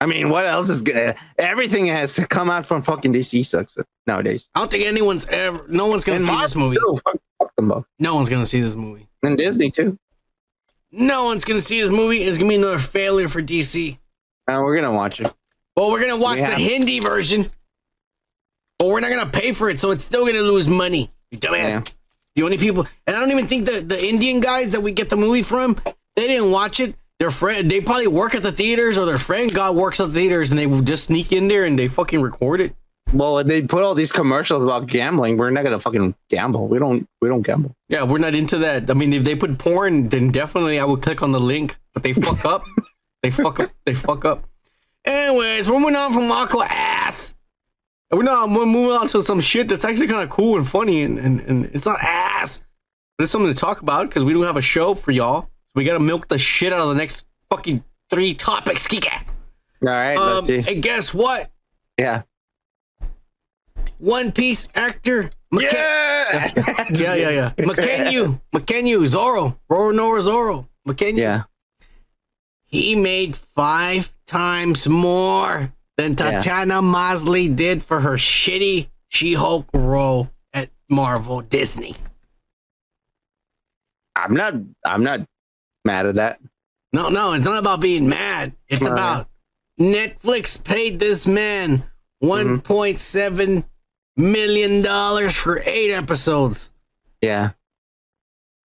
I mean, what else is good? Everything has come out from fucking DC sucks nowadays. I don't think anyone's ever. No one's gonna And see Marvel this movie. too. Fuck, fuck them both. No one's gonna see this movie. And Disney too. No one's gonna see this movie. It's gonna be another failure for DC. Uh, we're gonna watch it. Well, we're gonna watch We the Hindi version, but we're not gonna pay for it, so it's still gonna lose money. You dumbass. Yeah. The only people, and I don't even think the the Indian guys that we get the movie from, they didn't watch it. Their friend, they probably work at the theaters, or their friend God works at the theaters, and they will just sneak in there and they fucking record it. Well, they put all these commercials about gambling. We're not gonna fucking gamble. We don't. We don't gamble. Yeah, we're not into that. I mean, if they put porn, then definitely I would click on the link. But they fuck up. <laughs> They fuck up. They fuck up. Anyways, we're moving on from Aqua ass. We're not. We're moving on to some shit that's actually kind of cool and funny, and, and and it's not ass, but it's something to talk about because we don't have a show for y'all. So we gotta milk the shit out of the next fucking three topics. Kika. All right. Um, let's see. and guess what? Yeah. One Piece actor. McKen- <laughs> Yeah. yeah, yeah, <laughs> yeah. Mackenyu, Mackenyu, Zoro, Roronoa Zoro, Mackenyu. Yeah. He made five times more than Yeah. Tatiana Maslany did for her shitty She-Hulk role at Marvel Disney. I'm not. I'm not mad at that. No, no, it's not about being mad. It's oh, No. about Netflix paid this man mm-hmm. one point seven million dollars for eight episodes. Yeah.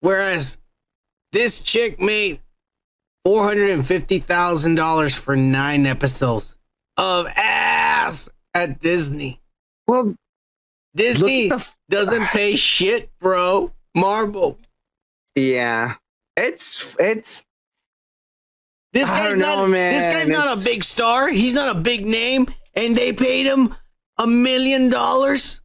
Whereas this chick made four hundred and fifty thousand dollars for nine episodes of ass at Disney. Well, Disney look at the f- doesn't <sighs> pay shit, bro. Marvel. Yeah. It's it's This guy's don't not. man. This guy's not a big star. He's not a big name, and they paid him a million dollars.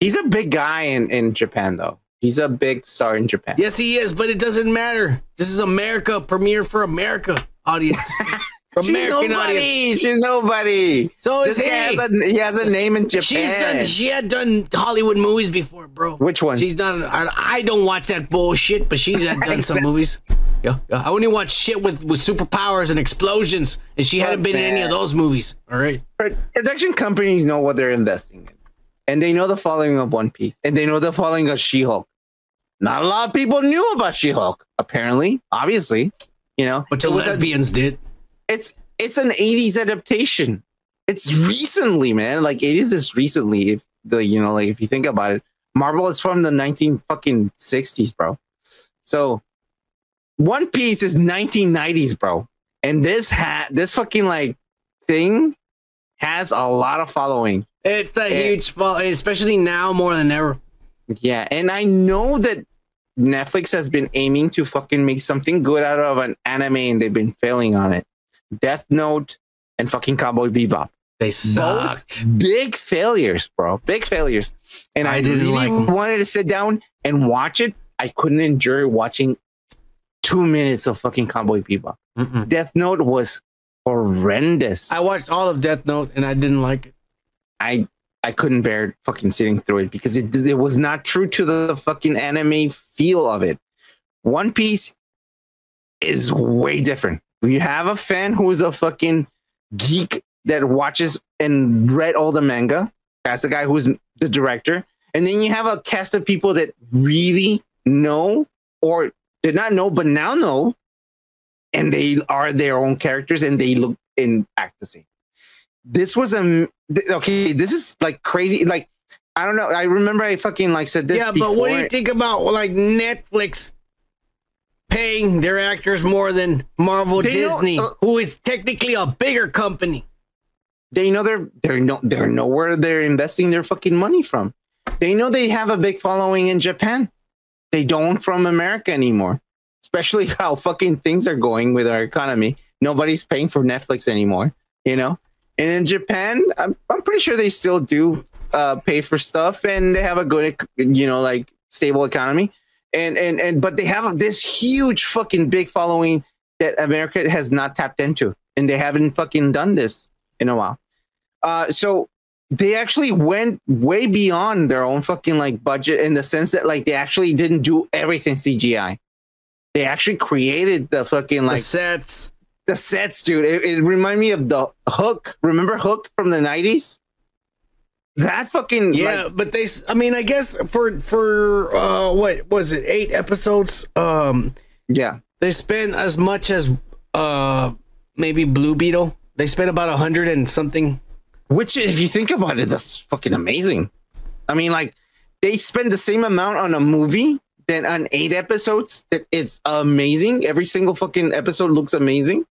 he's a big guy in in Japan though. He's a big star in Japan. Yes, he is, but it doesn't matter. This is America premiere for America audience. <laughs> For She's nobody. audience. She's nobody. So is this guy he. has a, he has a name in Japan. She's done. She had done Hollywood movies before, bro. Which one? She's not. I, I don't watch that bullshit, but she's had done some movies. Yeah, yeah. I only watch shit with with superpowers and explosions, and she hadn't been in any of those movies. All right. Production companies know what they're investing in, and they know the following of One Piece, and they know the following of She-Hulk. Not a lot of people knew about She-Hulk, apparently, obviously, you know. But the was a- lesbians did. It's it's an 80s adaptation. It's recently, man. Like it is this recently. If the you know, like if you think about it, Marvel is from the 19 fucking 60s, bro. So One Piece is 1990s, bro. And this hat, this fucking like thing has a lot of following. It's a Yeah. huge fault, especially now more than ever. Yeah, and I know that Netflix has been aiming to fucking make something good out of an anime and they've been failing on it. Death Note and fucking Cowboy Bebop. They Both sucked. big failures, bro. Big failures. And I, I didn't really like wanted to sit down and watch it. I couldn't endure watching two minutes of fucking Cowboy Bebop. Mm-mm. Death Note was horrendous. I watched all of Death Note and I didn't like it. I I couldn't bear fucking sitting through it because it it was not true to the fucking anime feel of it. One Piece is way different. You have a fan who is a fucking geek that watches and read all the manga. That's the guy who's the director. And then you have a cast of people that really know or did not know, but now know. And they are their own characters and they look and act the same. This was a okay. This is like crazy. Like I don't know. I remember I fucking like said this. yeah, but what do you think about like Netflix paying their actors more than Marvel They Disney, uh, who is technically a bigger company? they know they're they're no they're nowhere they're investing their fucking money from. They know they have a big following in Japan. They don't from America anymore. Especially <laughs> how fucking things are going with our economy. Nobody's paying for Netflix anymore, you know? And in Japan, I'm, I'm pretty sure they still do uh, pay for stuff and they have a good, you know, like stable economy. And, and, and, but they have this huge fucking big following that America has not tapped into. And they haven't fucking done this in a while. Uh, so they actually went way beyond their own fucking like budget in the sense that like they actually didn't do everything CGI. They actually created the fucking like the sets. The sets, dude. It, it reminded me of the Hook. Remember Hook from the nineties? That fucking Yeah, like, but they. I mean, I guess for for uh, what was it? Eight episodes. Um, yeah, they spent as much as uh maybe Blue Beetle. They spent about a hundred and something. which if you think about it, that's fucking amazing. I mean, like they spend the same amount on a movie than on eight episodes. That it's amazing. Every single fucking episode looks amazing,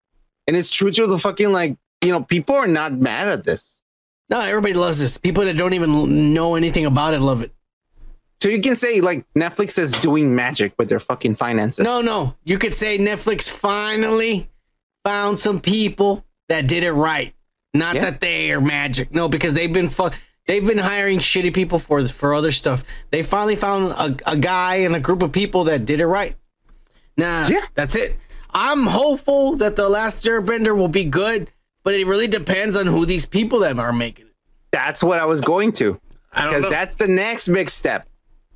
and it's true to the fucking like you know people are not mad at this. No, everybody loves this. People that don't even know anything about it love it. So you can say like Netflix is doing magic with their fucking finances. No, no. You could say Netflix finally found some people that did it right. Not Yeah. that they are magic. No, because they've been fu- they've been hiring shitty people for for other stuff. They finally found a, a guy and a group of people that did it right. Nah, Yeah. that's it. I'm hopeful that the last Airbender will be good, but it really depends on who these people that are making it. That's what I was going to. Because that's the next big step.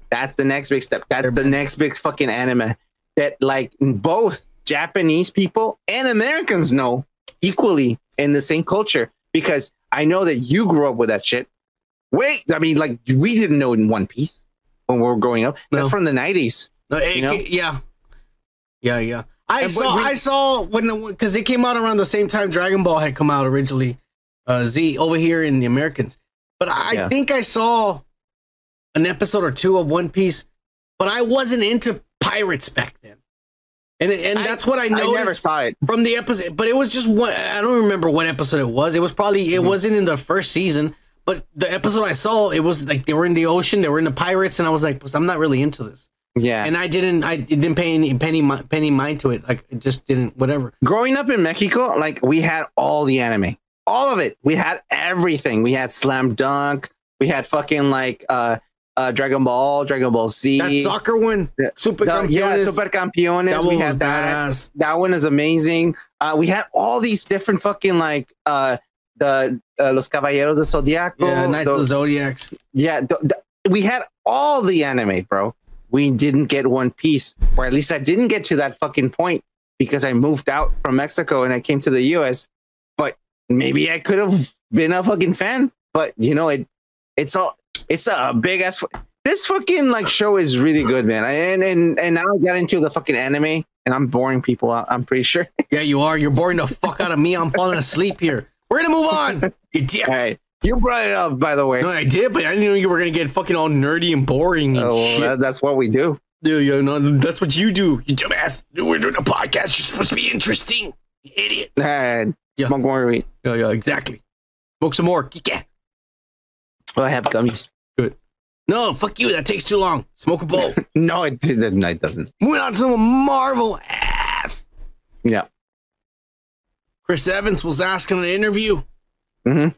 That's the next big step. That's the next big fucking anime that like both Japanese people and Americans know equally in the same culture. Because I know that you grew up with that shit. Wait, I mean, like we didn't know in One Piece when we were growing up. That's No. from the nineties. No, You know? yeah, yeah, yeah. I And saw, we- I saw when because it came out around the same time Dragon Ball had come out originally, uh, Z over here in the Americans. But I Yeah. think I saw an episode or two of One Piece, but I wasn't into pirates back then, and and that's what I I noticed never saw it. from the episode. But it was just one. I don't remember what episode it was. It was probably it Mm-hmm. wasn't in the first season. But the episode I saw, it was like they were in the ocean, they were in the pirates, and I was like, I'm not really into this Yeah. and I didn't I didn't pay any penny penny mind to it. Like it just didn't whatever. growing up in Mexico, like we had all the anime, all of it. We had everything. We had Slam Dunk. We had fucking like uh, uh Dragon Ball, Dragon Ball Z. That soccer one, Yeah. Super The- yeah, Super Campeones. that we had that. badass. That one is amazing. Uh, we had all these different fucking like uh the uh, Los Caballeros de Zodiaco. Yeah, Knights of the Zodiacs. yeah, th- th- we had all the anime, bro. We didn't get One Piece, or at least I didn't get to that fucking point because I moved out from Mexico and I came to the US. But maybe I could have been a fucking fan. But you know, it it's all it's a big ass. This fucking like show is really good, man. And and and now I got into the fucking anime, and I'm boring people out. I'm pretty sure. Yeah, you are. You're boring the fuck out of me. I'm falling asleep here. We're gonna move on. You <laughs> dick. All right, you brought it up, by the way. No, I did, but I didn't know you were gonna get fucking all nerdy and boring and Oh, well, shit. that- that's what we do. yeah, yeah, no, that's what you do, you dumbass. We're doing a podcast. You're supposed to be interesting, you idiot. And Yeah. smoke more weed. Yeah, yeah, exactly. Smoke some more. Yeah. Oh, I have gummies. Good. No, fuck you. That takes too long. Smoke a bowl. <laughs> No, it didn't. No, it doesn't. Moving on to some Marvel ass. Yeah. Chris Evans was asking in an interview Mhm.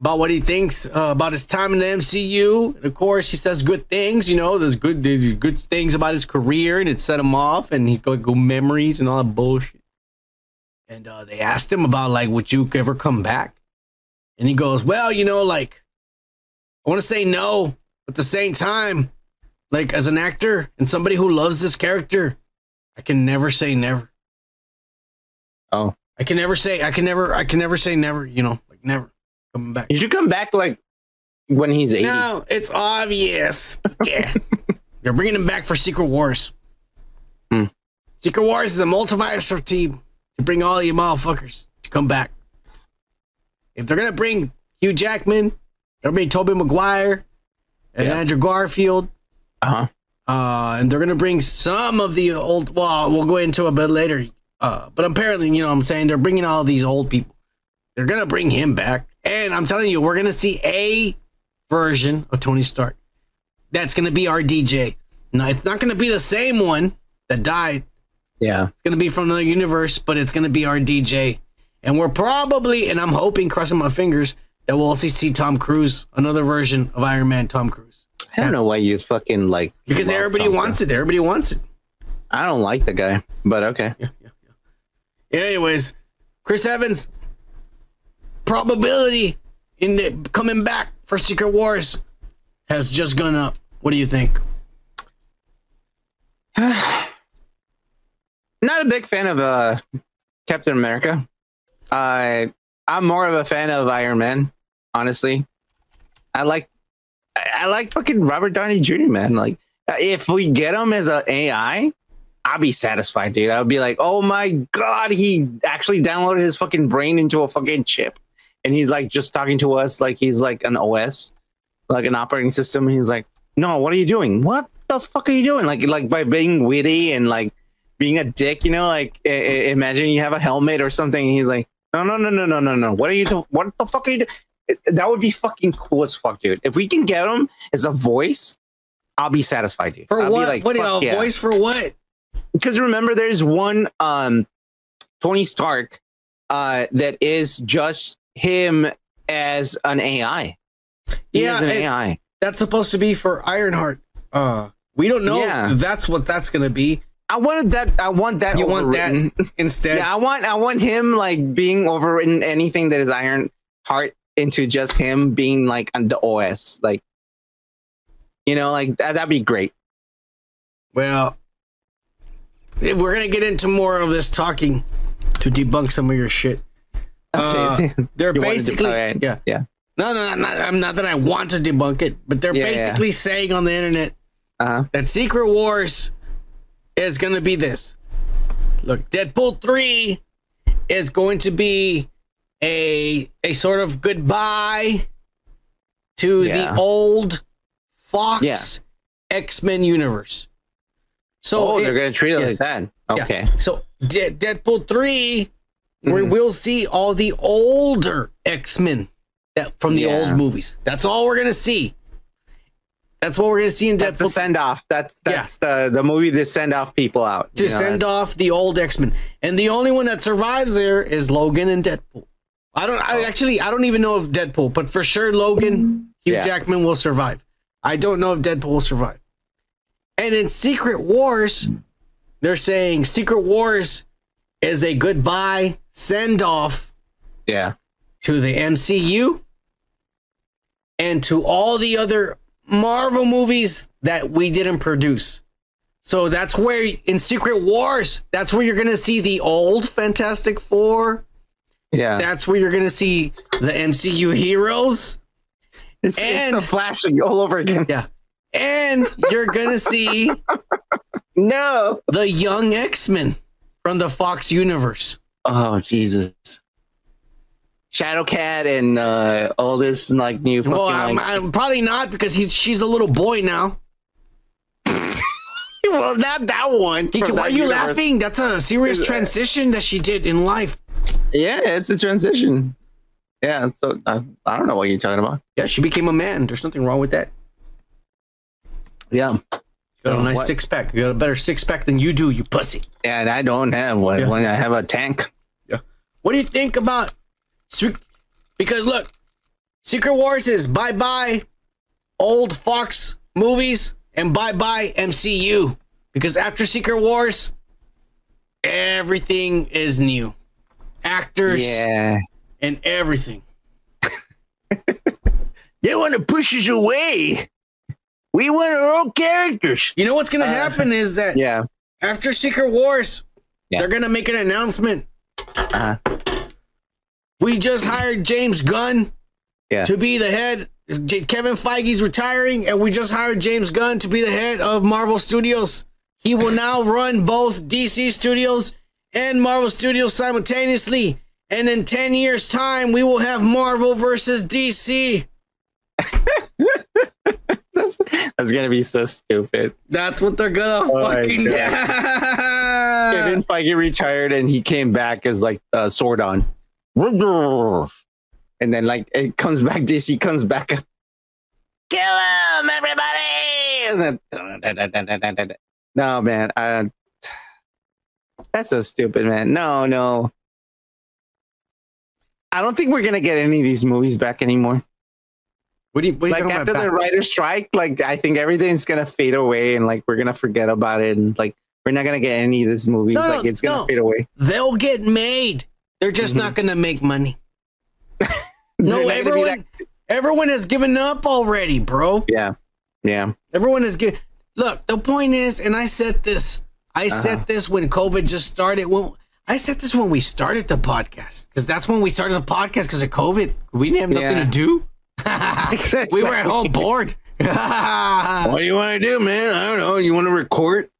About what he thinks uh, about his time in the MCU. And of course, he says good things. You know, there's good there's good things about his career, and it set him off, and he's got good memories and all that bullshit. And uh, they asked him about like, would you ever come back? And he goes, well, you know, like, I want to say no, but at the same time, like as an actor and somebody who loves this character, I can never say never. Oh, I can never say. I can never. I can never say never. You know, like never coming back. you should come back like when he's eighty. No, it's obvious. <laughs> Yeah, they're bringing him back for Secret Wars. Hmm. Secret Wars is a multiverse team to bring all you motherfuckers to come back. If they're gonna bring Hugh Jackman, they're gonna bring Tobey Maguire and Yeah. Andrew Garfield. Uh huh. Uh, and they're gonna bring some of the old. Well, we'll go into a bit later. Uh, but apparently, you know, what I'm saying they're bringing all these old people. They're gonna bring him back, and I'm telling you, we're gonna see a version of Tony Stark. That's gonna be RDJ. Now, it's not gonna be the same one that died. Yeah. It's gonna be from another universe, but it's gonna be RDJ. And we're probably, and I'm hoping, crossing my fingers, that we'll also see Tom Cruise, another version of Iron Man, Tom Cruise. I don't know why you fucking like Because everybody Tom wants Cruise. it. Everybody wants it. I don't like the guy, but okay. Yeah, yeah, yeah. Anyways, Chris Evans probability in the, coming back for Secret Wars has just gone up. What do you think? <sighs> Not a big fan of uh Captain America. I I'm more of a fan of Iron Man, honestly. I like I like fucking Robert Downey Jr. Man. Like uh, if we get him as a AI, I'll be satisfied, dude. I'll be like, oh my god, he actually downloaded his fucking brain into a fucking chip, and he's like just talking to us like he's like an OS, like an operating system. He's like, no, what are you doing? What the fuck are you doing? Like like by being witty and like being a dick, you know, like i- i- imagine you have a helmet or something. And he's like, no, no, no, no, no, no, no. What are you? Do- what the fuck are you? Do-? That would be fucking cool as fuck, dude. If we can get him as a voice, I'll be satisfied, dude. For I'll be what? like, what? A yeah. voice for what? Because remember, there's one um Tony Stark uh that is just him as an AI. He Yeah, an AI. That's supposed to be for Ironheart. Uh, we don't know Yeah. if that's what that's gonna be. I wanted that. I want that. You want that overwritten. <laughs> instead? Yeah, I want I want him like being overwritten anything that is Ironheart into just him being like on the OS. Like you know, like that, that'd be great. Well, we're gonna get into more of this talking to debunk some of your shit. <laughs> Uh, Okay. they're You to- basically alright. yeah Yeah. no no no not, I'm not that I want to debunk it, but they're Yeah, yeah. basically saying on the internet Uh-huh. that Secret Wars is gonna be this. Look, Deadpool three is going to be a a sort of goodbye to Yeah. the old Fox Yeah. X Men universe. So oh, it- they're gonna treat it yes. like that. yeah. Okay. So De- Deadpool 3 we Mhm. will see all the older X-Men that from the Yeah. old movies. That's all we're gonna see. That's what we're gonna see in That's the Deadpool send off. That's that's the the movie to send off people out. to you know, send that's- off the old X-Men. And the only one that survives there is Logan and Deadpool. I don't Oh. I actually I don't even know if Deadpool, but for sure Logan, Hugh Yeah. Jackman will survive. I don't know if Deadpool will survive. And in Secret Wars, they're saying Secret Wars is a goodbye send off Yeah. to the MCU and to all the other Marvel movies that we didn't produce. So that's where in Secret Wars, that's where you're going to see the old Fantastic Four. Yeah. That's where you're going to see the MCU heroes. It's, and it's the flashing all over again. yeah. And you're going to see <laughs> No. the young X-Men from the Fox universe. Oh Jesus. Shadowcat and uh, all this like new fucking Well, I'm, like, I'm probably not because he's she's a little boy now. <laughs> well not that one. He- from why are you universe. laughing? That's a serious transition that she did in life. Yeah, it's a transition. Yeah, so uh, I don't know what you're talking about. Yeah, she became a man. There's nothing wrong with that. Yeah. Got a nice What? six pack. You got a better six pack than you do, you pussy. And I don't have one. Yeah. When I have a tank. What do you think about? Because look, Secret Wars is bye bye old Fox movies and bye bye MCU. Because after Secret Wars, everything is new. Actors Yeah. and everything. <laughs> They want to push us away. We want our own characters. You know what's gonna uh, happen is that Yeah. after Secret Wars, Yeah. they're gonna make an announcement Uh-huh. We just hired James Gunn Yeah. to be the head. J- Kevin Feige's retiring, and we just hired James Gunn to be the head of Marvel Studios. He will now run both DC Studios and Marvel Studios simultaneously. And in 10 years' time, we will have Marvel versus DC. <laughs> <laughs> That's gonna be so stupid. That's what they're gonna Oh fucking do. Kevin Feige retired and he came back as like uh, Sordon. And then like it comes back, DC comes back. Kill him, everybody! Then, <laughs> no, man. Uh, that's so stupid, man. No, no. I don't think we're gonna get any of these movies back anymore. What do you, what are you like talking after about? the back? writer's strike, like I think everything's gonna fade away and like we're gonna forget about it and like we're not gonna get any of these movies. No, no, like it's gonna no. fade away. They'll get made. They're just not gonna make money. <laughs> no, Mm-hmm. They're not gonna be everyone, everyone has given up already, bro. Yeah. Yeah. Everyone is given. Look, the point is, and I said this. I Uh-huh. said this when COVID just started. When I said this when we started the podcast, because that's when we started the podcast because of COVID. We didn't have nothing Yeah. to do. We were at home bored. <laughs> what do you want to do, man? I don't know. You want to record?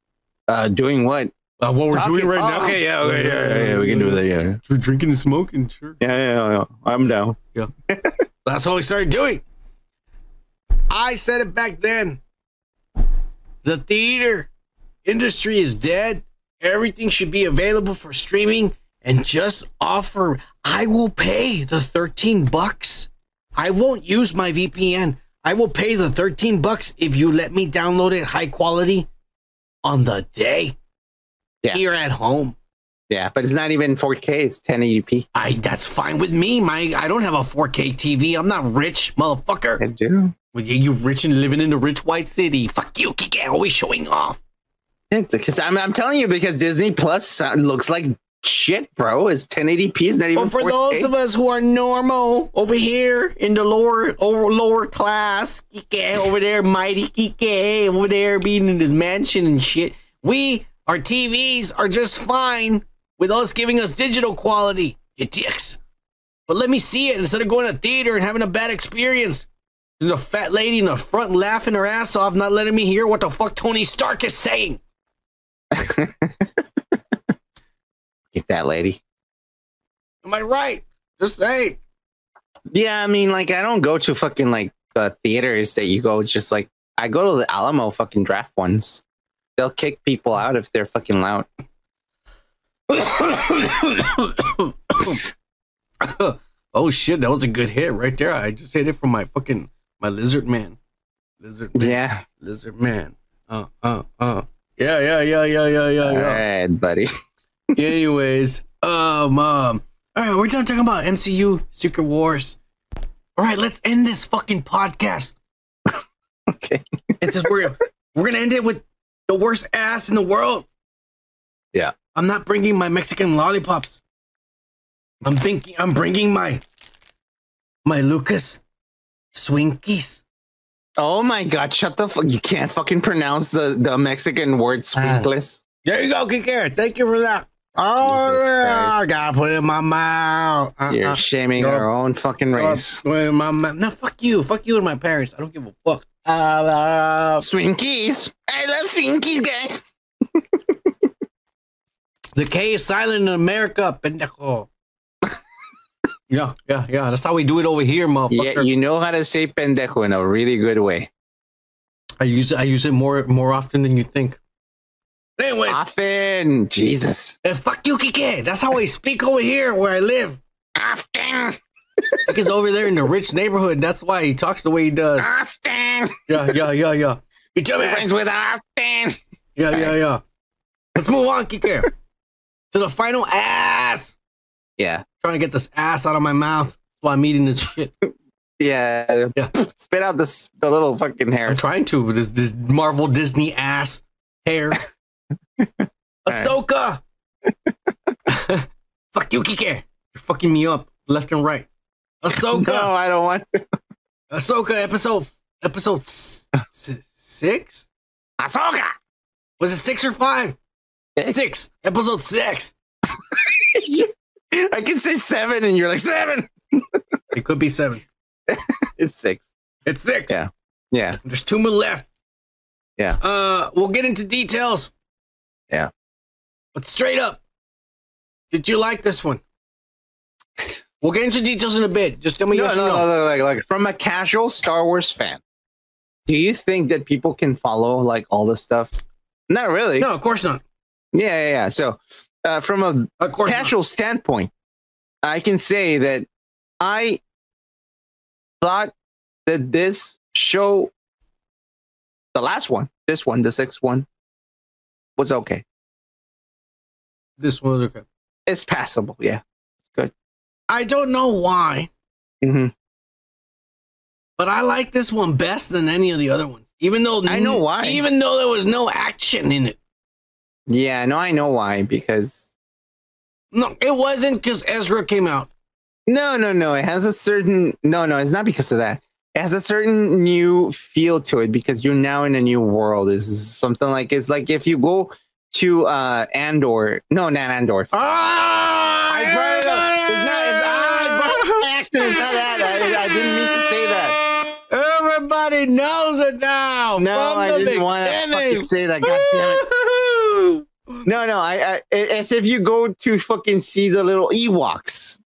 Uh, doing what? Uh, what we're Talking- doing right oh, now. Okay, yeah, okay, yeah, yeah, yeah, we can do that. Yeah, We're drinking and smoking, sure. yeah, yeah, yeah, yeah. I'm down. Yeah. <laughs> That's what we started doing. I said it back then. The theater industry is dead. Everything should be available for streaming and just offer. I will pay the 13 bucks. I won't use my VPN. I will pay the 13 bucks if you let me download it high quality on the day Yeah. here at home. Yeah, but it's not even 4K. It's 1080p. I that's fine with me. My I don't have a 4K TV. I'm not rich, motherfucker. I do. Well, you, you rich and living in a rich white city. Fuck you, Kike, always showing off. Because I'm, I'm telling you, because Disney Plus uh, looks like shit, bro. It's 1080p. It's not even But for 4K. those of us who are normal over here in the lower over lower class, Kike over there, mighty Kike over there being in his mansion and shit, we our TVs are just fine with us giving us digital quality. You dicks. But let me see it instead of going to theater and having a bad experience. There's a fat lady in the front laughing her ass off, not letting me hear what the fuck Tony Stark is saying. <laughs> Get that lady. Am I right? Just saying. Yeah, I mean, like, I don't go to fucking like the theaters that you go. Just like I go to the Alamo fucking draft ones. They'll kick people out if they're fucking loud. <coughs> <coughs> oh shit, that was a good hit right there. I just hit it from my fucking my lizard man. Lizard man. Yeah. Lizard man. Uh uh uh. Yeah, yeah, yeah, yeah, yeah, yeah, All yeah. right, buddy. Anyways, um, um, all right, we're done talking about MCU Secret Wars. All right, let's end this fucking podcast. <laughs> okay. And since we're we're gonna end it with the worst ass in the world. Yeah. I'm not bringing my Mexican lollipops. I'm thinking I'm bringing my my Lucas Swinkies. Oh my god! Shut the fuck! You can't fucking pronounce the the Mexican word swinkles. There you go, Kikir. Thank you for that. Oh Jesus yeah, Christ. I gotta put it in my mouth. Uh, You're uh, shaming go- our own fucking race. put it in my mouth. No, fuck you. Fuck you and my parents. I don't give a fuck. Uh, uh, Swinkies. I love Swinkies, guys. <laughs> the K is silent in America, pendejo. yeah, yeah, yeah. That's how we do it over here, motherfucker. Yeah, you know how to say pendejo in a really good way. I use it. I use it more more often than you think. Anyways, Often, Jesus. And fuck you, Kike. That's how I speak over here where I live. Often, Because over there in the rich neighborhood, that's why he talks the way he does. often. Yeah, yeah, yeah, yeah. You tell me, Friends with often. Yeah, yeah, yeah. Let's move on, Kike. to the final ass. Yeah, Trying to get this ass out of my mouth. while I'm eating this shit. yeah. Yeah. Spit out this the little fucking hair. I'm trying to this this Marvel Disney ass hair. <laughs> Ahsoka. <laughs> Fuck you, Kike. You're fucking me up left and right. Ahsoka. <laughs> No, I don't want to. Ahsoka episode episode s- six. Ahsoka. Was it six or five? Six. Episode six. I can say seven, and you're like seven. It could be seven. It's six. It's six. Yeah. Yeah. There's two more left. Yeah. Uh, we'll get into details. Yeah. But straight up, did you like this one? We'll get into details in a bit. Just tell me No, yes no, or no, no. no, like, like from a casual Star Wars fan, do you think that people can follow like all this stuff? Not really. No, of course not. Yeah, yeah, yeah. So, uh, from a course not. casual standpoint, I can say that I thought that this show, the last one, this one, the sixth one, was okay. This one was okay. It's passable. Yeah. Good. I don't know why, hmm but I like this one best than any of the other ones. Even though I know why. Even though there was no action in it. Yeah. No, I know why. Because No, it wasn't because Ezra came out. no, no, no. It has a certain. No, no. It's not because of that. It has a certain new feel to it because you're now in a new world. Is something like it's like if you go to uh Andor. No, not Andor. Ah, I it up. It's not. It's, ah, I brought it by <laughs> accident. It's not that. I, I didn't mean to say that. Everybody knows it now. No, I didn't want to fucking say that. God damn it. No, no. I, I as if you go to fucking see the little Ewoks.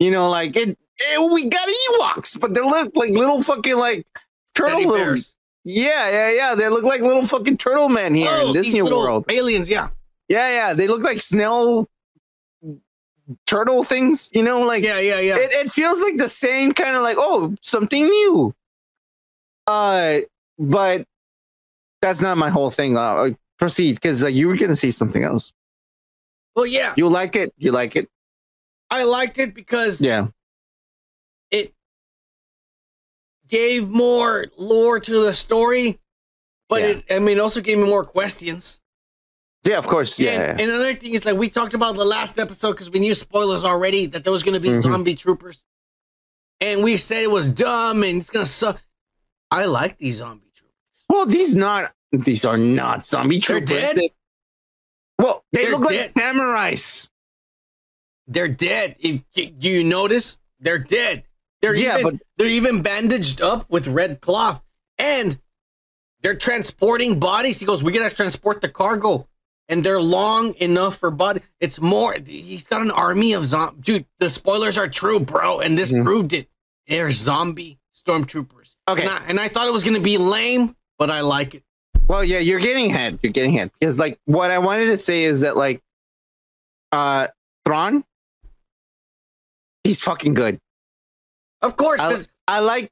You know, like it. It- we got Ewoks, but they look like little fucking like turtle little. bears. Yeah, yeah, yeah. They look like little fucking turtle men here Oh, in new world. aliens, yeah. Yeah, yeah. They look like snail turtle things. You know, like Yeah, yeah, yeah. it, it feels like the same kind of like oh something new uh but that's not my whole thing uh proceed because uh, you were gonna say something else well, yeah. you like it you like it I liked it because yeah gave more lore to the story, but Yeah. it, I mean, also gave me more questions. yeah of course yeah, And, and another thing is like we talked about the last episode because we knew spoilers already that there was going to be Mhm. zombie troopers, and we said it was dumb and it's going to suck. I like these zombie troopers. well these not these are not zombie troopers. They're dead? They- well they They're look like samurais They're dead. If, do you notice? They're dead. They're Yeah, even but- they're even bandaged up with red cloth, and they're transporting bodies. He goes, "We gotta transport the cargo." And they're long enough for body. It's more. He's got an army of zombies. Dude, the spoilers are true, bro, and this Mhm. proved it. They're zombie stormtroopers. Okay. and I, and I thought it was gonna be lame, but I like it. Well, yeah, you're getting ahead. You're getting ahead because, like, what I wanted to say is that, like, uh, Thrawn, he's fucking good. Of course, I, I like.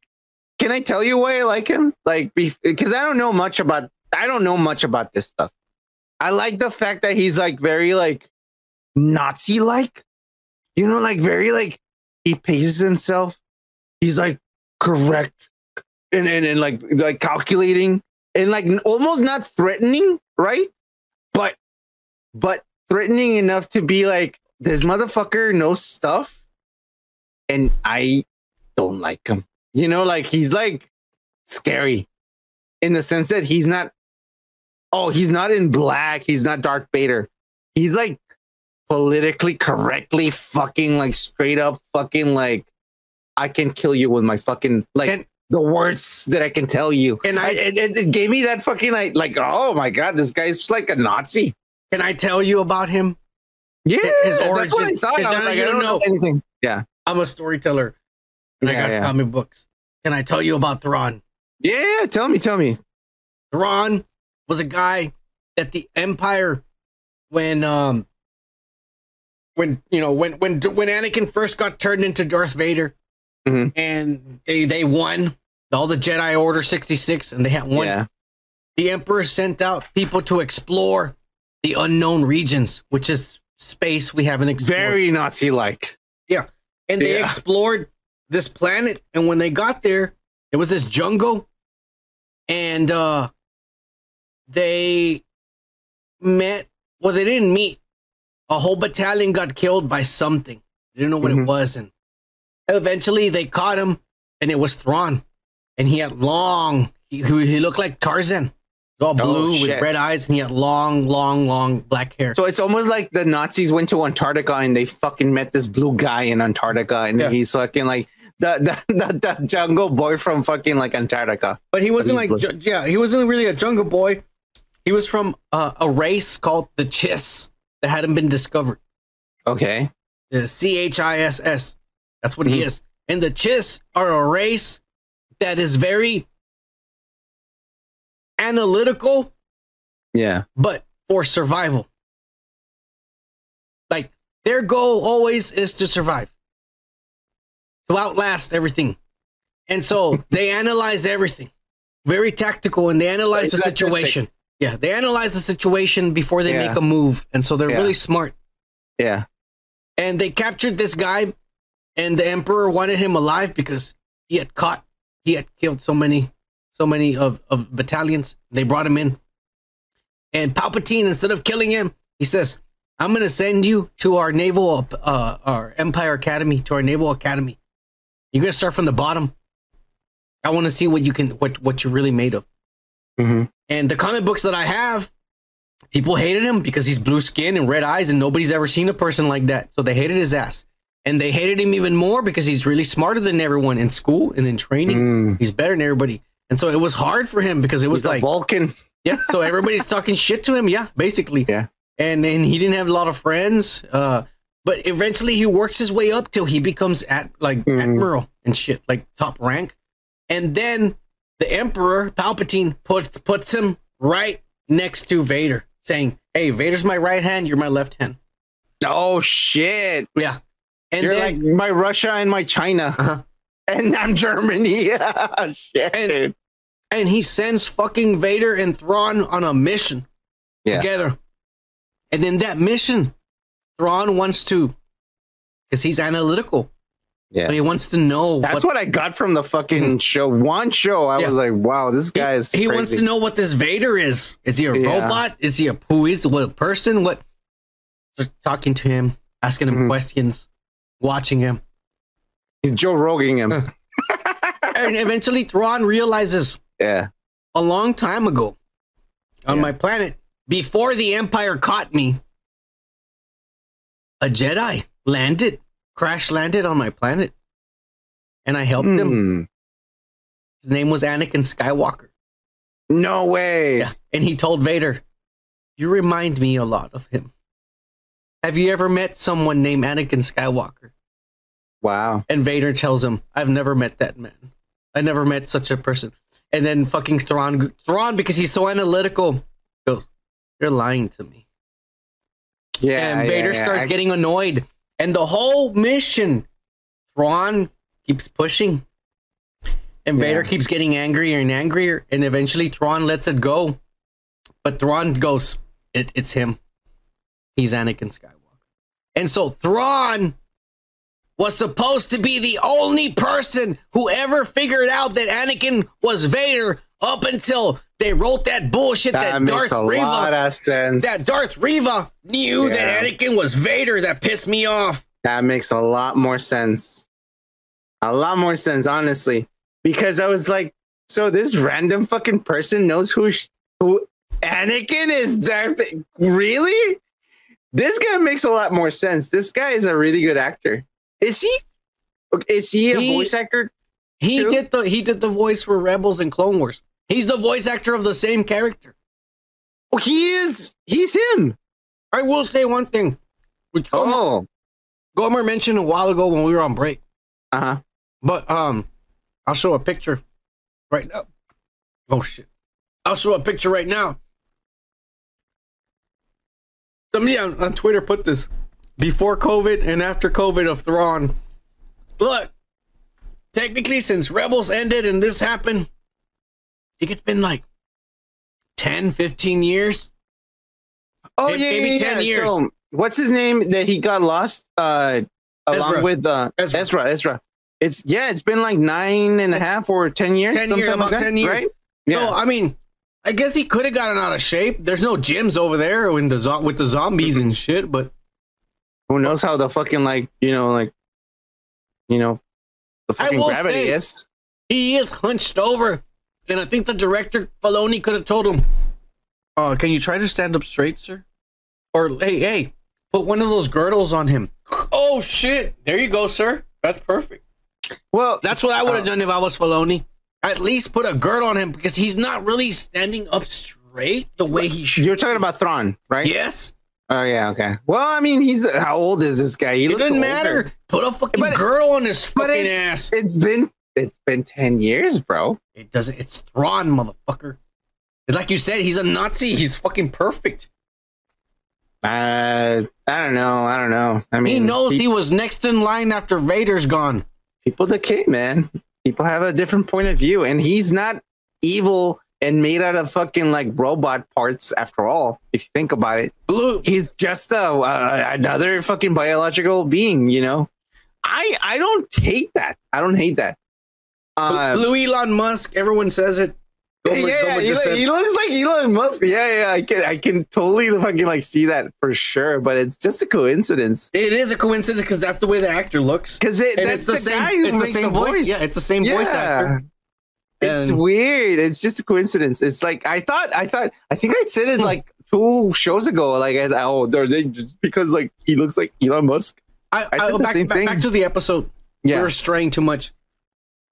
Can I tell you why I like him? Like, because I don't know much about. I don't know much about this stuff. I like the fact that he's like very like Nazi like. You know, like very like he paces himself. He's like correct and and, and like like calculating and like almost not threatening, right? But but threatening enough to be like this motherfucker knows stuff, and I don't like him. You know, like he's like scary in the sense that he's not. Oh, he's not in black. He's not Darth Vader. He's like politically correctly fucking like straight up fucking like I can kill you with my fucking like Can- the words that I can tell you. And I- it, it, it gave me that fucking like like oh my god, this guy's like a Nazi. can I tell you about him? Yeah, His that's what I thought. I like, I don't know. know anything. Yeah, I'm a storyteller. And I got yeah. comic books. Can I tell you about Thrawn? yeah, yeah. Tell me, tell me. Thrawn was a guy that the Empire, when um, when you know when when when Anakin first got turned into Darth Vader, Mhm. and they they won all the Jedi Order sixty six, and they had won. Yeah, The Emperor sent out people to explore the unknown regions, which is space we haven't explored. very Nazi like. Yeah. And they Yeah. explored this planet. And when they got there, there was this jungle. And uh they met well, they didn't meet. A whole battalion got killed by something. They didn't know what it Mhm. was. And eventually they caught him, and it was Thrawn. And he had long he, he looked like Tarzan. all Oh, blue with red eyes, and he had long, long, long black hair. So it's almost like the Nazis went to Antarctica and they fucking met this blue guy in Antarctica, and Yeah. he's fucking like the the the jungle boy from fucking like Antarctica. But he wasn't like, ju- yeah, he wasn't really a jungle boy. He was from uh, a race called the Chiss that hadn't been discovered. Okay. The C H I S S. That's what he Mhm. is. And the Chiss are a race that is very analytical, Yeah. but for survival. Like their goal always is to survive, to outlast everything. And so <laughs> they analyze everything, very tactical, and they analyze the situation. Yeah, they analyze the situation before they Yeah. make a move. And so they're Yeah. really smart. Yeah. And they captured this guy, and the emperor wanted him alive because he had caught, he had killed so many, so many of, of battalions. They brought him in. And Palpatine, instead of killing him, he says, I'm going to send you to our naval, uh, our Empire Academy, to our naval academy. You're going to start from the bottom. I want to see what you can, what, what you're really made of. Mm-hmm. And the comic books that I have, people hated him because he's blue skin and red eyes, and nobody's ever seen a person like that. So they hated his ass. And they hated him even more because he's really smarter than everyone in school and in training. Mm. He's better than everybody. And so it was hard for him because it was He's like Vulcan. <laughs> yeah, so everybody's talking shit to him. Yeah, basically. Yeah. And and he didn't have a lot of friends. Uh, but eventually he works his way up till he becomes at like Mhm. admiral and shit, like top rank. And then the emperor Palpatine puts puts him right next to Vader, saying, "Hey, Vader's my right hand. You're my left hand." Oh shit! Yeah. And You're then, like my Russia and my China, Uh-huh. <laughs> and I'm Germany. Yeah, <laughs> shit. And- and he sends fucking Vader and Thrawn on a mission Yeah. together. And in that mission, Thrawn wants to, because he's analytical. Yeah. So he wants to know. That's what I got from the fucking show. One show, I Yeah. was like, "Wow, this guy is." he wants to know what this Vader is. Is he a Yeah. robot? Is he a who is what a person? What? Just talking to him, asking him Mhm. questions, watching him, He's Joe Rogan him. <laughs> and eventually Thrawn realizes yeah. a long time ago on Yeah. my planet, before the Empire caught me, a Jedi landed, crash landed on my planet, and I helped him. Hmm. His name was Anakin Skywalker. No way. Yeah. And he told Vader, You remind me a lot of him. Have you ever met someone named Anakin Skywalker? Wow. And Vader tells him, I've never met that man. I never met such a person. And then fucking Thrawn, Thrawn, because he's so analytical, goes, You're lying to me. Yeah. and Vader yeah, yeah. starts I- getting annoyed. And the whole mission, Thrawn keeps pushing. And Vader Yeah. keeps getting angrier and angrier. And eventually Thrawn lets it go. But Thrawn goes, it, It's him. He's Anakin Skywalker. And so Thrawn was supposed to be the only person who ever figured out that Anakin was Vader up until they wrote that bullshit that, That Darth Reva lot of sense. that Darth Reva knew Yeah. that Anakin was Vader. That pissed me off. That makes a lot more sense. A lot more sense, honestly, because I was like, so this random fucking person knows who sh- who Anakin is. Darth- Really? This guy makes a lot more sense. This guy is a really good actor. Is he? Is he a He- voice actor? He did the he did the voice for Rebels and Clone Wars. He's the voice actor of the same character. Oh, he is. He's him. I will say one thing, which Gomer, Oh. Gomer mentioned a while ago when we were on break. Uh huh. But um, I'll show a picture right now. Oh shit! I'll show a picture right now. Somebody on, on Twitter put this before COVID and after COVID of Thrawn. Look, technically, since Rebels ended and this happened, think it's been like 10, 15 years. Oh Maybe- yeah, maybe yeah, 10 yeah. years. So, what's his name that he got lost? Uh, along Ezra. with uh, Ezra. Ezra. Ezra. It's yeah, it's been like nine and a half or ten years. 10 years, something like that, 10 years. right? So I mean, I guess he could have gotten out of shape. There's no gyms over there in the zo- with the zombies and shit, but Who knows how the fucking like you know like you know the fucking gravity say- is. he is hunched over. And I think the director Filoni could have told him, Uh, can you try to stand up straight, sir? Or hey, hey, put one of those girdles on him. Oh shit! There you go, sir. That's perfect. Well, That's what I would have uh, done if I was Filoni. At least put a girdle on him because he's not really standing up straight the way he should. You're talking about Thrawn, right? Yes. Oh yeah, okay. Well, I mean, he's how old is this guy? He It doesn't older. matter. Put a fucking But- girdle on his But fucking it's, ass. it's been it's been ten years, bro. It doesn't. It's Thrawn, motherfucker. Like you said, he's a Nazi. He's fucking perfect. Uh, I don't know. I don't know. I mean, he knows pe- he was next in line after Vader's gone. people decay, man. People have a different point of view, and he's not evil and made out of fucking like robot parts. After all, if you think about it, Blue. he's just a, uh, another fucking biological being. You know, I I don't hate that. I don't hate that. Uh, Blue Elon Musk. Everyone says it. yeah, yeah, Gomer he, said- looks like Elon Musk. Yeah, yeah, I can, I can totally fucking like see that for sure. But it's just a coincidence It is a coincidence because that's the way the actor looks. because it, that's it's the, the, same. guy who It's the makes same the voice. voice. Yeah, it's the same voice actor. It's And- weird. It's just a coincidence. It's like I thought. I thought. I think I said it like two shows ago. Like, I, oh, they're they just because like he looks like Elon Musk. I, I said I, the back, same back, thing. back to the episode. Yeah. We were straying too much.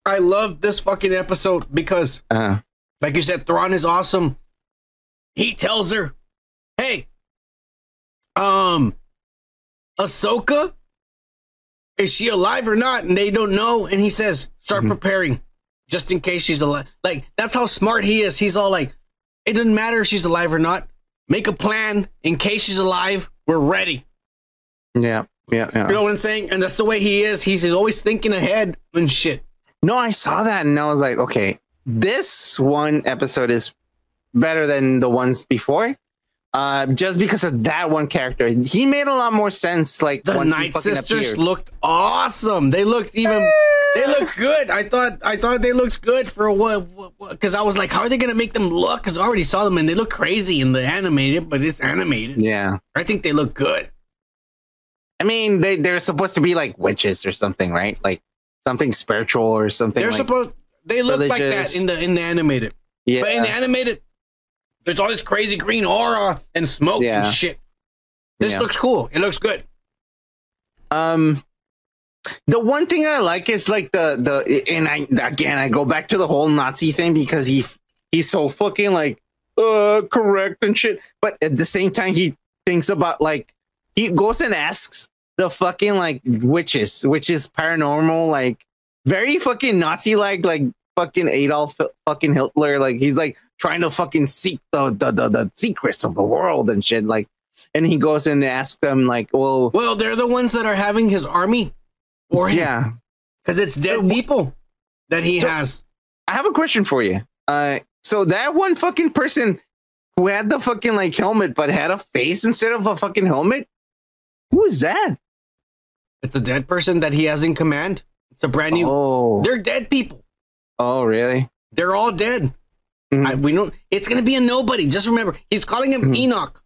I love this fucking episode because, Uh, like you said, Thrawn is awesome. He tells her, "Hey, um, Ahsoka, is she alive or not?" And they don't know. And he says, "Start Mhm. preparing, just in case she's alive." Like that's how smart he is. He's all like, "It doesn't matter if she's alive or not. Make a plan in case she's alive. We're ready." yeah, yeah, yeah. You know what I'm saying? And that's the way he is. He's, he's always thinking ahead and shit. No, I saw that and I was like, okay, this one episode is better than the ones before. Uh, just because of that one character, he made a lot more sense. Like The Night Sisters appeared. looked awesome. They looked even. They looked good. I thought. I thought they looked good for what? Because I was like, how are they gonna make them look? Because I already saw them and they look crazy in the animated, but it's animated. yeah. I think they look good. I mean, they they're supposed to be like witches or something, right? Like something spiritual or something. They're like, supposed. They look like that in the in the animated. yeah. But in the animated, there's all this crazy green aura and smoke Yeah. and shit. This Yeah. looks cool. It looks good. Um, the one thing I like is like the the and I again I go back to the whole Nazi thing because he he's so fucking like uh correct and shit, but at the same time he thinks about like he goes and asks the fucking like witches, which is paranormal, like very fucking Nazi like like fucking Adolf fucking Hitler, like he's like trying to fucking seek the the the, the secrets of the world and shit like. And he goes and asks them like, well, Well, they're the ones that are having his army or him. yeah, Because it's dead people that he So- has. I have a question for you. Uh, so that one fucking person who had the fucking like helmet but had a face instead of a fucking helmet, who is that? It's a dead person that he has in command. It's a brand new. Oh, They're dead people. oh, really? They're all dead. Mhm. I, we know it's gonna be a nobody. Just remember, he's calling him Mhm. Enoch.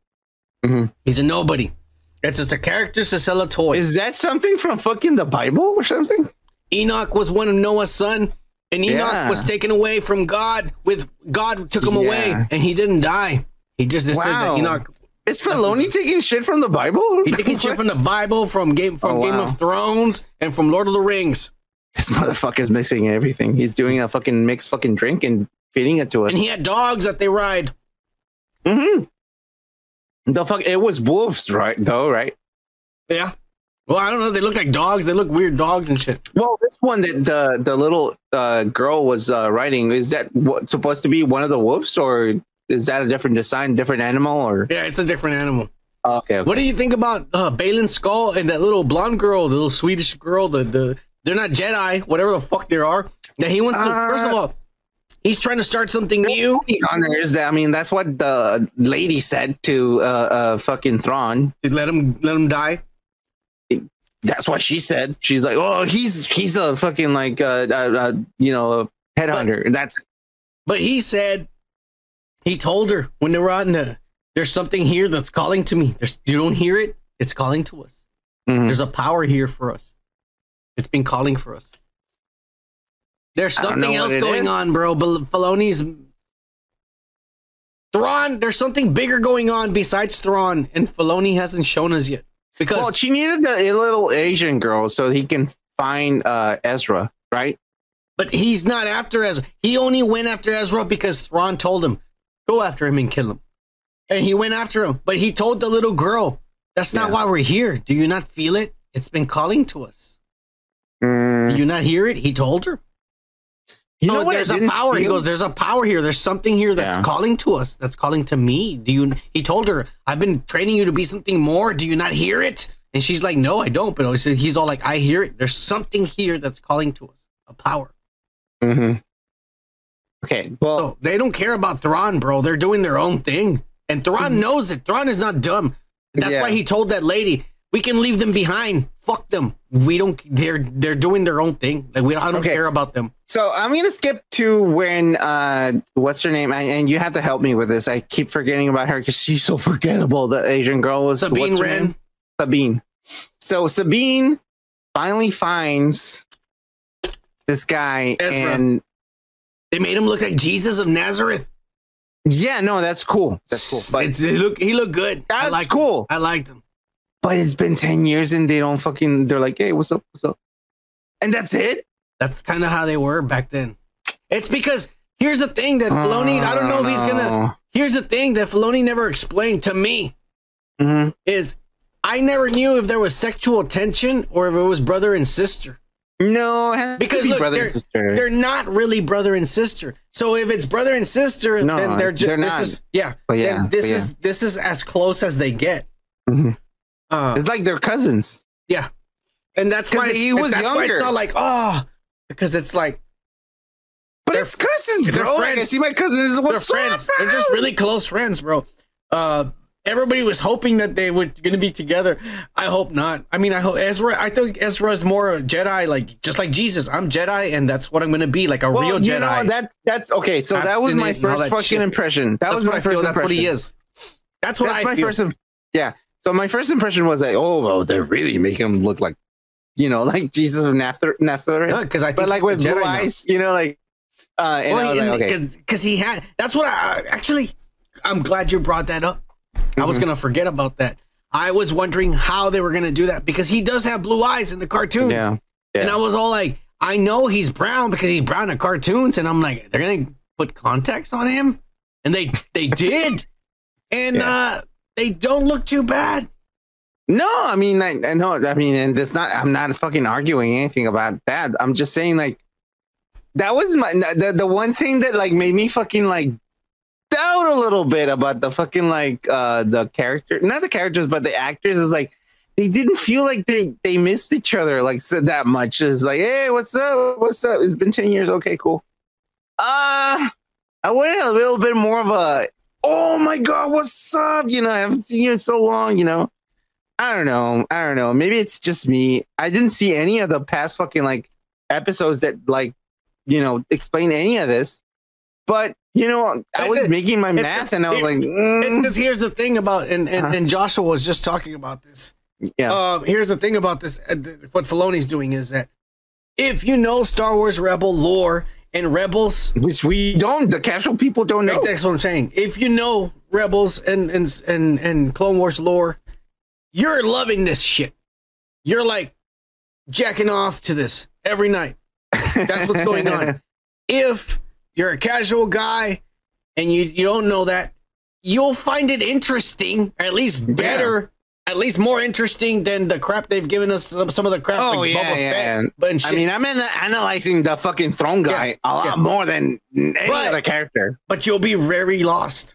Mhm. He's a nobody. It's just a character to sell a toy. Is that something from fucking the Bible or something? Enoch was one of Noah's son, and Enoch Yeah. was taken away from God. With God took him away, and he didn't die. He just says Wow. that Enoch. Is Filoni taking shit from the Bible? He's taking shit from the Bible, from Game from Oh, Game of Thrones, and from Lord of the Rings. This motherfucker's mixing everything. He's doing a fucking mixed fucking drink and feeding it to us. And he had dogs that they ride. Mm-hmm. The fuck, it was wolves, right? Though, right? Yeah. Well, I don't know. They look like dogs. They look weird dogs and shit. Well, this one that the the little uh, girl was uh, writing is that what, supposed to be one of the wolves, or is that a different design, different animal, or Yeah, it's a different animal. okay? okay. What do you think about uh, Baylan Skoll and that little blonde girl, the little Swedish girl? The the they're not Jedi, whatever the fuck they are. That he wants to. first of Uh, all, he's trying to start something new. Honors that I mean, that's what the lady said to uh, uh fucking Thrawn. To let him let him die. That's what she said. She's like, oh, he's he's a fucking like uh, uh, uh you know headhunter. That's But he said he told her when they were out in the. There's something here that's calling to me. There's you don't hear it. It's calling to us. Mhm. There's a power here for us. It's been calling for us. There's I don't know something else going is. on, bro. Bal- Filoni's Thrawn, there's something bigger going on besides Thrawn, and Filoni hasn't shown us yet. Because well, she needed the little Asian girl so he can find uh, Ezra, right? But he's not after Ezra. He only went after Ezra because Thrawn told him, go after him and kill him. And he went after him. But he told the little girl, that's not Yeah. why we're here. Do you not feel it? It's been calling to us. Mm. Do you not hear it? He told her. You No, know what there's a power. He feel? goes, there's a power here. There's something here that's Yeah. calling to us. That's calling to me. Do you? He told her, I've been training you to be something more. Do you not hear it? And she's like, No, I don't. But he's all like, I hear it. There's something here that's calling to us. A power. Mm-hmm. Okay, well, So they don't care about Thrawn, bro. They're doing their own thing, and Thrawn knows it. Thrawn is not dumb. That's Mm-hmm. Yeah. why he told that lady, "We can leave them behind. Fuck them. We don't. They're they're doing their own thing. Like we. I don't Okay. care about them." So I'm gonna skip to when uh what's her name? And, and you have to help me with this. I keep forgetting about her because she's so <laughs> forgettable. The Asian girl was Sabine Wren. Sabine. So Sabine finally finds this guy Ezra. and They made him look like Jesus of Nazareth. yeah, no, that's cool. That's cool. But It's, it look, he looked good. I that's like cool. I liked him. But it's been 10 years and they don't fucking they're like, hey, what's up? What's up? And that's it? That's kind of how they were back then. It's because here's the thing that Filoni. I don't know if he's gonna. Here's the thing that Filoni never explained to me hmm is I never knew if there was sexual tension or if it was brother and sister. No, Because be look, brother they're, and sister. they're not really brother and sister. So if it's brother and sister, No, then they're just they're this not. is yeah. But yeah, this but yeah. is this is as close as they get. Mhm. Uh, It's like they're cousins. yeah, and that's why he was that's why younger. it's not like oh, because it's like But it's cousins, they're bro. Like I friends. see my cousins. they're friends. Up, They're just really close friends, bro. Uh, everybody was hoping that they were going to be together. I hope not. I mean, I hope Ezra. I think Ezra is more Jedi, like just like Jesus. I'm Jedi, and that's what I'm going to be, like a well, real you Jedi. know, that's that's okay. So that was my Abstinent and all first fucking shit. impression. That that's was my first That's what he is. That's what That's I my feel. first. Yeah. So my first impression was like, oh, well, they're really making him look like, you know, <laughs> like Jesus of Nazareth. Because I think but like with Jedi blue now. eyes, you know, like. Uh, and I was like, okay. because he had. That's what I actually. I'm glad you brought that up. I was Mhm. gonna forget about that. I was wondering how they were gonna do that because he does have blue eyes in the cartoons. Yeah. And I was all like, I know he's brown because he's brown in cartoons, and I'm like, they're gonna put contacts on him, and they they <laughs> did, and Yeah. uh they don't look too bad. No, I mean, I, I know. I mean, and it's not. I'm not fucking arguing anything about that. I'm just saying, like, that was my the the one thing that like made me fucking like doubt a little bit about the fucking like uh the character, not the characters, but the actors is like they didn't feel like they they missed each other like said that much. It's like, hey, what's up? What's up? It's been ten years. Okay, cool. Uh I wanted a little bit more of a oh my god, what's up? You know, I haven't seen you in so long. You know. I don't know. I don't know. Maybe it's just me. I didn't see any of the past fucking like episodes that like, you know, explain any of this. But you know, I was making my It's- math and I was it- like, It's mm, because here's the thing about and and, Uh-huh. and Joshua was just talking about this. yeah, Um, here's the thing about this. Uh, th- what Filoni's doing is that if you know Star Wars Rebel lore and Rebels, which we don't. The casual people don't know. that's what I'm saying. If you know Rebels and and and and Clone Wars lore, you're loving this shit. You're like jacking off to this every night. That's what's going on. <laughs> If you're a casual guy and you you don't know that, you'll find it interesting, at least better, at least more interesting than the crap they've given us. Some, some of the crap. Oh like yeah, yeah. But I mean, I'm an- analyzing the fucking Thrawn guy Yeah, a lot yeah. more than any But- other character. but you'll be very lost.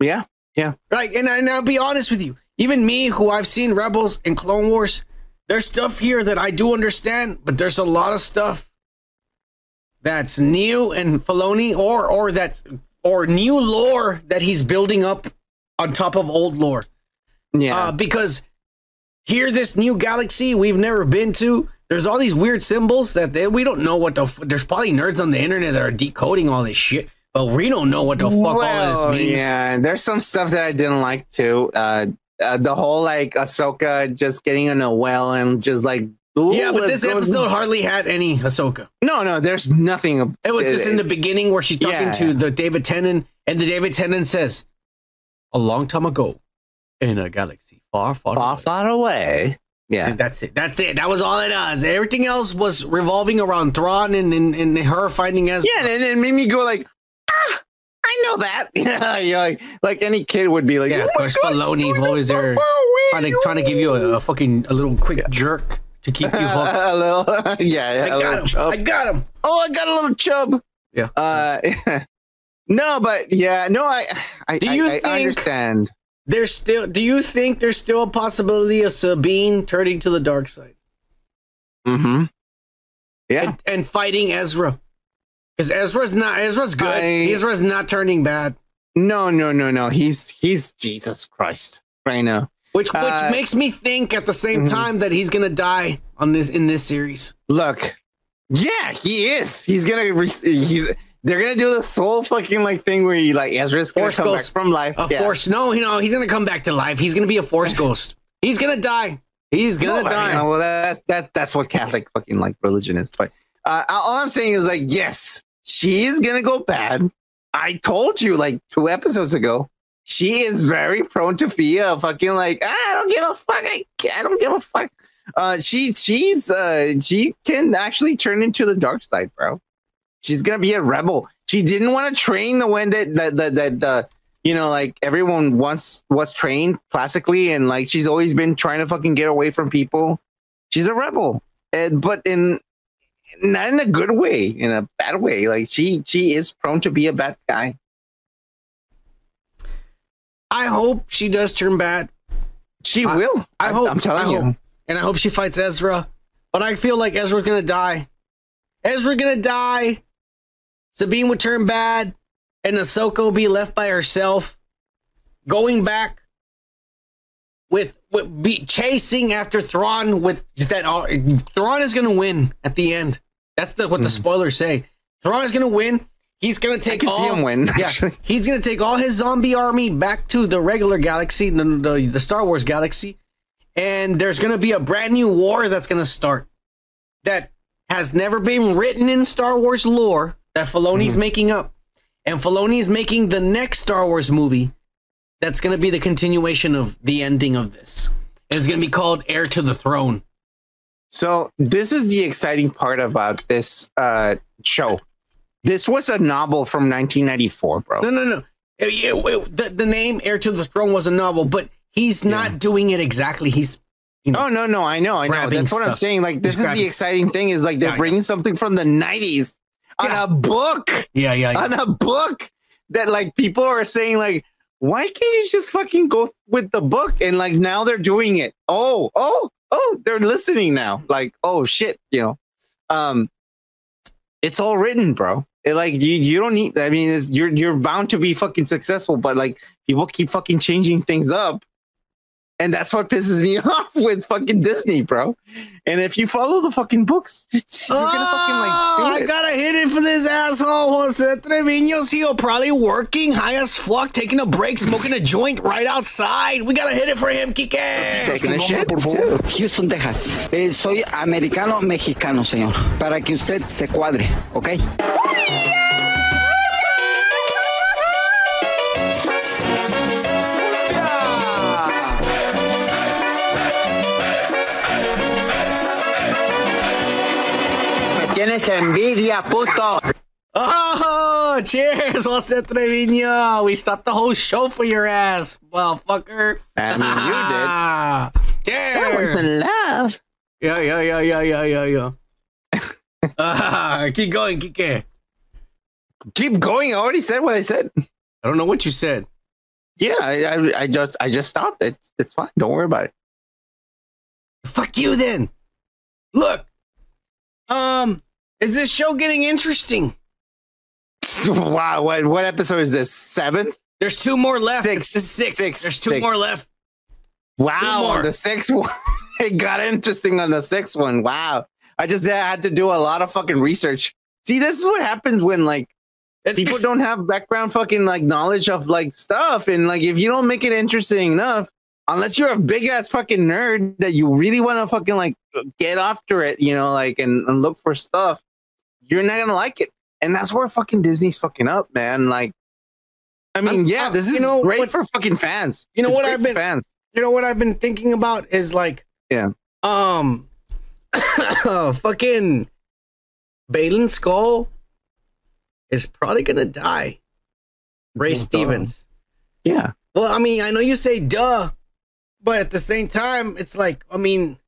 Yeah, yeah. Right, and, I- and I'll be honest with you. Even me, who I've seen Rebels and Clone Wars, there's stuff here that I do understand, but there's a lot of stuff that's new and Filoni, or or that's or new lore that he's building up on top of old lore. Yeah. Uh, because here, this new galaxy we've never been to, there's all these weird symbols that they, we don't know what the. F- there's probably nerds on the internet that are decoding all this shit, but we don't know what the fuck all this means. Yeah, there's some stuff that I didn't like too. Uh, uh, the whole like Ahsoka just getting in a well and just like Yeah, but this episode hardly had any Ahsoka. No, no, there's nothing. It was just in the uh, beginning where she's talking Yeah. to the David Tennant, and the David Tennant says, "A long time ago, in a galaxy far, far, far, away." far away. Yeah, And that's it. That's it. That was all it does. Everything else was revolving around Thrawn and, and, and her finding Ezra. yeah, and it made me go like, ah, I know that. <laughs> Yeah, like like any kid would be like, Yeah, oh of course, Filoni always there trying to trying to give you a, a fucking a little quick jerk to keep you hooked. <laughs> a little, <laughs> yeah, yeah, I got him. chub. I got him. oh, I got a little chub. Yeah. Uh, <laughs> no, but yeah, no, I, I, Do I- you I, think- understand. There's still. Do you think there's still a possibility of Sabine turning to the dark side Mm-hmm. Yeah, and, and fighting Ezra? Because Ezra's not. Ezra's good. I- Ezra's not turning bad. no, no, no, no. He's he's Jesus Christ right now. Which which Uh, makes me think at the same mhm. time that he's gonna die on this in this series. Look, yeah, he is. He's gonna. Re- he's. They're gonna do this whole fucking like thing where he like Ezra's gonna Force come back ghost. from life. A Yeah. force? No, you know he's gonna come back to life. He's gonna be a force <laughs> ghost. He's gonna die. He's gonna No, I die. well, that's that. That's what Catholic fucking like religion is. But uh, all I'm saying is like, yes, she is gonna go bad. I told you like two episodes ago. She is very prone to fear. Fucking like, "Ah, I don't give a fuck. I, I don't give a fuck. Uh, she she's uh she can actually turn into the dark side, bro. She's gonna be a rebel. She didn't want to train the one that that that that uh, you know like everyone once was trained classically, and like she's always been trying to fucking get away from people. She's a rebel, and but in not in a good way, in a bad way. Like she she is prone to be a bad guy. I hope she does turn bad. She I- will. I I'm- hope. I'm telling I you. and I hope she fights Ezra. But I feel like Ezra's gonna die. Ezra gonna die. Sabine would turn bad, and Ahsoka will be left by herself, going back with with be chasing after Thrawn. With that, all Thrawn is gonna win at the end. That's the, what the hmm. spoilers say. Thrawn is gonna win. He's gonna take I can all. see him win, <laughs> Yeah, actually. he's gonna take all his zombie army back to the regular galaxy, the, the, the Star Wars galaxy, and there's gonna be a brand new war that's gonna start that has never been written in Star Wars lore that Filoni's making up, and Filoni's making the next Star Wars movie that's gonna be the continuation of the ending of this, and it's gonna be called Heir to the Throne. So this is the exciting part about this uh, show. This was a novel from 1994, bro. No, no, no. It- it- it- the, the name Heir to the Throne was a novel, but he's not doing it exactly. He's you know, Oh no, no, I know, I know. That's what I'm saying. Like this He's is grabbing- the exciting thing is like they're Yeah, yeah. bringing something from the 90s on Yeah. a book, yeah, yeah, yeah. on a book that like people are saying like, why can't you just fucking go with the book? And like now they're doing it. Oh, oh, oh, they're listening now. Like, oh shit, you know. Um, it's all written, bro. It, like you, you don't need. I mean, you're you're bound to be fucking successful, but like people keep fucking changing things up, and that's what pisses me <laughs> off with fucking Disney, bro. And if you follow the fucking books, <laughs> you're gonna fucking Oh, like I do it. gotta hit it for this asshole, Jose Trevino's here, probably working high as fuck, taking a break, smoking a joint right outside. We gotta hit it for him, Kike. Taking a shit, Por too. favor. Houston, Texas. Eh, soy americano mexicano, señor. Para que usted se cuadre, ¿ok? Tienes envidia, puto. Oh, cheers, Jose Trevino. We stopped the whole show for your ass, well, fucker. I mean, you did. <laughs> That was in love. Yeah, yeah, yeah, yeah, yeah, yeah, yeah. Ah, <laughs> keep going, Kike. Keep going. I already said what I said. I don't know what you said. Yeah, I, I, I just I just stopped. It's it's fine. Don't worry about it. Fuck you then. Look, um, is this show getting interesting? <laughs> wow, what what episode is this? Seventh? There's two more left. Six. It's six. Six. There's two Six. more left. Wow, more. on the sixth <laughs> one. it got interesting on the sixth one. Wow. I just uh, had to do a lot of fucking research. See, this is what happens when like It's- people don't have background fucking like knowledge of like stuff. And like if you don't make it interesting enough, unless you're a big ass fucking nerd that you really want to fucking like get after it, you know, like and, and look for stuff, you're not gonna like it. And that's where fucking Disney's fucking up, man. Like, I mean, I'm- yeah, uh, this is you know great what- for fucking fans. You know It's what I've been fans. You know what I've been thinking about is like Yeah. um <coughs> fucking Baylan Skoll is probably gonna die. Ray Stevens. Yeah. Well, I mean, I know you say duh, but at the same time, it's like, I mean,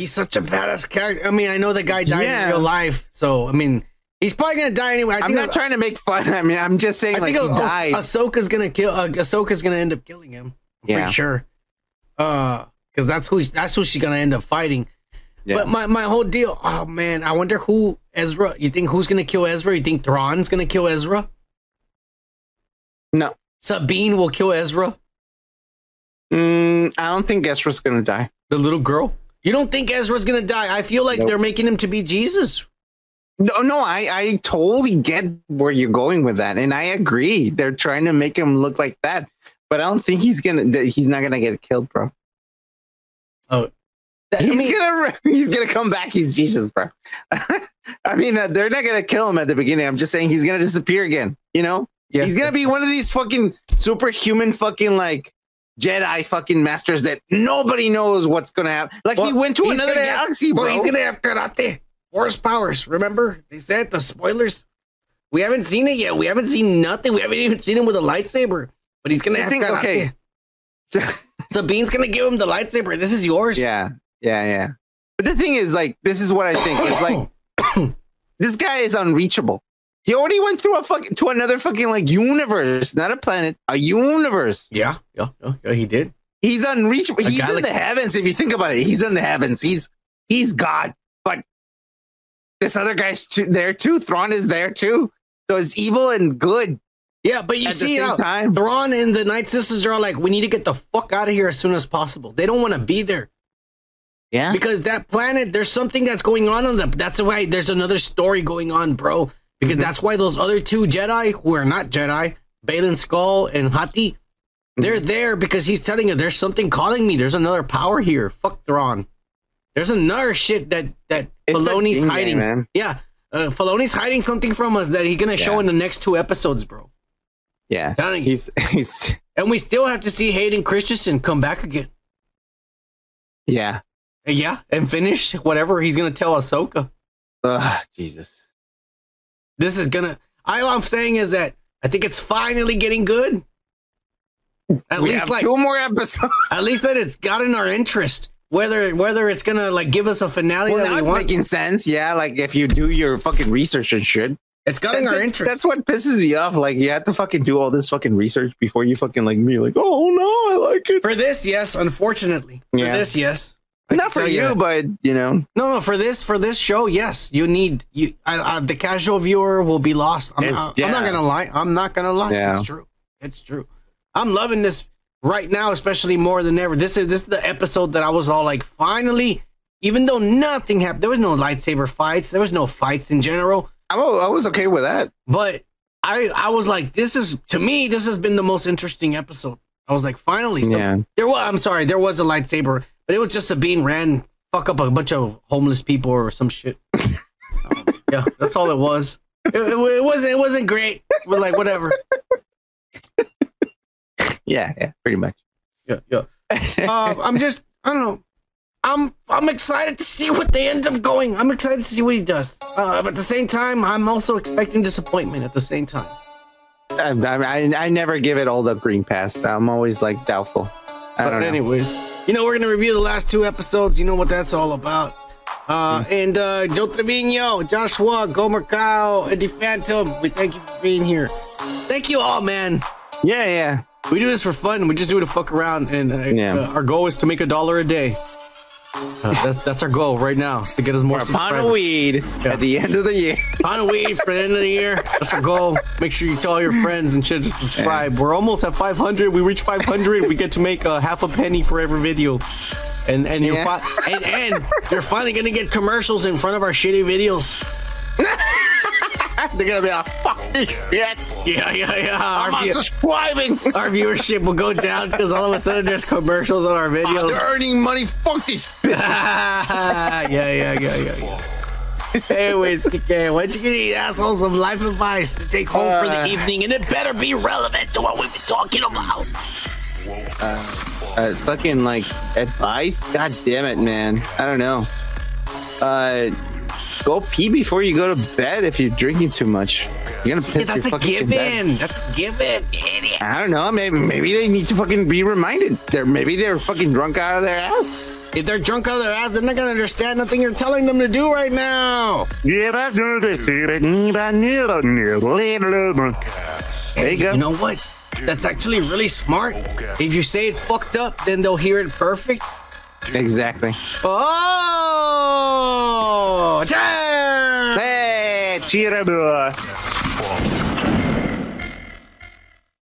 he's such a badass character. I mean, I know the guy died Yeah. in real life, so I mean, he's probably gonna die anyway. I I'm think not trying to make fun. I mean, I'm just saying I like think he died. Ahsoka's gonna kill. Uh, Ahsoka's gonna end up killing him. I'm Yeah. pretty sure. Uh, because that's who that's who she's gonna end up fighting. Yeah. But my my whole deal. Oh man, I wonder who Ezra. You think who's gonna kill Ezra? You think Thrawn's gonna kill Ezra? no. Sabine will kill Ezra. Mm, I don't think Ezra's gonna die. The little girl. You don't think Ezra's gonna die? I feel like Nope. they're making him to be Jesus. No, no, I, I totally get where you're going with that, and I agree. They're trying to make him look like that, but I don't think he's gonna. He's not gonna get killed, bro. Oh, he's gonna he's gonna come back. He's Jesus, bro. <laughs> I mean, uh, they're not gonna kill him at the beginning. I'm just saying he's gonna disappear again. You know, Yeah. he's gonna be one of these fucking superhuman fucking like Jedi fucking masters that nobody knows what's gonna happen. Like he went to another gonna have- galaxy, bro. well, he's gonna have karate, force powers. Remember they said the spoilers. We haven't seen it yet. We haven't seen nothing. We haven't even seen him with a lightsaber. But he's gonna I have think- karate. okay. So, <laughs> Sabine's gonna give him the lightsaber. This is yours. Yeah, yeah, yeah. But the thing is, like, this is what I think. It's like <coughs> this guy is unreachable. He already went through a fucking to another fucking like universe, not a planet, a universe. Yeah, yeah, yeah, yeah, he did. He's unreachable. A He's in the heavens. If you think about it, he's in the heavens. He's he's God. But this other guy's too, there too. Thrawn is there too. So it's evil and good. Yeah, but you At the see same how time. Thrawn and the Night Sisters are all like, we need to get the fuck out of here as soon as possible. They don't want to be there. Yeah. Because that planet, there's something that's going on on them. That's why there's another story going on, bro. Because Mm-hmm. that's why those other two Jedi, who are not Jedi, Baylan Skoll and Hati, they're Mm-hmm. there because he's telling you there's something calling me. There's another power here. Fuck Thrawn. There's another shit that that It's Filoni's hiding. man. Yeah, uh, Filoni's hiding something from us that he's gonna show in the next two episodes, bro. Yeah. Telling you. He's <laughs> he's And we still have to see Hayden Christensen come back again. yeah. Yeah, and finish whatever he's gonna tell Ahsoka. Ugh, Jesus. This is gonna. All I'm saying is that I think it's finally getting good. At we least like two more episodes. <laughs> at least that it's gotten our interest. Whether whether it's gonna like give us a finale Well, that now we it's want, making sense. Yeah, like if you do your fucking research and shit. it's gotten That's, our it. interest. That's what pisses me off. Like you have to fucking do all this fucking research before you fucking like me. Like, oh no, I like it. For this, yes. Unfortunately, for this, yes. I Not for you, but you know. No, no, for this, for this show, yes, you need you. I, I, the casual viewer will be lost. I'm, I- I'm not gonna lie. I'm not gonna lie. Yeah. It's true. It's true. I'm loving this right now, especially more than ever. This is this is the episode that I was all like, finally. Even though nothing happened, there was no lightsaber fights. There was no fights in general. I I was okay with that. But I I was like, this is to me, this has been the most interesting episode. I was like, finally, some- Yeah. there was. I'm sorry, there was a lightsaber, but it was just Sabine Wren fuck up a bunch of homeless people or some shit. <laughs> Um, yeah, that's all it was. It, it, it wasn't. It wasn't great. But like whatever. Yeah, yeah, pretty much. Yeah, yeah. Uh, I'm just. I don't know. I'm I'm excited to see what they end up going. I'm excited to see what he does. Uh, but at the same time, I'm also expecting disappointment. At the same time. I, I, I never give it all the green pass. I'm always like doubtful. But don't know. anyways, you know we're gonna review the last two episodes. You know what that's all about. Uh, Hmm. and uh, Joe Trevino, Joshua, Gomer Kyle, Eddie Phantom, we thank you for being here. Thank you all, man. Yeah, yeah. We do this for fun. We just do it to fuck around, and uh, Yeah. uh, our goal is to make a dollar a day. Uh, that's that's our goal right now to get us more pound of weed Yeah. at the end of the year. <laughs> Pound of weed for the end of the year. That's our goal. Make sure you tell your friends and shit to subscribe. We're almost at 500. We reach 500. We get to make a half a penny for every video. And and you're Yeah. fi- and, and you're finally gonna get commercials in front of our shitty videos. <laughs> <laughs> They're gonna be like, fuck this shit. Yeah, yeah, yeah. I'm Our, view- unsubscribing. <laughs> our viewership will go down because all of a sudden there's commercials on our videos. They're earning money. Fuck these <laughs> bitches. yeah, yeah, yeah, yeah, yeah. Anyways, Kike, why don't you give these assholes some life advice to take home for the Uh, evening, and it better be relevant to what we've been talking about. uh, fucking like advice. God damn it, man. I don't know. Uh, go pee before you go to bed if you're drinking too much. You're gonna Yeah, piss your that's a fucking bed. given. That's a given, idiot. I don't know. Maybe maybe they need to fucking be reminded. They're maybe they're fucking drunk out of their ass. If they're drunk out of their ass, they're not gonna understand nothing you're telling them to do right now. There you go. You know what? That's actually really smart. If you say it fucked up, then they'll hear it perfect. Exactly. Oh! Damn! Hey, cheer